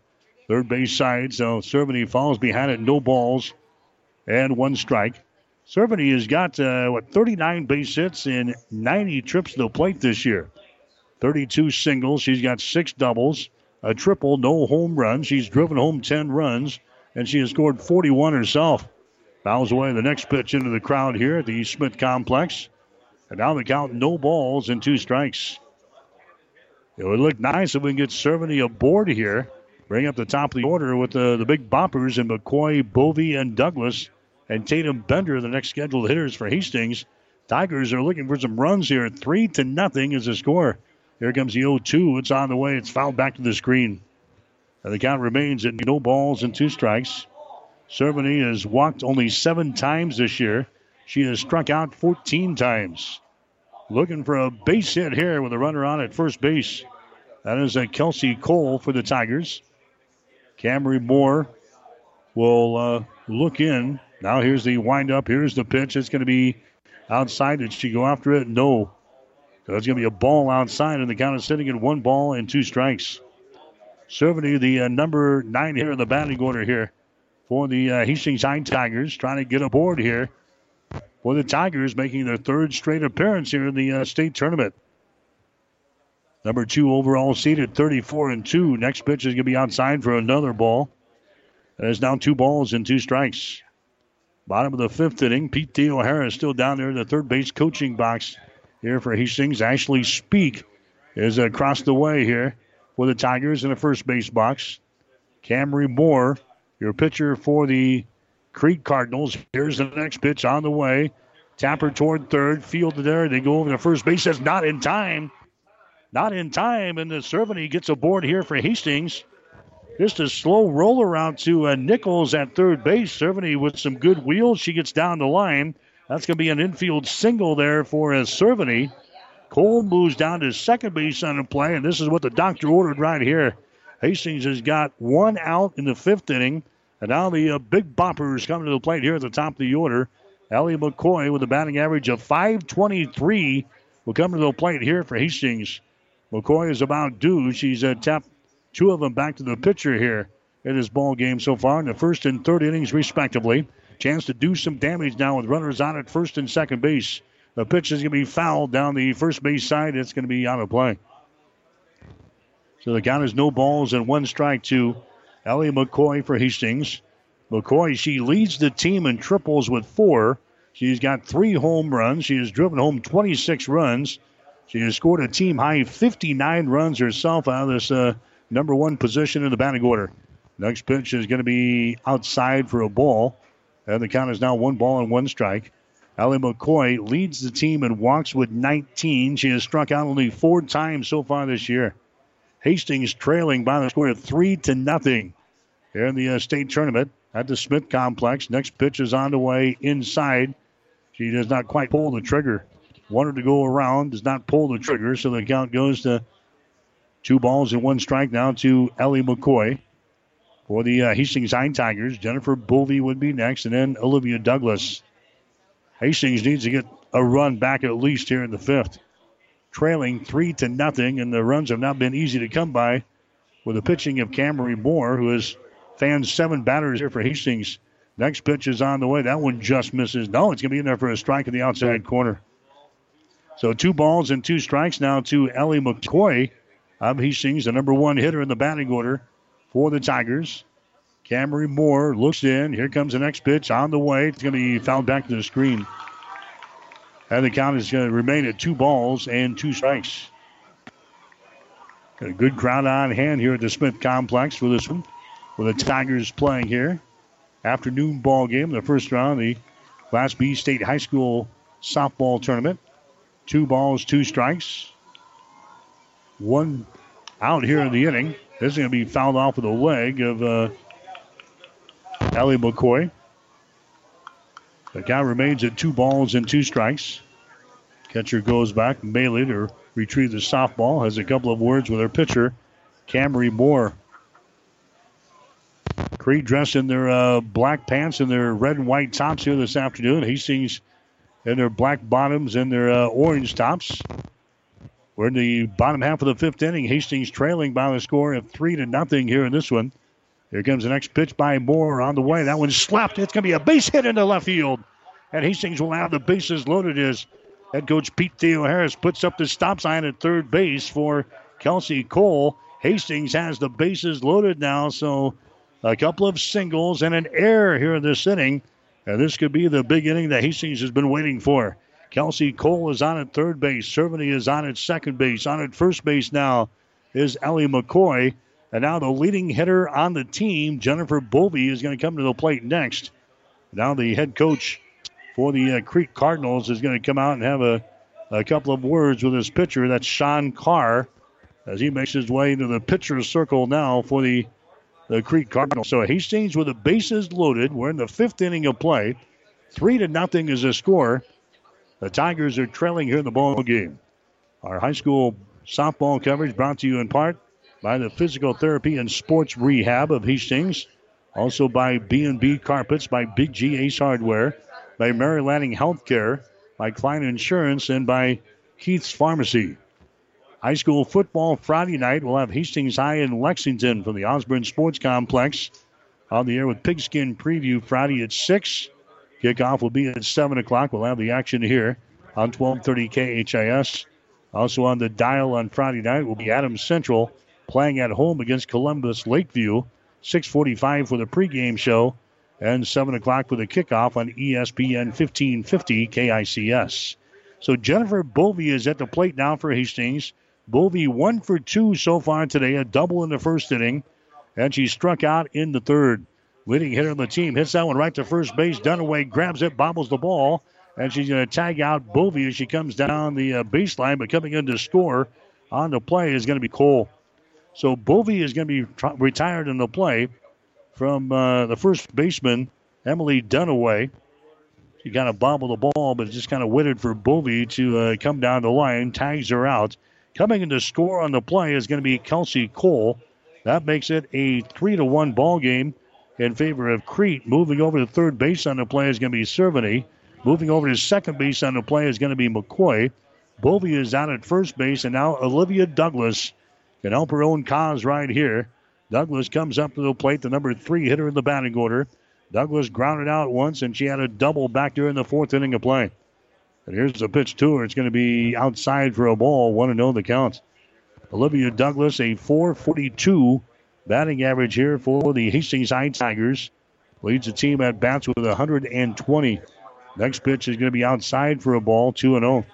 Third base side, so Cerveny falls behind it, no balls and one strike. Cerveny has got, uh, what, 39 base hits and 90 trips to the plate this year. 32 singles. She's got six doubles, a triple, no home runs. She's driven home 10 runs, and she has scored 41 herself. Fouls away the next pitch into the crowd here at the East Smith Complex. And now the count no balls and two strikes. It would look nice if we can get Cerveny aboard here. Bring up the top of the order with the, the big boppers and McCoy, Bovey, and Douglas. And Tatum Bender, the next scheduled hitters for Hastings. Tigers are looking for some runs here. Three to nothing is the score. Here comes the 0-2. It's on the way. It's fouled back to the screen. And the count remains at no balls and two strikes. Cerveny has walked only seven times this year. She has struck out 14 times. Looking for a base hit here with a runner on at first base. That is a Kelsey Cole for the Tigers. Camry Moore will uh, look in. Now here's the windup. Here's the pitch. It's going to be outside. Did she go after it? No. It's going to be a ball outside, and the count is sitting at one ball and two strikes. Cerveny, the uh, number nine hitter in the batting order here for the uh, Hastings High Tigers, trying to get aboard here for the Tigers, making their third straight appearance here in the uh, state tournament. Number two overall seeded 34 and 2. Next pitch is going to be outside for another ball. There's now two balls and two strikes. Bottom of the fifth inning. Pete Theo Harris still down there in the third base coaching box here for Hastings. Ashley Speak is across the way here for the Tigers in the first base box. Camry Moore, your pitcher for the Crete Cardinals. Here's the next pitch on the way. Tapper toward third, fielded there. They go over the first base. That's not in time. Not in time, and the Cerveny gets aboard here for Hastings. Just a slow roll around to uh, Nichols at third base. Cerveny with some good wheels. She gets down the line. That's going to be an infield single there for uh, Cerveny. Cole moves down to second base on the play, and this is what the doctor ordered right here. Hastings has got one out in the fifth inning, and now the uh, big boppers coming to the plate here at the top of the order. Ellie McCoy with a batting average of 523 will come to the plate here for Hastings. McCoy is about due. She's uh, tapped two of them back to the pitcher here in this ball game so far in the first and third innings, respectively. Chance to do some damage now with runners on at first and second base. The pitch is going to be fouled down the first base side. It's going to be out of play. So the count is no balls and one strike to Ellie McCoy for Hastings. McCoy, she leads the team in triples with four. She's got three home runs. She has driven home 26 runs. She has scored a team high 59 runs herself out of this uh, number one position in the batting order. Next pitch is going to be outside for a ball. And the count is now one ball and one strike. Ellie McCoy leads the team in walks with 19. She has struck out only four times so far this year. Hastings trailing by the score of three to nothing here in the uh, state tournament at the Smith Complex. Next pitch is on the way inside. She does not quite pull the trigger. Wanted to go around, does not pull the trigger, so the count goes to two balls and one strike now to Ellie McCoy. For the uh, Hastings High Tigers, Jennifer Bovey would be next, and then Olivia Douglas. Hastings needs to get a run back at least here in the fifth. Trailing three to nothing, and the runs have not been easy to come by with the pitching of Camry Moore, who has fanned seven batters here for Hastings. Next pitch is on the way. That one just misses. No, it's going to be in there for a strike in the outside corner. So two balls and two strikes now to Ellie McCoy of Hastings, the number one hitter in the batting order for the Tigers. Camry Moore looks in. Here comes the next pitch on the way. It's going to be fouled back to the screen. And the count is going to remain at two balls and two strikes. Got a good crowd on hand here at the Smith Complex for this one. With the Tigers playing here. Afternoon ball game, the first round, the Class B State High School softball tournament. Two balls, two strikes. One out here in the inning. This is going to be fouled off with a leg of uh, McCoy. The count remains at two balls and two strikes. Catcher goes back, Maley to retrieve the softball. Has a couple of words with her pitcher, Camry Moore. Crete dressed in their uh, black pants and their red and white tops here this afternoon. He Hastings in their black bottoms and their uh, orange tops. We're in the bottom half of the fifth inning. Hastings trailing by the score of three to nothing here in this one. Here comes the next pitch by Moore on the way. That one's slapped. It's going to be a base hit into left field. And Hastings will have the bases loaded as head coach Pete Theo Harris puts up the stop sign at third base for Kelsey Cole. Hastings has the bases loaded now, so a couple of singles and an error here in this inning. And this could be the big inning that Hastings has been waiting for. Kelsey Cole is on at third base. Cerveny is on at second base. On at first base now is Ellie McCoy. And now the leading hitter on the team, Jennifer Bovey, is going to come to the plate next. Now the head coach for the uh, Crete Cardinals is going to come out and have a, a couple of words with his pitcher. That's Sean Carr as he makes his way into the pitcher's circle now for the, the Crete Cardinals. So Hastings with the bases loaded. We're in the fifth inning of play. Three to nothing is the score. The Tigers are trailing here in the ball game. Our high school softball coverage brought to you in part by the Physical Therapy and Sports Rehab of Hastings. Also by B&B Carpets, by Big G Ace Hardware, by Mary Lanning Healthcare, by Klein Insurance, and by Keith's Pharmacy. High school football Friday night. We'll have Hastings High in Lexington from the Osborne Sports Complex. On the air with Pigskin Preview Friday at 6. Kickoff will be at 7 o'clock. We'll have the action here on 1230 KHAS. Also on the dial on Friday night will be Adams Central playing at home against Columbus Lakeview. 6:45 for the pregame show, and 7 o'clock for the kickoff on ESPN 1550 KICS. So Jennifer Bovey is at the plate now for Hastings. Bovey one for two so far today, a double in the first inning, and she struck out in the third. Leading hitter on the team hits that one right to first base. Dunaway grabs it, bobbles the ball, and she's going to tag out Bovey as she comes down the uh, baseline. But coming in to score on the play is going to be Cole. So Bovey is going to be retired in the play from uh, the first baseman, Emily Dunaway. She kind of bobbled the ball, but just kind of waited for Bovey to uh, come down the line, tags her out. Coming in to score on the play is going to be Kelsey Cole. That makes it a three to one ball game in favor of Crete. Moving over to third base on the play is going to be Cerveny. Moving over to second base on the play is going to be McCoy. Bovey is out at first base, and now Olivia Douglas can help her own cause right here. Douglas comes up to the plate, the number three hitter in the batting order. Douglas grounded out once, and she had a double back in the fourth inning of play. And here's the pitch to her. It's going to be outside for a ball. One to know the count. Olivia Douglas, a 442 batting average here for the Hastings High Tigers. Leads the team at bats with 120. Next pitch is going to be outside for a ball, 2 0.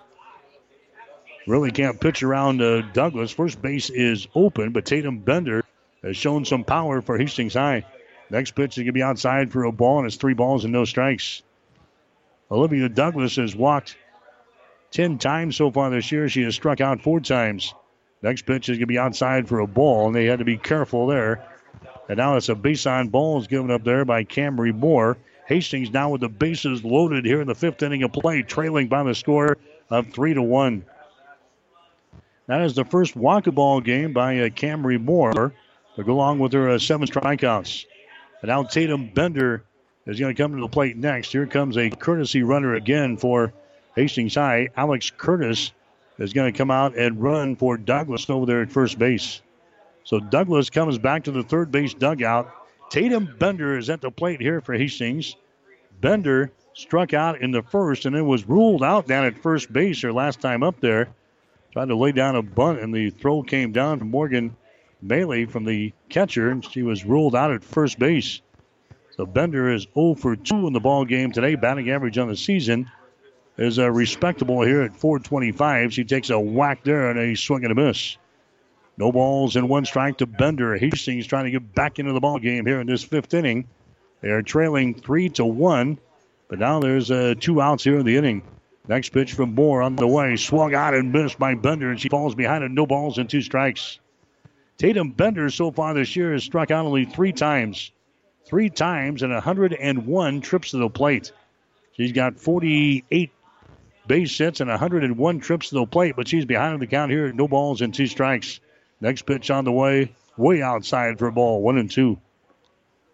Really can't pitch around uh, Douglas. First base is open, but Tatum Bender has shown some power for Hastings High. Next pitch is going to be outside for a ball, and it's three balls and no strikes. Olivia Douglas has walked 10 times so far this year. She has struck out four times. Next pitch is going to be outside for a ball, and they had to be careful there. And now it's a base on ball is given up there by Camry Moore. Hastings now with the bases loaded here in the fifth inning of play, trailing by the score of three to one. That is the first walk-a-ball game by uh, Camry Moore to go along with her uh, seven strikeouts. And now Tatum Bender is going to come to the plate next. Here comes a courtesy runner again for Hastings High. Alex Curtis is going to come out and run for Douglas over there at first base. So Douglas comes back to the third base dugout. Tatum Bender is at the plate here for Hastings. Bender struck out in the first and then was ruled out down at first base her last time up there. Tried to lay down a bunt and the throw came down from Morgan Maley from the catcher and she was ruled out at first base. So Bender is 0 for 2 in the ball game today. Batting average on the season is a respectable here at 425. She takes a whack there and a swing and a miss. No balls and one strike to Bender. Hastings trying to get back into the ball game here in this fifth inning. They are trailing three to one, but now there's uh, two outs here in the inning. Next pitch from Moore on the way, swung out and missed by Bender, and she falls behind it. No balls and two strikes. Tatum Bender so far this year has struck out only three times, three times and 101 trips to the plate. She's got 48 base hits and 101 trips to the plate, but she's behind on the count here. No balls and two strikes. Next pitch on the way, way outside for a ball, one and two.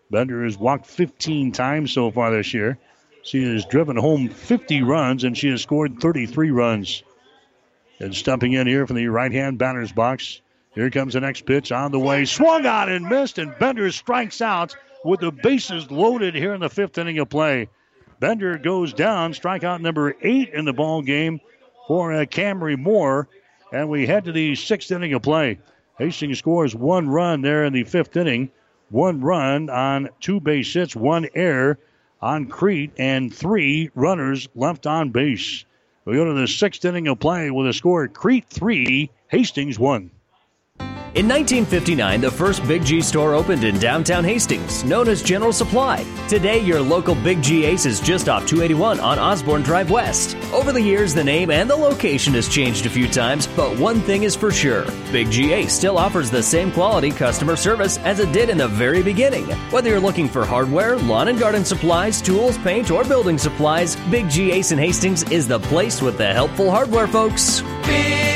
Bender has walked 15 times so far this year. She has driven home 50 runs and she has scored 33 runs. And stepping in here from the right hand batter's box. Here comes the next pitch on the way. Swung on and missed, and Bender strikes out with the bases loaded here in the fifth inning of play. Bender goes down, strikeout number eight in the ball game for uh, Camry Moore. And we head to the sixth inning of play. Hastings scores one run there in the fifth inning. One run on two base hits, one error on Crete, and three runners left on base. We go to the sixth inning of play with a score Crete three, Hastings one.
In 1959, the first Big G store opened in downtown Hastings, known as General Supply. Today, your local Big G Ace is just off 281 on Osborne Drive West. Over the years, the name and the location has changed a few times, but one thing is for sure Big G Ace still offers the same quality customer service as it did in the very beginning. Whether you're looking for hardware, lawn and garden supplies, tools, paint, or building supplies, Big G Ace in Hastings is the place with the helpful hardware folks.
Big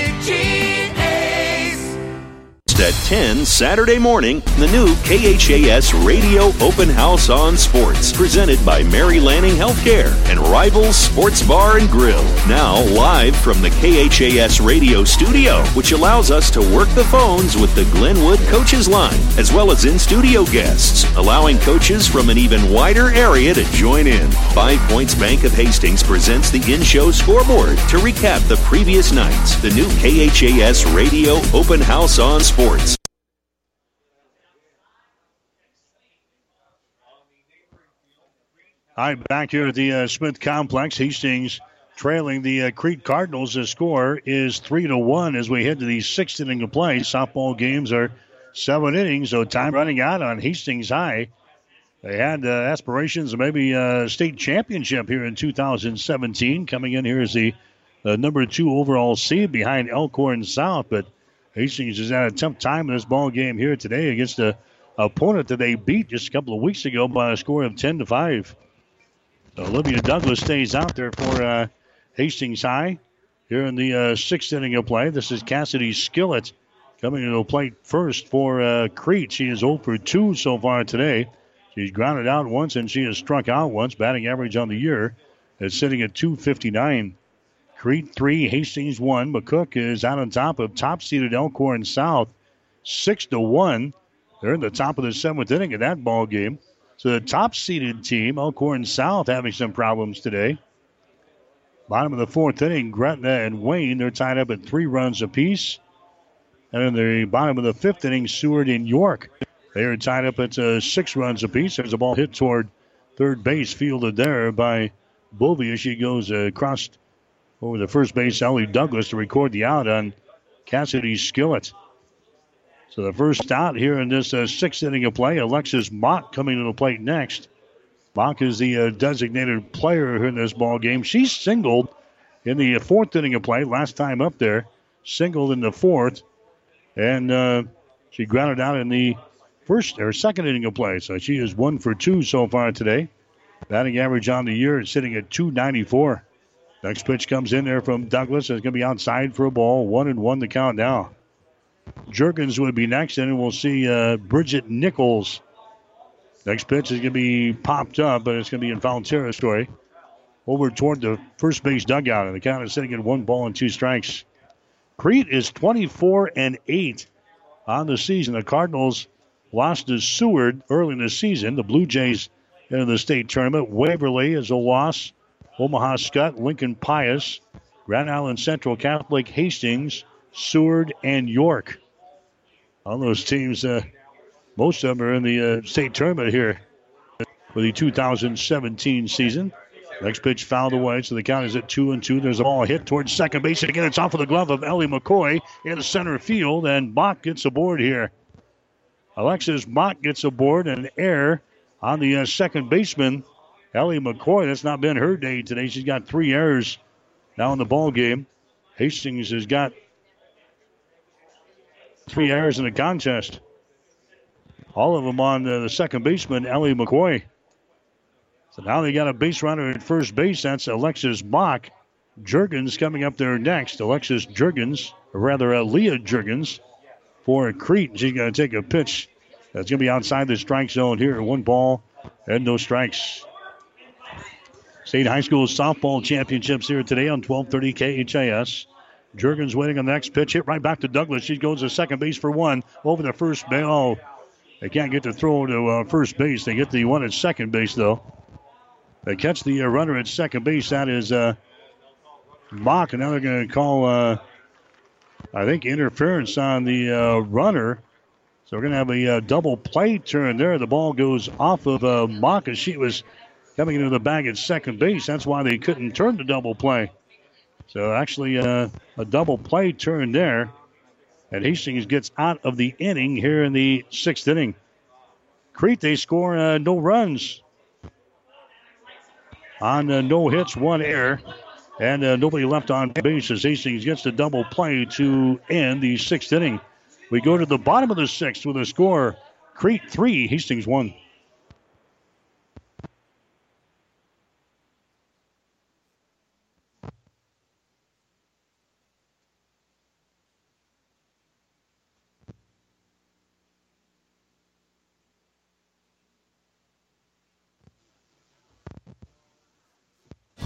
10 Saturday morning, the new KHAS Radio Open House on Sports, presented by Mary Lanning Healthcare and Rivals Sports Bar and Grill. Now live from the KHAS Radio studio, which allows us to work the phones with the Glenwood Coaches Line, as well as in studio guests, allowing coaches from an even wider area to join in. Five Points Bank of Hastings presents the in show scoreboard to recap the previous nights. The new KHAS Radio Open House on Sports sports.
All right, back here at the uh, Smith Complex, Hastings trailing the uh, Crete Cardinals. The score is three to one as we head to the sixth inning of play. Softball games are seven innings, so time running out on Hastings High. They had uh, aspirations of maybe a state championship here in 2017. Coming in here is the uh, number two overall seed behind Elkhorn South, but Hastings has had a tough time in this ball game here today against a opponent that they beat just a couple of weeks ago by a score of 10 to 5. So Olivia Douglas stays out there for uh, Hastings High here in the uh, sixth inning of play. This is Cassidy Skillett coming to the plate first for uh, Crete. She is 0 for 2 so far today. She's grounded out once and she has struck out once. Batting average on the year is sitting at 259. Crete 3, Hastings 1. McCook is out on top of top seeded Elkhorn South, 6 to 1. They're in the top of the seventh inning of that ball game. So the top seeded team, Elkhorn South, having some problems today. Bottom of the fourth inning, Gretna and Wayne, they're tied up at three runs apiece. And in the bottom of the fifth inning, Seward and York, they are tied up at uh, six runs apiece. There's a ball hit toward third base, fielded there by Bovey. She goes uh, across over the first base, Ellie Douglas, to record the out on Cassidy Skillett. So the first out here in this uh, sixth inning of play, Alexis Mock coming to the plate next. Mock is the uh, designated player in this ball game. She singled in the fourth inning of play last time up there, singled in the fourth, and uh, she grounded out in the first or second inning of play. So she is one for two so far today. Batting average on the year is sitting at 294. Next pitch comes in there from Douglas. It's going to be outside for a ball. One and one to count now. Jurgens would be next, and we'll see uh, Bridget Nichols Next pitch is going to be popped up, but it's going to be in foul territory. Over toward the first base dugout, and the count is sitting at one ball and two strikes. Crete is 24 and 8 on the season. The Cardinals lost to Seward early in the season. The Blue Jays in the state tournament. Waverly is a loss. Omaha Skutt, Lincoln Pius, Grand Island Central Catholic, Hastings, Seward, and York. All those teams uh, most of them are in the uh, state tournament here for the 2017 season. Next pitch fouled away, so the count is at two and two. There's a ball hit towards second base, and again it's off of the glove of Ellie McCoy in center field, and Mock gets aboard here. Alexis Mock gets aboard, and air on the uh, second baseman, Ellie McCoy. That's not been her day today. She's got three errors now in the ball game. Hastings has got three errors in the contest. All of them on the second baseman, Ellie McCoy. So now they got a base runner at first base. That's Alexis Mock. Jurgens coming up there next. Alexis Jurgens, or rather uh, Leah Jurgens for Crete. She's going to take a pitch that's going to be outside the strike zone here. One ball and no strikes. State High School softball championships here today on 1230 KHAS. Jurgens waiting on the next pitch. Hit right back to Douglas. She goes to second base for one. Over the first. Oh, they can't get the throw to uh, first base. They get the one at second base, though. They catch the uh, runner at second base. That is uh, Mock, and now they're going to call, uh, I think, interference on the uh, runner. So we're going to have a uh, double play turn there. The ball goes off of uh, Mock as she was coming into the bag at second base. That's why they couldn't turn the double play. So actually, uh, a double play turn there. And Hastings gets out of the inning here in the sixth inning. Crete, they score uh, no runs on uh, no hits, one error, and uh, nobody left on base as Hastings gets the double play to end the sixth inning. We go to the bottom of the sixth with a score Crete 3, Hastings 1.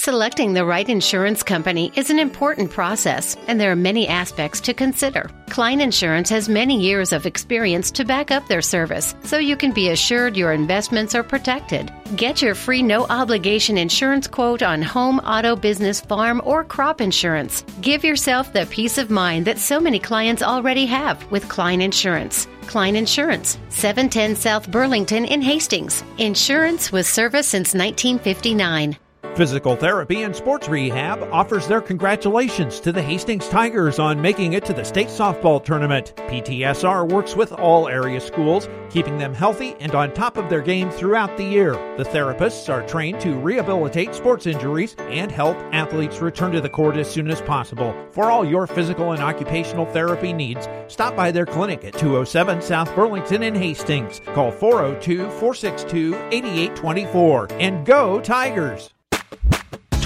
Selecting the right insurance company is an important process, and there are many aspects to consider. Klein Insurance has many years of experience to back up their service, so you can be assured your investments are protected. Get your free no obligation insurance quote on home, auto, business, farm, or crop insurance. Give yourself the peace of mind that so many clients already have with Klein Insurance. Klein Insurance, 710 South Burlington in Hastings. Insurance with service since 1959.
Physical Therapy and Sports Rehab offers their congratulations to the Hastings Tigers on making it to the state softball tournament. PTSR works with all area schools, keeping them healthy and on top of their game throughout the year. The therapists are trained to rehabilitate sports injuries and help athletes return to the court as soon as possible. For all your physical and occupational therapy needs, stop by their clinic at 207 South Burlington in Hastings. Call 402 462 8824 and go Tigers!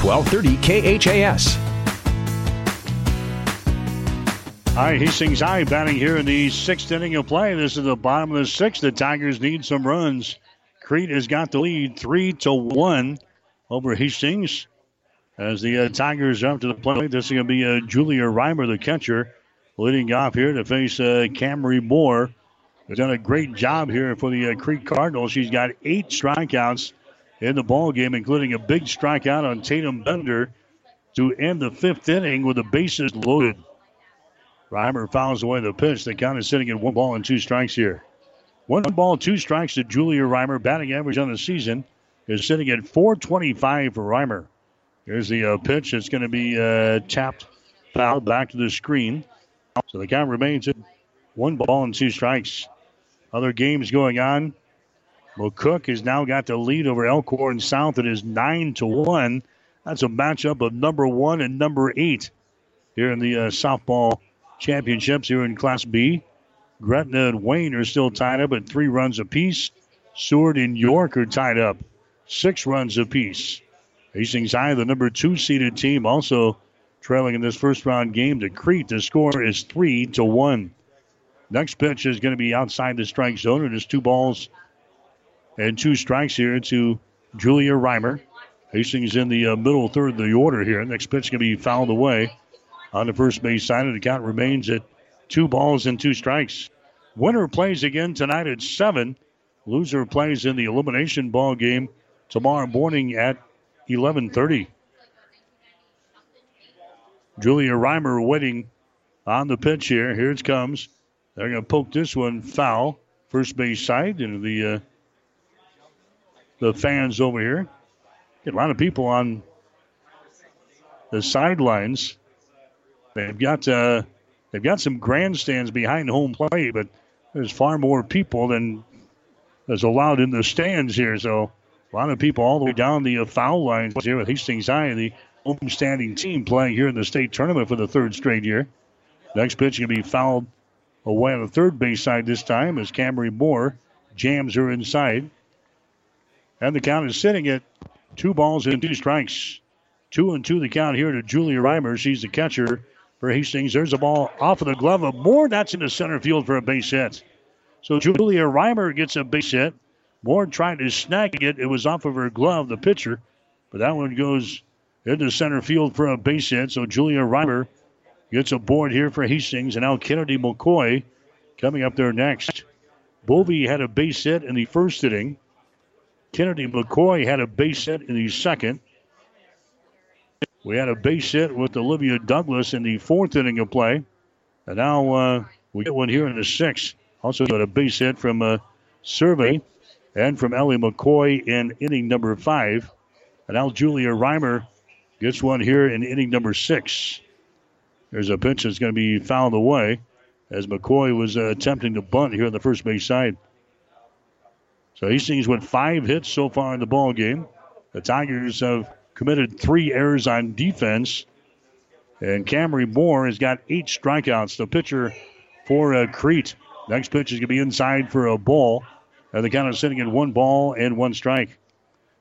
1230 KHAS.
Right, Hastings High batting here in the sixth inning of play. This is the bottom of the sixth. The Tigers need some runs. Crete has got the lead three to one over Hastings. As the uh, Tigers up to the plate, this is going to be uh, Julia Reimer, the catcher, leading off here to face uh, Camry Moore. Has done a great job here for the uh, Crete Cardinals. She's got eight strikeouts in the ball game, including a big strikeout on Tatum Bender to end the fifth inning with the bases loaded. Reimer fouls away the pitch. The count is sitting at one ball and two strikes here. One ball, two strikes to Julia Reimer. Batting average on the season is sitting at 425 for Reimer. Here's the uh, pitch. It's going to be uh, tapped, fouled back to the screen. So the count remains at one ball and two strikes. Other games going on. McCook has now got the lead over Elkhorn South. It is nine to one. That's a matchup of number one and number eight here in the uh, softball championships here in Class B. Gretna and Wayne are still tied up at three runs apiece. Seward and York are tied up six runs apiece. Hastings High, the number two seeded team, also trailing in this first round game to Crete. The score is three to one. Next pitch is going to be outside the strike zone. It is two balls and two strikes here to Julia Reimer. Hastings in the uh, middle third of the order here. Next pitch is going to be fouled away on the first base side, and the count remains at two balls and two strikes. Winner plays again tonight at seven. Loser plays in the elimination ball game tomorrow morning at 11:30. Julia Reimer waiting on the pitch here. Here it comes. They're going to poke this one foul, first base side, into the uh, the fans over here. Get a lot of people on the sidelines. They've got uh, they've got some grandstands behind home plate, but there's far more people than is allowed in the stands here. So a lot of people all the way down the foul lines here with Hastings High, the standing team playing here in the state tournament for the third straight year. Next pitch going to be fouled away on the third base side this time as Camry Moore jams her inside. And the count is sitting at two balls and two strikes. Two and two the count here to Julia Reimer. She's the catcher for Hastings. There's a ball off of the glove of Moore. That's into center field for a base hit. So Julia Reimer gets a base hit. Moore tried to snag it. It was off of her glove, the pitcher. But that one goes into center field for a base hit. So Julia Reimer gets a board here for Hastings. And now Kennedy McCoy coming up there next. Bovey had a base hit in the first inning. Kennedy McCoy had a base hit in the second. We had a base hit with Olivia Douglas in the fourth inning of play. And now uh, we get one here in the sixth. Also got a base hit from uh, Cerveny and from Ellie McCoy in inning number five. And now Julia Reimer gets one here in inning number six. There's a pitch that's going to be fouled away as McCoy was uh, attempting to bunt here on the first base side. So Hastings with five hits so far in the ball game. The Tigers have committed three errors on defense. And Camry Moore has got eight strikeouts. The pitcher for uh, Crete. Next pitch is going to be inside for a ball. And the count is sitting at one ball and one strike.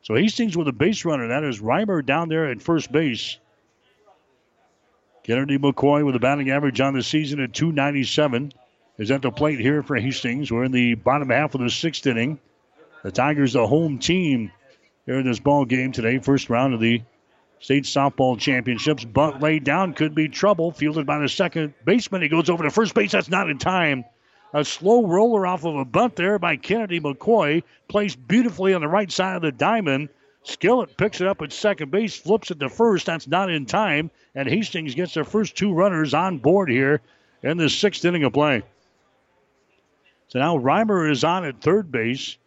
So Hastings with a base runner. That is Reimer down there at first base. Kennedy McCoy with a batting average on the season at 297 is at the plate here for Hastings. We're in the bottom half of the sixth inning. The Tigers, the home team here in this ball game today, first round of the state softball championships. Bunt laid down could be trouble. Fielded by the second baseman. He goes over to first base. That's not in time. A slow roller off of a bunt there by Kennedy McCoy. Placed beautifully on the right side of the diamond. Skillett picks it up at second base, flips it to first. That's not in time. And Hastings gets their first two runners on board here in the sixth inning of play. So now Reimer is on at third base.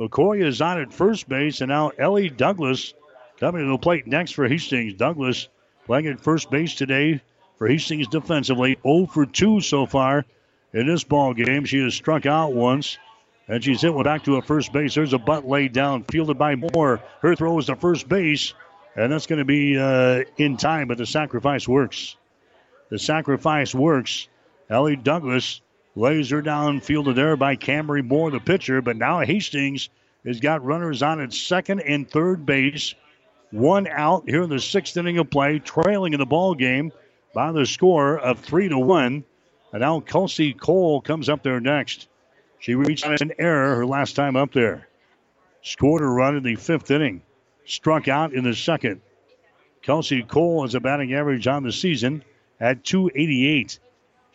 McCoy is on at first base. And now Ellie Douglas coming to the plate next for Hastings. Douglas playing at first base today for Hastings defensively. 0 for 2 so far in this ball game. She has struck out once. And she's hit one back to a first base. There's a butt laid down, fielded by Moore. Her throw is to first base, and that's going to be uh, in time, but the sacrifice works. The sacrifice works. Ellie Douglas lays her down, fielded there by Camry Moore, the pitcher. But now Hastings has got runners on at second and third base. one out here in the sixth inning of play, trailing in the ball game by the score of three to one. And now Kelsey Cole comes up there next. She reached an error her last time up there. Scored a run in the fifth inning. Struck out in the second. Kelsey Cole has a batting average on the season at 288.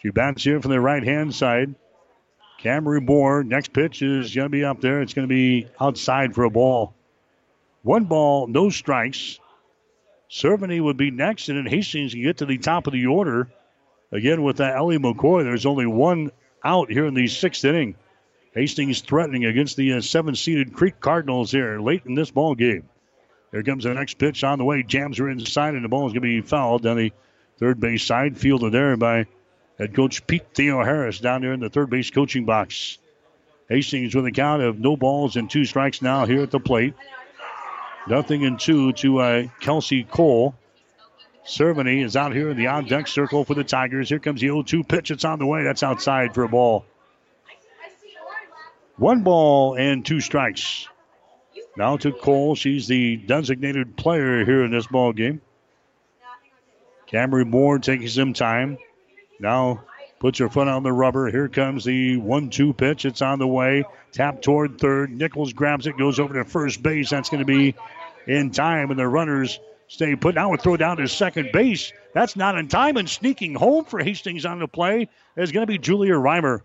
She bats here from the right hand side. Camry Moore, next pitch is going to be up there. It's going to be outside for a ball. One ball, no strikes. Cerveny would be next, and then Hastings can get to the top of the order. Again, with that Ellie McCoy, there's only one out here in the sixth inning. Hastings threatening against the uh, seven-seeded Crete Cardinals here late in this ball game. Here comes the next pitch on the way. Jams her inside, and the ball is going to be fouled down the third base side, fielded there by head coach Pete Theo Harris down there in the third base coaching box. Hastings with a count of no balls and two strikes now here at the plate. Nothing in two to uh, Kelsey Cole. Cerveny is out here in the on deck circle for the Tigers. Here comes the 0 2 pitch. It's on the way. That's outside for a ball. One ball and two strikes. Now to Cole. She's the designated player here in this ball game. Camry Moore taking some time. Now puts her foot on the rubber. Here comes the one-two pitch. It's on the way. Tap toward third. Nichols grabs it, goes over to first base. That's going to be in time, and the runners stay put. Now we throw down to second base. That's not in time, and sneaking home for Hastings on the play is going to be Julia Reimer.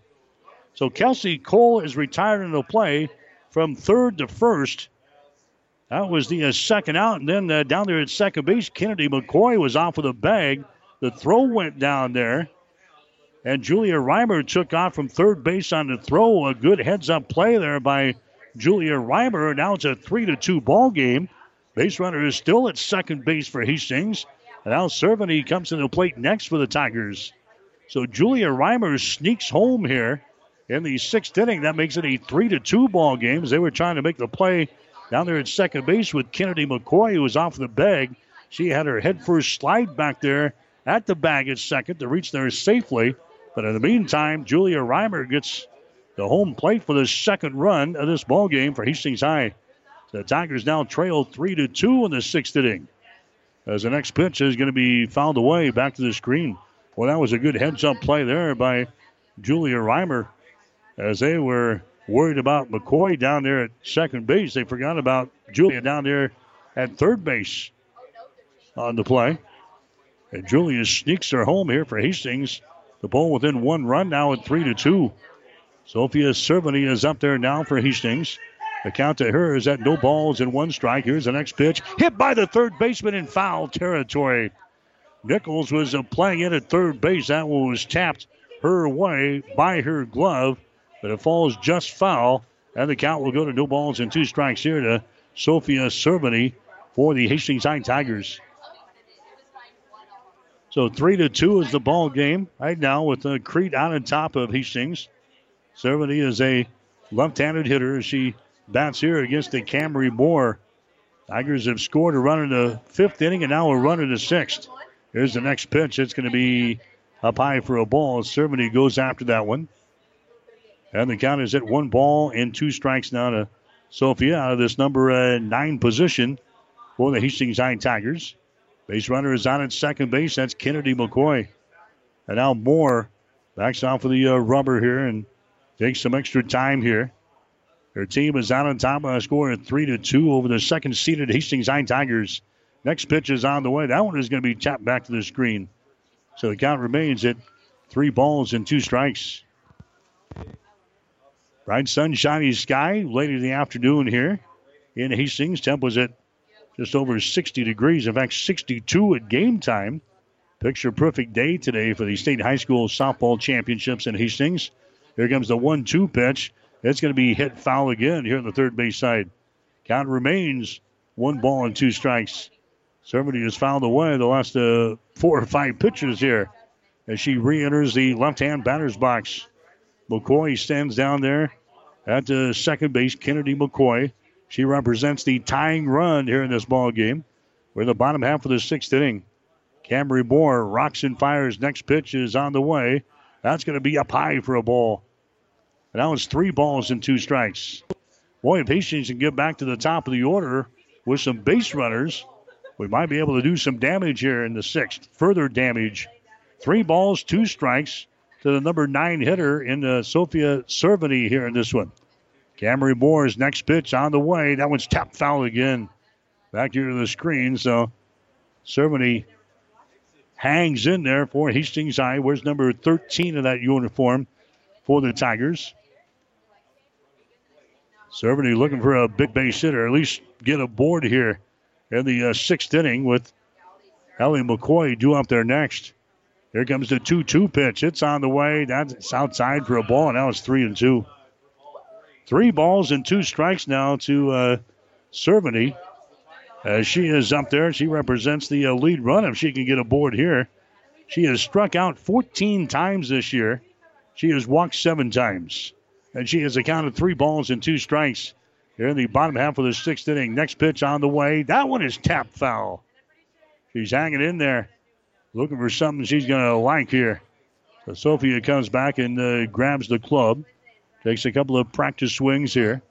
So Kelsey Cole is retired in the play from third to first. That was the uh, second out. And then uh, down there at second base, Kennedy McCoy was off with a bag. The throw went down there. And Julia Reimer took off from third base on the throw. A good heads up play there by Julia Reimer. Now it's a 3 to 2 ball game. Base runner is still at second base for Hastings. And now Cerveny comes to the plate next for the Tigers. So Julia Reimer sneaks home here in the sixth inning. That makes it a 3 to 2 ball game they were trying to make the play down there at second base with Kennedy McCoy, who was off the bag. She had her head first slide back there at the bag at second to reach there safely. But in the meantime, Julia Reimer gets the home plate for the second run of this ball game for Hastings High. The Tigers now trail three to two in the sixth inning. As the next pitch is going to be fouled away back to the screen. Well, that was a good heads up play there by Julia Reimer. As they were worried about McCoy down there at second base, they forgot about Julia down there at third base on the play. And Julia sneaks her home here for Hastings. The ball within one run now at three to two. Sophia Cerveny is up there now for Hastings. The count to her is at no balls and one strike. Here's the next pitch. Hit by the third baseman in foul territory. Nichols was playing it at third base. That one was tapped her way by her glove, but it falls just foul. And the count will go to no balls and two strikes here to Sophia Cerveny for the Hastings High Tigers. So three to two is the ball game right now with uh, Crete out on top of Hastings. Cerveny is a left-handed hitter. As she bats here against the Camry Moore. Tigers have scored a run in the fifth inning and now a run in the sixth. Here's the next pitch. It's going to be up high for a ball. Cerveny goes after that one. And the count is at one ball and two strikes now to Sophia out of this number uh, nine position for the Hastings High Tigers. Base runner is on at second base. That's Kennedy McCoy. And now Moore backs off of the uh, rubber here and takes some extra time here. Their team is out on top by a score of 3 to 2 over the second seeded Hastings High Tigers. Next pitch is on the way. That one is going to be tapped back to the screen. So the count remains at three balls and two strikes. Bright sunshiny sky late in the afternoon here in Hastings. Temp was at just over 60 degrees. In fact, 62 at game time. Picture perfect day today for the state high school softball championships in Hastings. Here comes the 1 2 pitch. It's going to be hit foul again here on the third base side. Count remains one ball and two strikes. Somebody has fouled away the last uh, four or five pitches here as she re enters the left hand batter's box. McCoy stands down there at the second base. Kennedy McCoy she represents the tying run here in this ball game. We're in the bottom half of the sixth inning. Camry Moore rocks and fires. Next pitch is on the way. That's going to be up high for a ball. And now it's three balls and two strikes. Boy, if Hastings can get back to the top of the order with some base runners, we might be able to do some damage here in the sixth. Further damage. Three balls, two strikes to the number nine hitter in the Sophia Cerveny here in this one. Camry Moore's next pitch on the way. That one's tapped foul again. Back here to the screen. So Cerveny hangs in there for Hastings High. Where's number 13 of that uniform for the Tigers? Cerveny looking for a big base hitter, at least get a board here in the uh, sixth inning with Ellie McCoy due up there next. Here comes the 2 2 pitch. It's on the way. That's outside for a ball, now it's 3 and 2. Three balls and two strikes now to uh. As she is up there, she represents the uh, lead run if she can get a board here. She has struck out 14 times this year. She has walked seven times. And she has accounted three balls and two strikes here in the bottom half of the sixth inning. Next pitch on the way. That one is tap foul. She's hanging in there, looking for something she's going to like here. So Sophia comes back and uh, grabs the club. Takes a couple of practice swings here.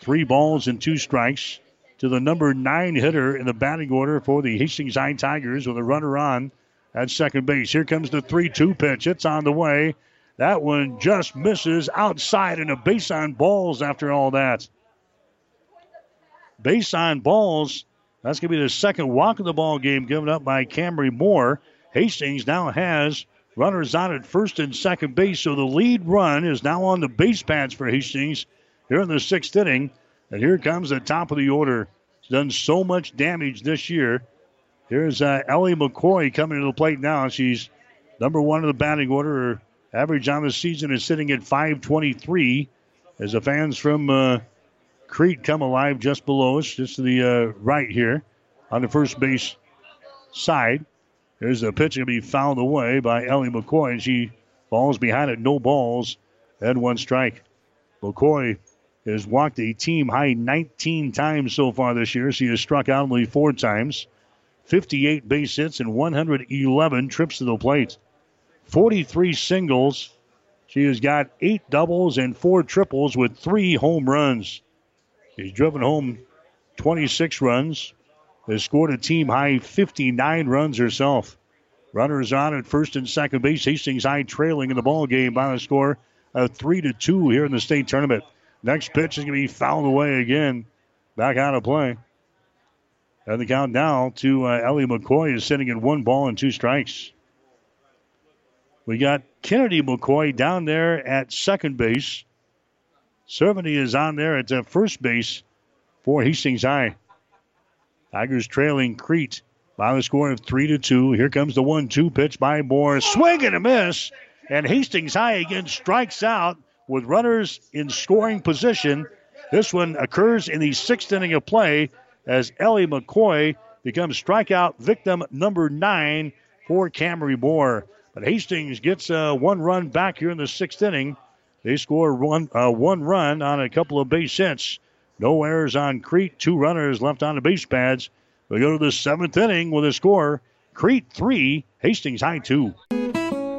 Three balls and two strikes to the number nine hitter in the batting order for the Hastings High Tigers with a runner on at second base. Here comes the 3 2 pitch. It's on the way. That one just misses outside and a base on balls after all that. Base on balls. That's going to be the second walk of the ball game given up by Camry Moore. Hastings now has runners on at first and second base, so the lead run is now on the base pads for Hastings here in the sixth inning. And here comes the top of the order. He's done so much damage this year. Here's uh, Ellie McCoy coming to the plate now. She's number one in the batting order. Her average on the season is sitting at 523 as the fans from uh, Crete come alive just below us, just to the uh, right here on the first base side. There's a pitch going to be fouled away by Ellie McCoy, and she falls behind it. No balls and one strike. McCoy has walked a team high 19 times so far this year. She has struck out only four times, 58 base hits, and 111 trips to the plate. 43 singles. She has got eight doubles and four triples with three home runs. She's driven home 26 runs, has scored a team high 59 runs herself. Runners on at first and second base. Hastings High trailing in the ball game by a score of three to two here in the state tournament. Next pitch is going to be fouled away again. Back out of play. And the count now to uh, Ellie McCoy is sitting in one ball and two strikes. We got Kennedy McCoy down there at second base. Cerveny is on there at uh, first base for Hastings High. Tigers trailing Crete by the score of three to two. Here comes the one-two pitch by Moore. Swing and a miss, and Hastings High again strikes out with runners in scoring position. This one occurs in the sixth inning of play as Ellie McCoy becomes strikeout victim number nine for Camry Moore. But Hastings gets uh, one run back here in the sixth inning. They score one, uh, one run on a couple of base hits. No errors on Crete. Two runners left on the base pads. We go to the seventh inning with a score Crete 3, Hastings High 2.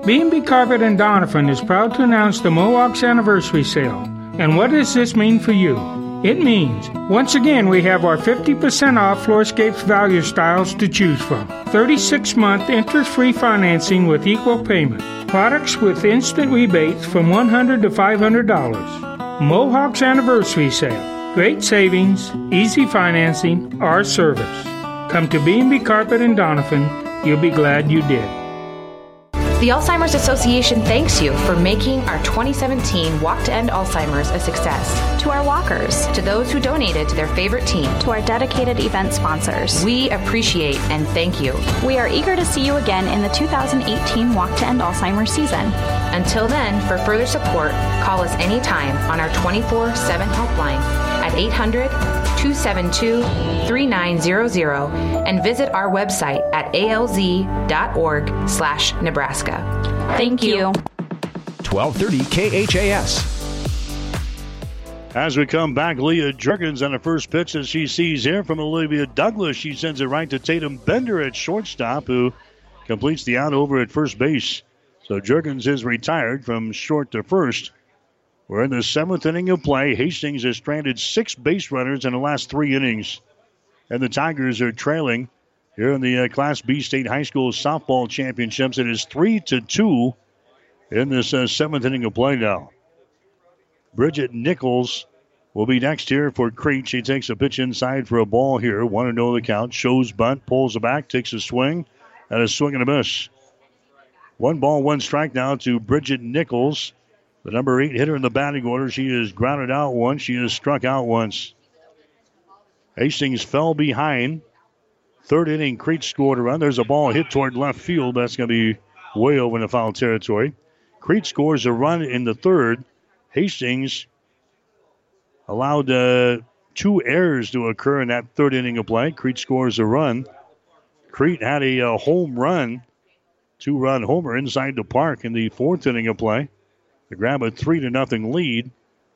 B&B Carpet and Doniphan is proud to announce the Mohawks Anniversary Sale. And what does this mean for you? It means, once again, we have our 50% off Floorscapes value styles to choose from. 36 month interest free financing with equal payment. Products with instant rebates from 100 to $500. Mohawks Anniversary Sale. Great savings, easy financing, our service. Come to B&B Carpet and Doniphan. You'll be glad you did.
The Alzheimer's Association thanks you for making our 2017 Walk to End Alzheimer's a success.
To our walkers,
to those who donated to their favorite team,
to our dedicated event sponsors,
we appreciate and thank you.
We are eager to see you again in the 2018 Walk to End Alzheimer's season.
Until then, for further support, call us anytime on our 24 7 helpline at 800 272 3900 and visit our website at alz.org slash Nebraska.
Thank you.
1230 KHAS.
As we come back, Leah Jurgens on the first pitch that she sees here from Olivia Douglas. She sends it right to Tatum Bender at shortstop, who completes the out over at first base. So Jurgens is retired from short to first. We're in the seventh inning of play. Hastings has stranded six base runners in the last three innings. and the Tigers are trailing here in the uh, Class B State High School softball championships. It is three to two in this uh, seventh inning of play now. Bridget Nichols will be next here for Crete. She takes a pitch inside for a ball here. One to know the count. Shows bunt, pulls it back, takes a swing, and a swing and a miss. One ball, one strike now to Bridget Nichols, the number eight hitter in the batting order. She is grounded out once. She is struck out once. Hastings fell behind. Third inning, Crete scored a run. There's a ball hit toward left field. That's going to be way over in the foul territory. Crete scores a run in the third. Hastings allowed uh, two errors to occur in that third inning of play. Crete scores a run. Crete had a uh, home run, two run homer inside the park in the fourth inning of play to grab a three to nothing lead.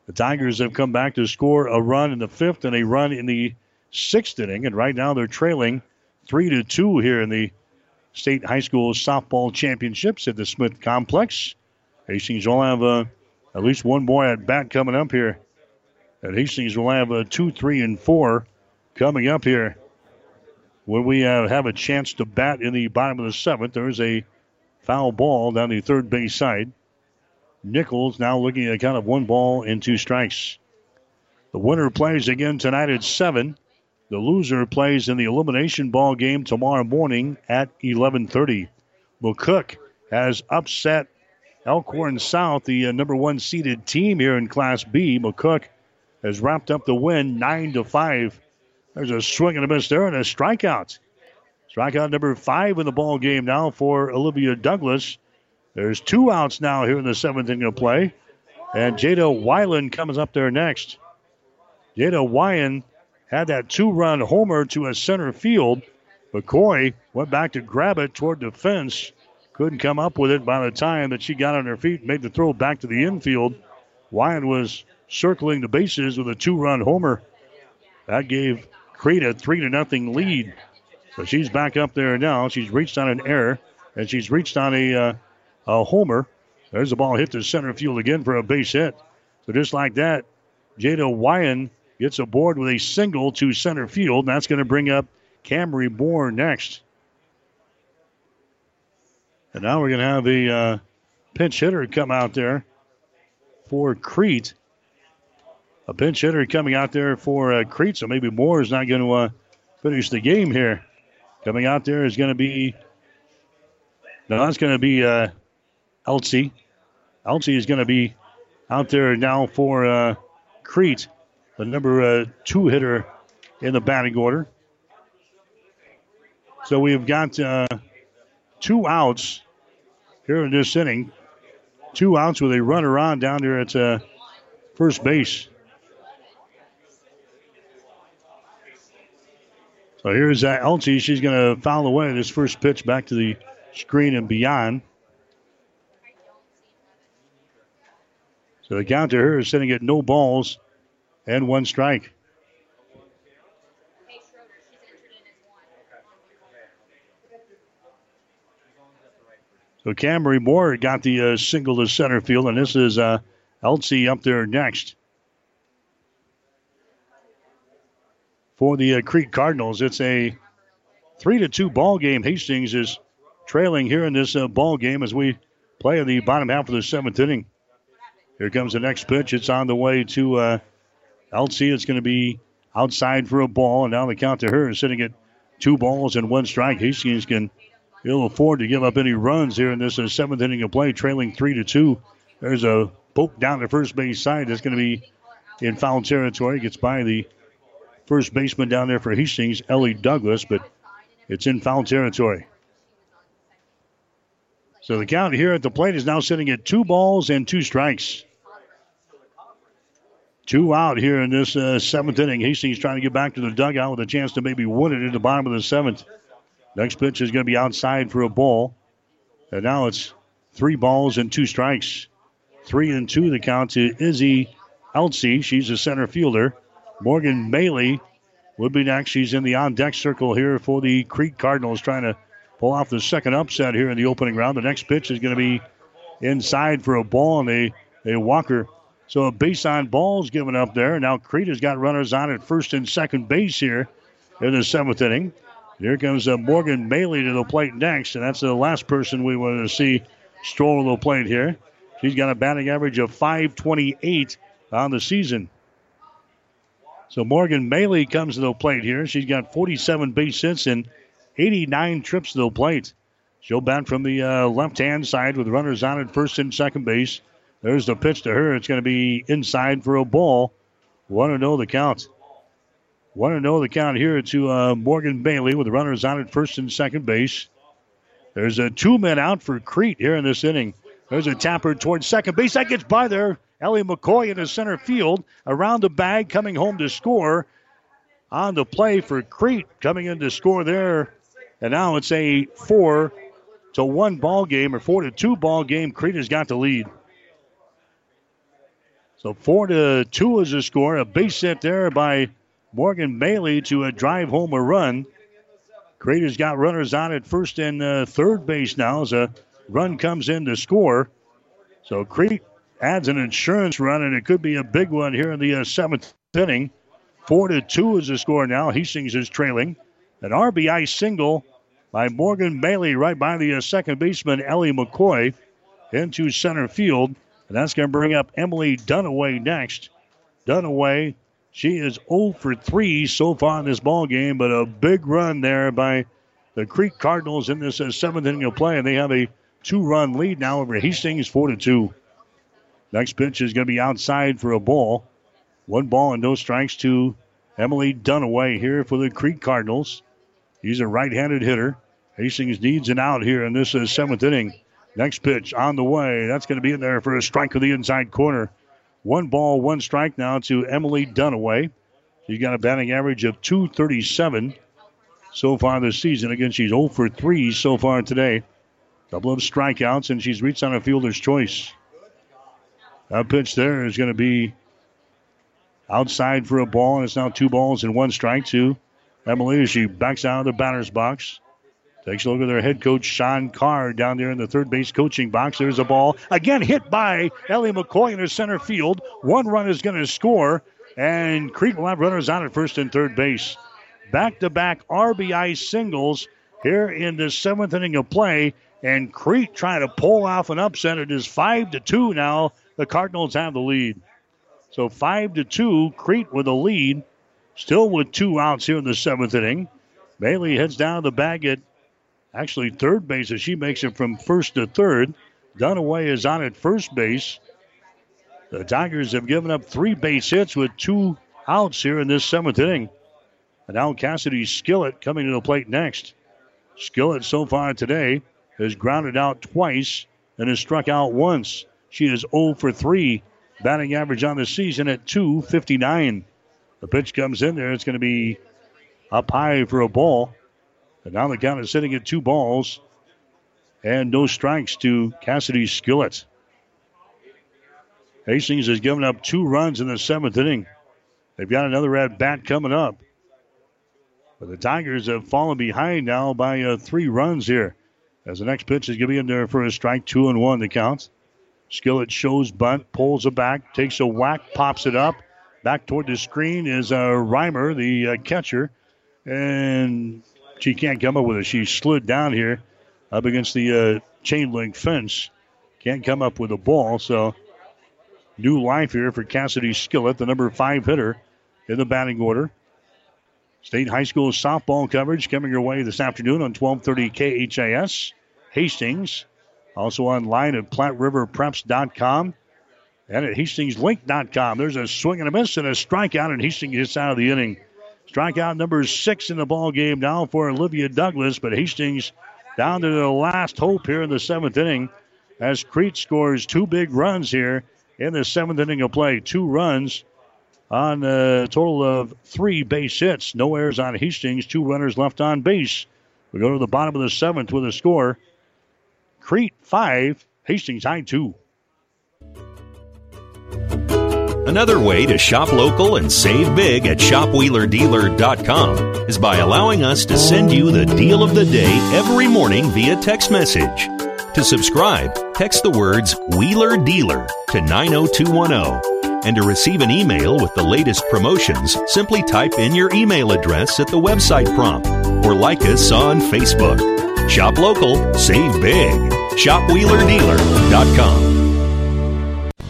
The Tigers have come back to score a run in the fifth and a run in the sixth inning, and right now they're trailing three to two here in the state high school softball championships at the Smith Complex. Hastings will have uh, at least one boy at bat coming up here. And Hastings will have a two, three, and four coming up here. When we uh, have a chance to bat in the bottom of the seventh, there's a foul ball down the third base side. Nichols now looking at count of one ball and two strikes. The winner plays again tonight at 7. The loser plays in the elimination ball game tomorrow morning at 11:30. McCook has upset Elkhorn South, the uh, number one seeded team here in Class B. McCook has wrapped up the win nine to five. There's a swing and a miss there and a strikeout. Strikeout number five in the ball game now for Olivia Douglas. There's two outs now here in the seventh inning of play. And Jada Weiland comes up there next. Jada Weiland had that two run homer to a center field. McCoy went back to grab it toward the fence. Couldn't come up with it by the time that she got on her feet and made the throw back to the infield. Weiland was circling the bases with a two run homer. That gave Crete a three to nothing lead. So she's back up there now. She's reached on an error and she's reached on a, uh, a homer. There's the ball hit to center field again for a base hit. So just like that, Jada Weiland gets aboard with a single to center field. And That's going to bring up Camry Moore next. And now we're going to have the uh, pinch hitter come out there for Crete a pinch hitter coming out there for uh, Crete, so maybe Moore is not going to uh, finish the game here. Coming out there is going to be no, that's going to be uh, Elsie. Elsie is going to be out there now for uh, Crete, the number uh, two hitter in the batting order. So we've got uh, two outs here in this inning. Two outs with a runner on down there at uh, first base. So here's uh, Elsie. She's going to foul away this first pitch back to the screen and beyond. So the count to her is sitting at no balls and one strike. So Camry Moore got the uh, single to center field, and this is uh, Elsie up there next. for the uh, Crete Cardinals. It's a three to two ball game. Hastings is trailing here in this uh, ball game as we play in the bottom half of the seventh inning. Here comes the next pitch. It's on the way to uh, Elsie. It's going to be outside for a ball, and now the count to her is sitting at two balls and one strike. Hastings can ill afford to give up any runs here in this uh, seventh inning of play, trailing three to two. There's a poke down the first base side that's going to be in foul territory. Gets by the first baseman down there for Hastings, Ellie Douglas, but it's in foul territory. So the count here at the plate is now sitting at two balls and two strikes. Two out here in this uh, seventh inning. Hastings trying to get back to the dugout with a chance to maybe win it at the bottom of the seventh. Next pitch is going to be outside for a ball. And now it's three balls and two strikes. Three and two the count to Izzy Elsie. She's a center fielder. Morgan Maley would be next. She's in the on deck circle here for the Crete Cardinals, trying to pull off the second upset here in the opening round. The next pitch is going to be inside for a ball and a, a walker. So a base on ball is given up there. Now Crete has got runners on at first and second base here in the seventh inning. Here comes uh, Morgan Maley to the plate next, and that's the last person we want to see stroll to the plate here. She's got a batting average of 528 on the season. So Morgan Maley comes to the plate here. She's got 47 base hits and 89 trips to the plate. She'll bat from the uh, left hand side with runners on at first and second base. There's the pitch to her. It's going to be inside for a ball. Want to know the count. Want to know the count here to uh, Morgan Maley with runners on at first and second base. There's a two men out for Crete here in this inning. There's a tapper towards second base. That gets by there. Ellie McCoy in the center field. Around the bag, coming home to score. On the play for Crete, coming in to score there. And now it's a four to one ball game or four to two ball game. Crete has got the lead. So four to two is the score. A base hit there by Morgan Maley to a drive home a run. Crete has got runners on at first and uh, third base now as a run comes in to score. So Crete adds an insurance run, and it could be a big one here in the uh, seventh inning. Four to two is the score now. Hastings is trailing. An RBI single by Morgan Maley right by the uh, second baseman Ellie McCoy into center field, and that's going to bring up Emily Dunaway next. Dunaway, she is 0 for 3 so far in this ball game, but a big run there by the Crete Cardinals in this uh, seventh inning of play, and they have a two-run lead now over Hastings, four to two. Next pitch is going to be outside for a ball. One ball and no strikes to Emily Dunaway here for the Crete Cardinals. He's a right-handed hitter. Hastings needs an out here in this uh, seventh inning. Next pitch on the way. That's going to be in there for a strike of the inside corner. One ball, one strike now to Emily Dunaway. She's got a batting average of 237 so far this season. Again, she's 0 for 3 so far today. Couple of strikeouts, and she's reached on a fielder's choice. That pitch there is going to be outside for a ball, and it's now two balls and one strike to Emily as she backs out of the batter's box. Takes a look at their head coach, Sean Carr, down there in the third base coaching box. There's a ball. Again, hit by Ellie McCoy in the center field. One run is going to score, and Crete will have runners on at first and third base. Back to back RBI singles here in the seventh inning of play, and Crete trying to pull off an upset. It is 5 to 2 now. The Cardinals have the lead. So 5 to 2, Crete with a lead. Still with two outs here in the seventh inning. Maley heads down the bag at actually third base as she makes it from first to third. Dunaway is on at first base. The Tigers have given up three base hits with two outs here in this seventh inning. And now Cassidy Skillett coming to the plate next. Skillett so far today has grounded out twice and has struck out once. She is 0 for 3. Batting average on the season at 259. The pitch comes in there. It's going to be up high for a ball. And now the count is sitting at two balls and no strikes to Cassidy Skillett. Hastings has given up two runs in the seventh inning. They've got another at bat coming up. But the Tigers have fallen behind now by uh, three runs here. As the next pitch is going to be in there for a strike, two and one the count. Skillett shows bunt, pulls it back, takes a whack, pops it up. Back toward the screen is uh, Reimer, the uh, catcher. And she can't come up with it. She slid down here up against the uh, chain link fence. Can't come up with a ball. So new life here for Cassidy Skillett, the number five hitter in the batting order. State High School softball coverage coming your way this afternoon on 1230 KHAS. Hastings. Also online at PlatteRiverPreps.com and at HastingsLink.com. There's a swing and a miss and a strikeout, and Hastings gets out of the inning. Strikeout number six in the ball game now for Olivia Douglas, but Hastings down to the last hope here in the seventh inning as Crete scores two big runs here in the seventh inning of play. Two runs on a total of three base hits. No errors on Hastings, two runners left on base. We go to the bottom of the seventh with a score. Crete five, Hastings high two.
Another way to shop local and save big at shopwheelerdealer.com is by allowing us to send you the deal of the day every morning via text message. To subscribe, text the words Wheeler Dealer to 90210. And to receive an email with the latest promotions, simply type in your email address at the website prompt or like us on Facebook. Shop local, save big. ShopWheelerDealer.com.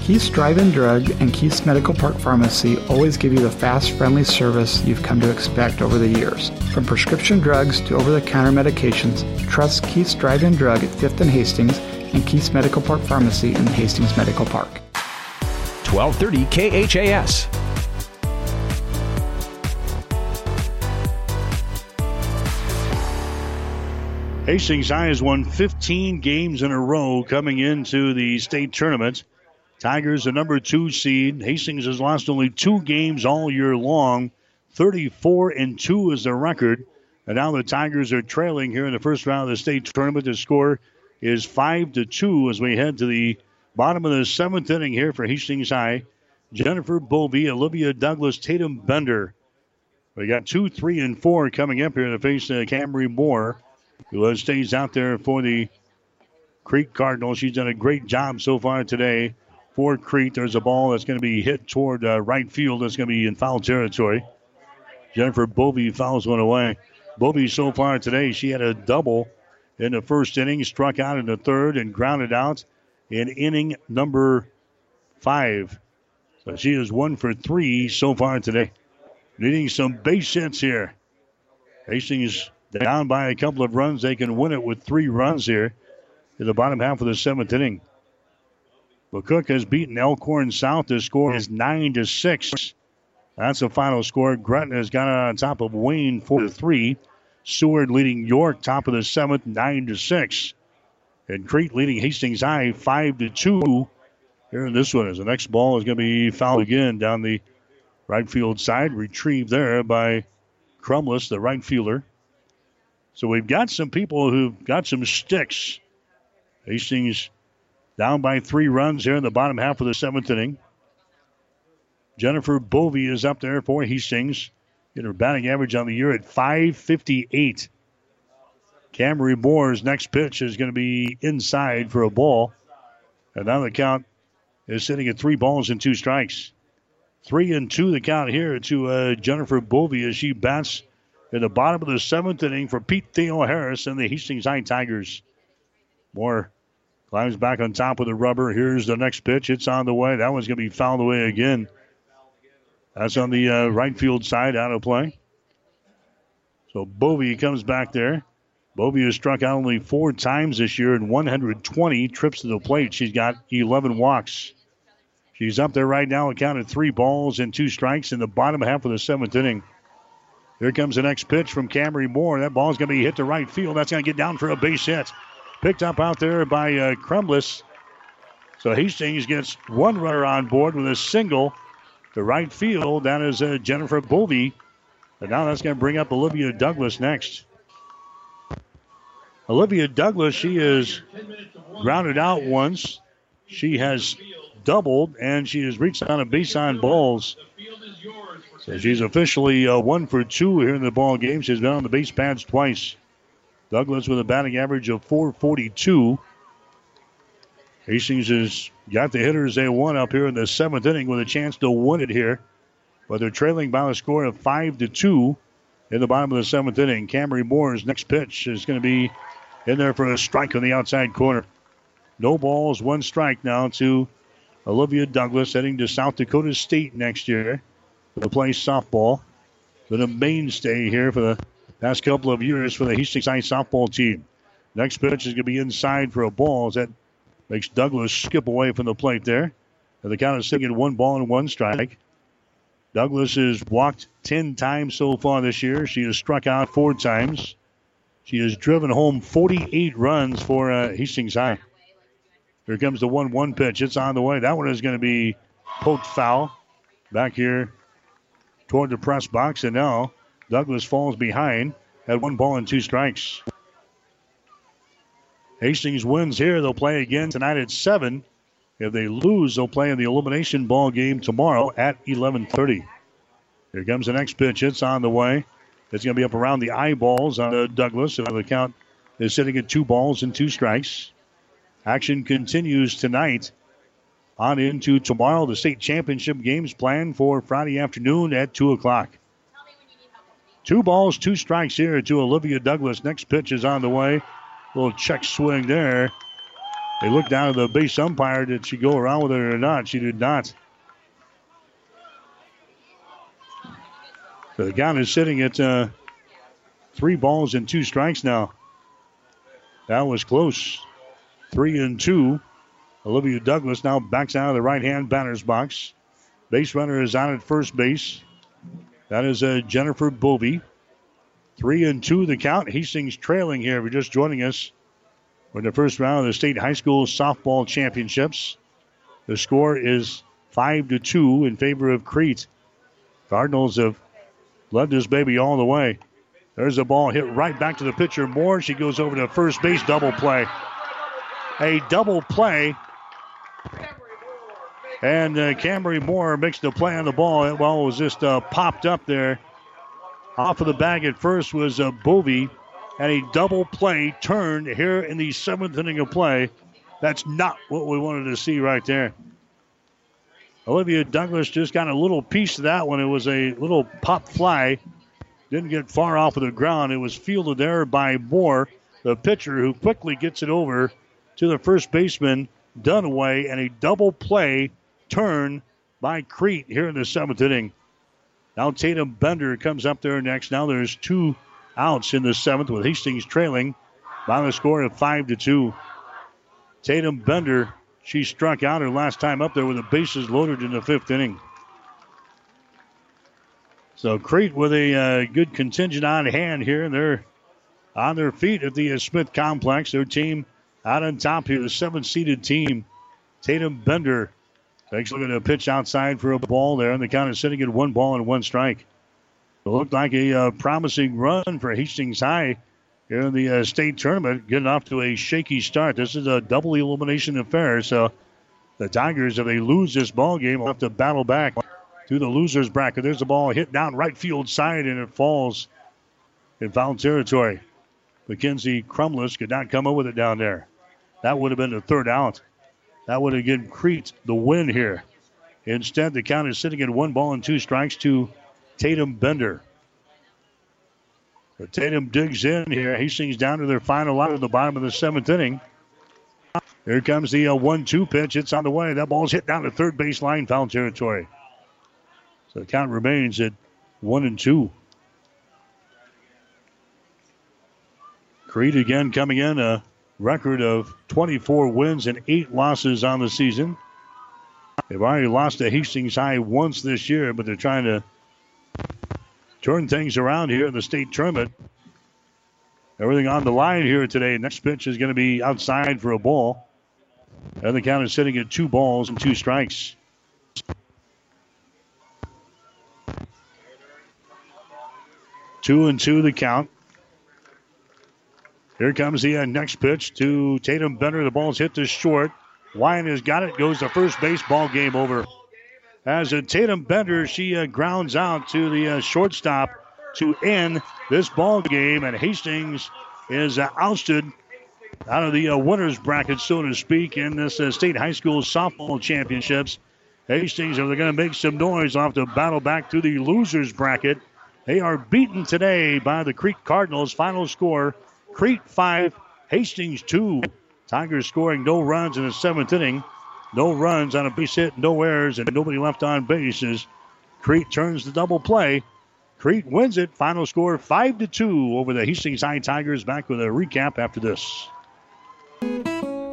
Keith's Drive-In Drug and Keith's Medical Park Pharmacy always give you the fast, friendly service you've come to expect over the years. From prescription drugs to over-the-counter medications, trust Keith's Drive-In Drug at 5th and Hastings and Keith's Medical Park Pharmacy in Hastings Medical Park.
1230 KHAS.
Hastings High has won 15 games in a row coming into the state tournament. Tigers, the number two seed. Hastings has lost only two games all year long. 34 and 2 is their record. And now the Tigers are trailing here in the first round of the state tournament. The score is 5 to 2 as we head to the bottom of the seventh inning here for Hastings High. Jennifer Bovey, Olivia Douglas, Tatum Bender. We got two, three, and four coming up here to face uh, Camry Moore who stays out there for the Crete Cardinals. She's done a great job so far today for Crete. There's a ball that's going to be hit toward uh, right field. That's going to be in foul territory. Jennifer Bovey fouls one away. Bovey so far today, she had a double in the first inning, struck out in the third, and grounded out in inning number five. So she is one for three so far today. Needing some base hits here. Hastings down by a couple of runs. They can win it with three runs here in the bottom half of the seventh inning. McCook has beaten Elkhorn South. The score is nine to six. That's the final score. Gretna has got on top of Wayne four to three. Seward leading York top of the seventh nine to six, and Crete leading Hastings High five to two. Here in this one, as the next ball is going to be fouled again down the right field side, retrieved there by Crumless, the right fielder. So we've got some people who've got some sticks. Hastings down by three runs here in the bottom half of the seventh inning. Jennifer Bovey is up there for Hastings. Get her batting average on the year at 558. Camry Moore's next pitch is going to be inside for a ball. And now the count is sitting at three balls and two strikes. Three and two the count here to uh, Jennifer Bovey as she bats in the bottom of the seventh inning for Pete Theo Harris and the Hastings High Tigers. Moore climbs back on top of the rubber. Here's the next pitch. It's on the way. That one's going to be fouled away again. That's on the uh, right field side out of play. So Bovey comes back there. Bovey has struck out only four times this year in 120 trips to the plate. She's got 11 walks. She's up there right now, accounted three balls and two strikes in the bottom half of the seventh inning. Here comes the next pitch from Camry Moore. That ball's going to be hit to right field. That's going to get down for a base hit. Picked up out there by uh, Crumless. So Hastings gets one runner on board with a single to right field. That is uh, Jennifer Bovey. And now that's going to bring up Olivia Douglas next. Olivia Douglas, she is grounded out once. She has doubled and she has reached on a base on balls. So she's officially uh, one for two here in the ball game. She's been on the base pads twice. Douglas with a batting average of 442. Hastings has got the hitters they won up here in the seventh inning with a chance to win it here. But they're trailing by a score of five to two in the bottom of the seventh inning. Camry Moore's next pitch is going to be in there for a strike on the outside corner. No balls, one strike now to Olivia Douglas heading to South Dakota State next year to play softball. Been a mainstay here for the past couple of years for the Hastings High softball team. Next pitch is going to be inside for a ball as that makes Douglas skip away from the plate there. And the count is at one ball and one strike. Douglas has walked 10 times so far this year. She has struck out four times. She has driven home 48 runs for uh, Hastings High. Here comes the 1 1 pitch. It's on the way. That one is going to be poked foul. Back here toward the press box, and now Douglas falls behind at one ball and two strikes. Hastings wins here. They'll play again tonight at 7. If they lose, they'll play in the elimination ball game tomorrow at 11:30. Here comes the next pitch. It's on the way. It's going to be up around the eyeballs on Douglas. So the count is sitting at two balls and two strikes. Action continues tonight on into tomorrow. The state championship games planned for Friday afternoon at 2 o'clock. Two balls, two strikes here to Olivia Douglas. Next pitch is on the way. Little check swing there. They looked down at the base umpire. Did she go around with it or not? She did not. So the count is sitting at uh, three balls and two strikes now. That was close. Three and two. Olivia Douglas now backs out of the right hand batter's box. Base runner is on at first base. That is uh, Jennifer Bovey. Three and two the count. Hastings trailing here. If you're just joining us for the first round of the state high school softball championships. The score is five to two in favor of Crete. Cardinals have led this baby all the way. There's a ball hit right back to the pitcher. Moore. She goes over to first base. Double play. A double play. And uh, Camry Moore makes the play on the ball. Well, it was just uh, popped up there. Off of the bag at first was uh, Bovey. And a double play turn here in the seventh inning of play. That's not what we wanted to see right there. Olivia Douglas just got a little piece of that one. It was a little pop fly didn't get far off of the ground. It was fielded there by Moore, the pitcher, who quickly gets it over to the first baseman, Dunaway, and a double play turn by Crete here in the seventh inning. Now Tatum Bender comes up there next. Now there's two outs in the seventh with Hastings trailing by the score of five to two. Tatum Bender, she struck out her last time up there with the bases loaded in the fifth inning. So Crete with a uh, good contingent on hand here. They're on their feet at the uh, Smith Complex. Their team out on top here, the seven-seeded team. Tatum Bender takes a look at a pitch outside for a ball there, and the count is sitting at one ball and one strike. It looked like a uh, promising run for Hastings High here in the uh, state tournament, getting off to a shaky start. This is a double elimination affair, so the Tigers, if they lose this ball game, will have to battle back to the losers bracket. There's the ball hit down right field side and it falls in foul territory. Mackenzie Crumless could not come up with it down there. That would have been the third out. That would have given Crete the win here. Instead, the count is sitting at one ball and two strikes to Tatum Bender. So Tatum digs in here. Hastings down to their final out at the bottom of the seventh inning. Here comes the uh, one-two pitch. It's on the way. That ball's hit down to third base line, foul territory. So the count remains at one and two. Crete again coming in a record of 24 wins and eight losses on the season. They've already lost to Hastings High once this year, but they're trying to turn things around here in the state tournament. Everything on the line here today. Next pitch is going to be outside for a ball. And the count is sitting at two balls and two strikes. Two and two the count. Here comes the uh, next pitch to Tatum Bender. The ball's hit to short. Weiland has got it. Goes to first base. Ball game over. As a Tatum Bender, she uh, grounds out to the uh, shortstop to end this ball game, and Hastings is uh, ousted out of the uh, winners bracket, so to speak, in this uh, state high school softball championships. Hastings, they're going to make some noise, off to battle back to the losers bracket they are beaten today by the Crete Cardinals. Final score Crete 5, Hastings 2. Tigers scoring no runs in the seventh inning. No runs on a base hit, no errors, and nobody left on bases. Crete turns the double play. Crete wins it. Final score 5 to 2 over the Hastings High Tigers. Back with a recap after this.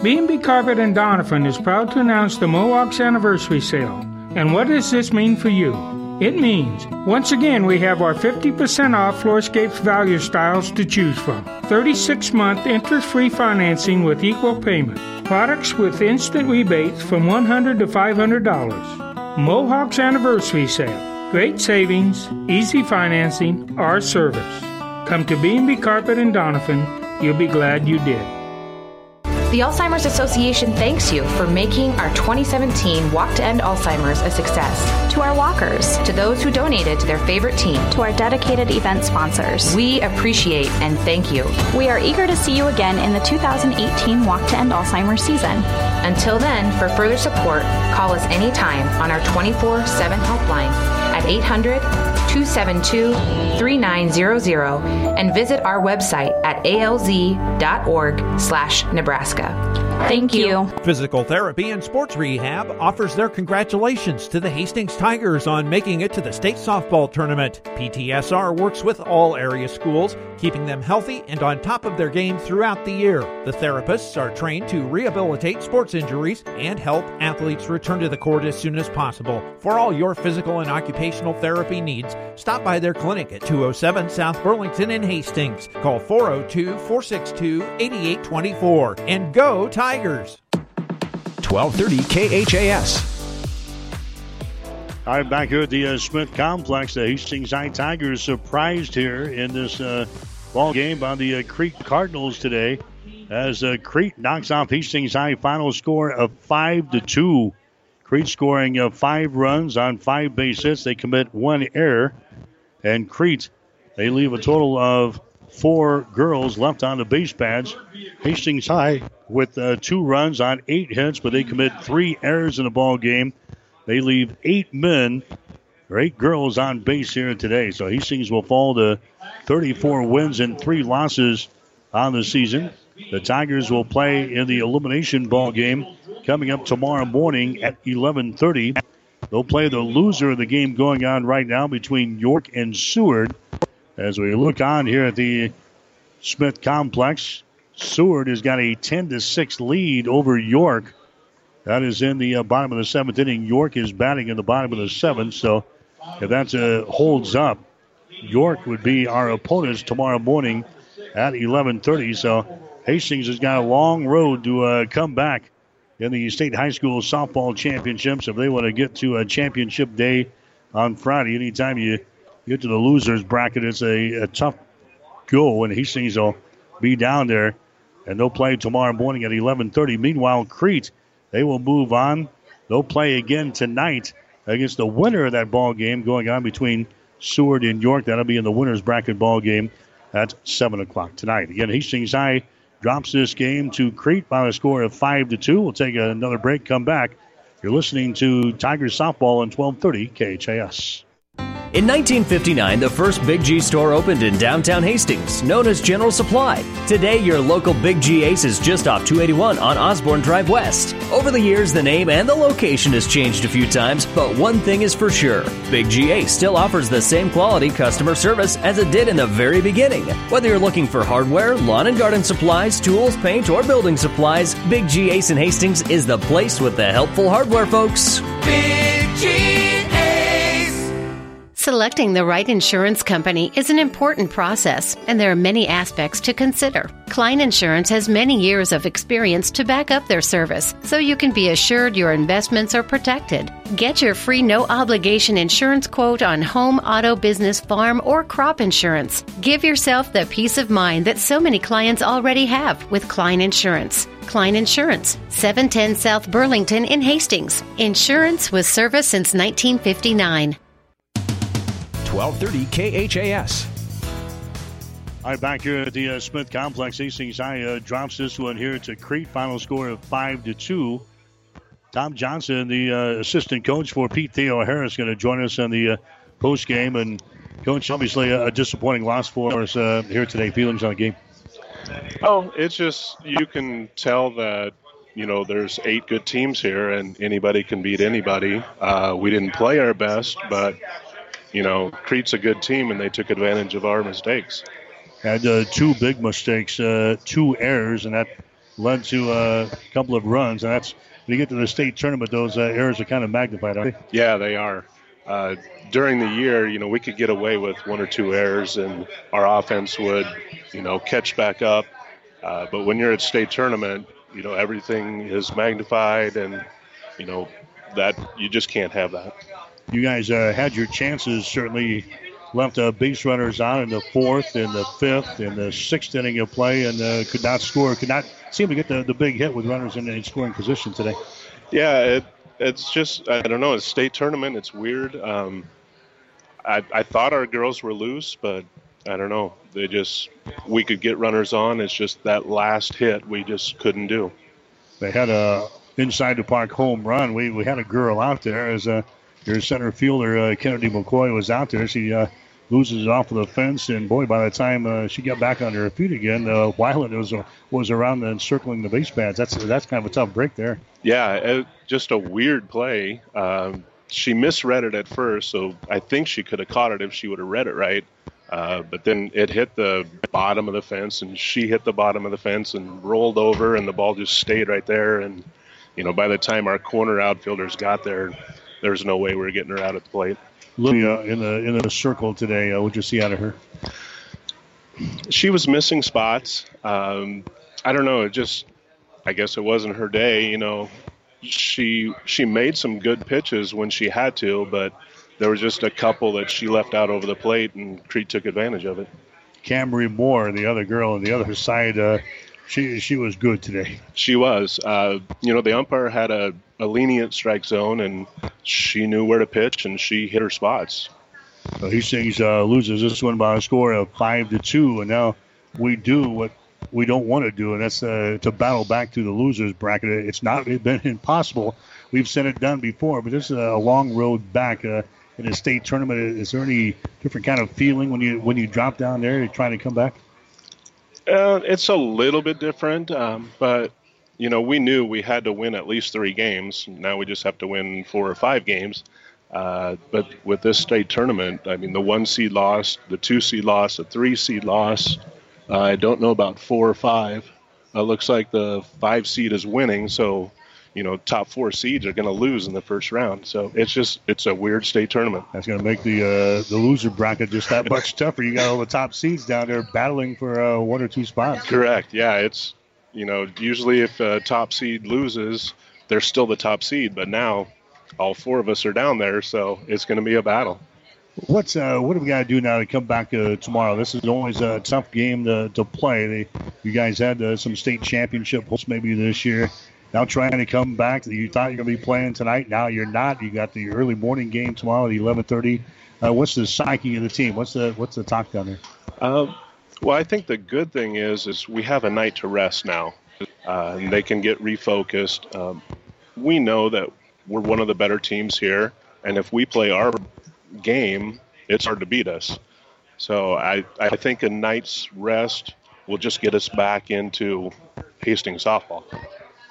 B&B Carpet and Doniphan is proud to announce the Mohawks anniversary sale. And what does this mean for you? It means, once again, we have our 50% off Floorscapes value styles to choose from. 36 month interest free financing with equal payment. Products with instant rebates from $100 to $500. Mohawk's anniversary sale. Great savings, easy financing, our service. Come to B&B Carpet and Doniphan. You'll be glad you did.
The Alzheimer's Association thanks you for making our 2017 Walk to End Alzheimer's a success.
To our walkers,
To those who donated to their favorite team,
to our dedicated event sponsors,
we appreciate and thank you.
we are eager to see you again in the 2018 Walk to End Alzheimer's season.
Until then, for further support, call us anytime on our 24 7 helpline at 800 272 3900 and visit our website at alz.org slash Nebraska.
Thank you.
Physical Therapy and Sports Rehab offers their congratulations to the Hastings Tigers on making it to the state softball tournament. PTSR works with all area schools, keeping them healthy and on top of their game throughout the year. The therapists are trained to rehabilitate sports injuries and help athletes return to the court as soon as possible. For all your physical and occupational therapy needs, stop by their clinic at 207 South Burlington in Hastings. Call 402 462 8824 and go Tigers!
1230 KHAS.
All right, back here at the uh, Smith Complex, the Hastings High Tigers surprised here in this uh, ball game by the uh, Crete Cardinals today, as uh, Crete knocks off Hastings High. Final score of five to two. Crete scoring uh, five runs on five base hits. They commit one error, and Crete they leave a total of four girls left on the base pads. Hastings High with uh, two runs on eight hits, but they commit three errors in the ball game. They leave eight men or eight girls on base here today. So Hastings will fall to 34 wins and three losses on the season. The Tigers will play in the elimination ball game coming up tomorrow morning at 11:30. They'll play the loser of the game going on right now between York and Seward. As we look on here at the Smith Complex, Seward has got a 10 to 6 lead over York. That is in the uh, bottom of the seventh inning. York is batting in the bottom of the seventh. So if that uh, holds up, York would be our opponents tomorrow morning at 11:30. So Hastings has got a long road to uh, come back in the state high school softball championships if they want to get to a championship day on Friday. Anytime you get to the losers bracket, it's a, a tough go, and Hastings will be down there, and they'll play tomorrow morning at 11:30. Meanwhile, Crete they will move on. They'll play again tonight against the winner of that ball game going on between Seward and York. That'll be in the winners bracket ball game at seven o'clock tonight. Again, Hastings High drops this game to Crete by a score of five to two. We'll take another break. Come back. You're listening to Tigers softball on 1230 KHAS.
In 1959, the first Big G store opened in downtown Hastings, known as General Supply. Today, your local Big G Ace is just off 281 on Osborne Drive West. Over the years, the name and the location has changed a few times, but one thing is for sure Big G Ace still offers the same quality customer service as it did in the very beginning. Whether you're looking for hardware, lawn and garden supplies, tools, paint, or building supplies, Big G Ace in Hastings is the place with the helpful hardware folks.
Big G.
Selecting the right insurance company is an important process, and there are many aspects to consider. Klein Insurance has many years of experience to back up their service, so you can be assured your investments are protected. Get your free no obligation insurance quote on home, auto, business, farm, or crop insurance. Give yourself the peace of mind that so many clients already have with Klein Insurance. Klein Insurance, 710 South Burlington in Hastings. Insurance with service since 1959.
1230 KHAS.
All right, back here at the uh, Smith Complex, Hastings High uh, drops this one here to Crete. Final score of five to two. Tom Johnson, the uh, assistant coach for Pete Theo Harris, going to join us on the uh, post game. And coach, obviously a, a disappointing loss for us uh, here today. Feelings on the game?
Oh, it's just you can tell that you know there's eight good teams here, and anybody can beat anybody. Uh, we didn't play our best, but you know Crete's a good team, and they took advantage of our mistakes.
Had uh, two big mistakes, uh, two errors, and that led to uh, a couple of runs. And that's when you get to the state tournament, those uh, errors are kind of magnified, aren't they?
Yeah, they are. Uh, during the year, you know, we could get away with one or two errors, and our offense would, you know, catch back up. Uh, but when you're at state tournament, you know, everything is magnified, and you know that you just can't have that.
You guys uh, had your chances certainly left uh, base runners on in the fourth, in the fifth, in the sixth inning of play, and uh, could not score. Could not seem to get the, the big hit with runners in, in scoring position today.
Yeah, it, it's just I don't know. It's state tournament. It's weird. Um, I, I thought our girls were loose, but I don't know. They just we could get runners on. It's just that last hit we just couldn't do.
They had a inside the park home run. We we had a girl out there as a your center fielder uh, Kennedy McCoy was out there. She uh, loses it off of the fence, and boy, by the time uh, she got back on her feet again, uh, Weiland was was around and circling the base pads. That's that's kind of a tough break there.
Yeah, it, just a weird play. Um, she misread it at first, so I think she could have caught it if she would have read it right. Uh, but then it hit the bottom of the fence, and she hit the bottom of the fence and rolled over, and the ball just stayed right there. And you know, by the time our corner outfielders got there, there's no way we are getting her out at the plate.
Lydia in the in the circle today. Uh, what'd you see out of her?
She was missing spots. Um, I don't know. It just, I guess it wasn't her day. You know, she she made some good pitches when she had to, but there was just a couple that she left out over the plate, and Crete took advantage of it.
Camry Moore, the other girl on the other side, uh, she she was good today.
She was. Uh, you know, the umpire had a, a lenient strike zone, and she knew where to pitch, and she hit her spots.
So Hastings uh, loses this one by a score of five to two, and now we do what we don't want to do, and that's uh, to battle back to the losers bracket. It's not been impossible. We've seen it done before, but this is a long road back uh, in a state tournament. Is there any different kind of feeling when you when you drop down there trying to come back?
Uh, it's a little bit different, um, but you know we knew we had to win at least three games. Now we just have to win four or five games. Uh, but with this state tournament, I mean, the one seed loss, the two seed loss, the three seed loss, uh, I don't know about four or five. Uh, looks like the five seed is winning, so you know top four seeds are going to lose in the first round. So it's just it's a weird state tournament.
That's going to make the uh, the loser bracket just that much tougher. You got all the top seeds down there battling for uh, one or two spots.
Correct. Yeah, it's you know usually if a top seed loses, they're still the top seed, but now all four of us are down there, so it's going to be a battle.
What's uh, what do we got to do now to come back uh, tomorrow? This is always a tough game to, to play. They, you guys had uh, some state championship hopes maybe this year. Now trying to come back. You thought you were going to be playing tonight. Now you're not. You got the early morning game tomorrow at 11:30. Uh, what's the psyche of the team? What's the what's the talk down there?
Um, well, I think the good thing is is we have a night to rest now, uh, and they can get refocused. Um, we know that we're one of the better teams here, and if we play our game, it's hard to beat us. So I, I think a night's rest will just get us back into Hastings softball.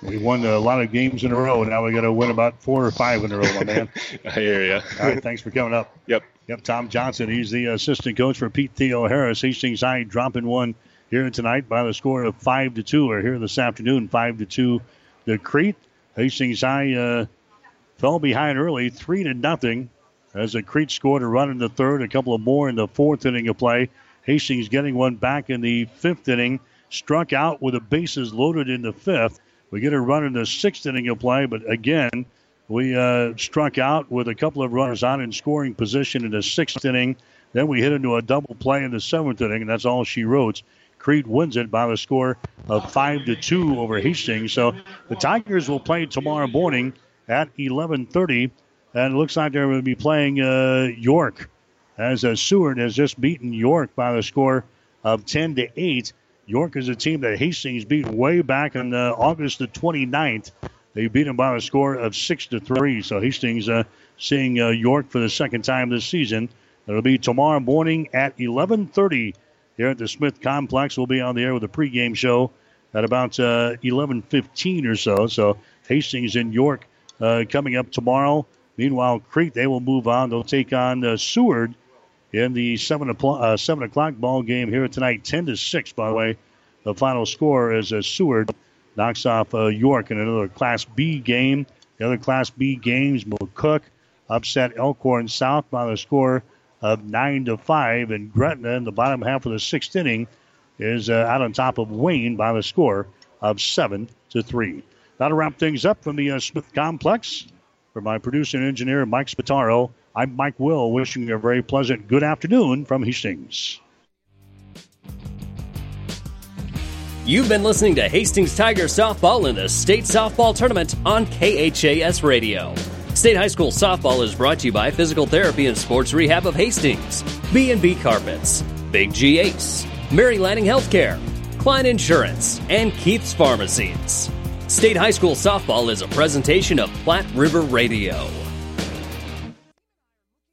We won a lot of games in a row. Now we got to win about four or five in a row, my man.
I hear you.
All right, thanks for coming up.
Yep.
Yep. Tom Johnson, he's the assistant coach for Pete Theo Harris. Hastings High dropping one here tonight by the score of five to two, or here this afternoon, five to two. The Crete Hastings High uh, fell behind early, three to nothing. As the Crete scored a run in the third, a couple of more in the fourth inning of play. Hastings getting one back in the fifth inning, struck out with the bases loaded in the fifth. We get a run in the sixth inning of play, but again, we uh, struck out with a couple of runners on in scoring position in the sixth inning. Then we hit into a double play in the seventh inning, and that's all she wrote. Crete wins it by the score of five to two over Hastings. So the Tigers will play tomorrow morning at 11:30, and it looks like they're going to be playing uh, York, as uh, Seward has just beaten York by the score of 10 to eight. York is a team that Hastings beat way back on uh, August the 29th. They beat them by a score of six to three. So Hastings uh, seeing uh, York for the second time this season. It'll be tomorrow morning at 11:30 here at the Smith Complex. We'll be on the air with a pregame show at about 11:15 or so. So Hastings and York uh, coming up tomorrow. Meanwhile, Crete they will move on. They'll take on uh, Seward in the seven o'clock uh, seven o'clock ball game here tonight. Ten to six, by the way. The final score is uh, Seward knocks off uh, York in another Class B game. The other Class B games, McCook upset Elkhorn South by the score of nine to five, and Gretna in the bottom half of the sixth inning is uh, out on top of Wayne by the score of seven to three. That'll wrap things up from the uh, Smith Complex. For my producer and engineer Mike Spataro, I'm Mike Will, wishing you a very pleasant good afternoon from Hastings.
You've been listening to Hastings Tigers softball in the state softball tournament on KHAS Radio. State High School softball is brought to you by Physical Therapy and Sports Rehab of Hastings, B&B Carpets, Big G Ace, Mary Lanning Healthcare, Klein Insurance, and Keith's Pharmacies. State High School softball is a presentation of Platte River Radio.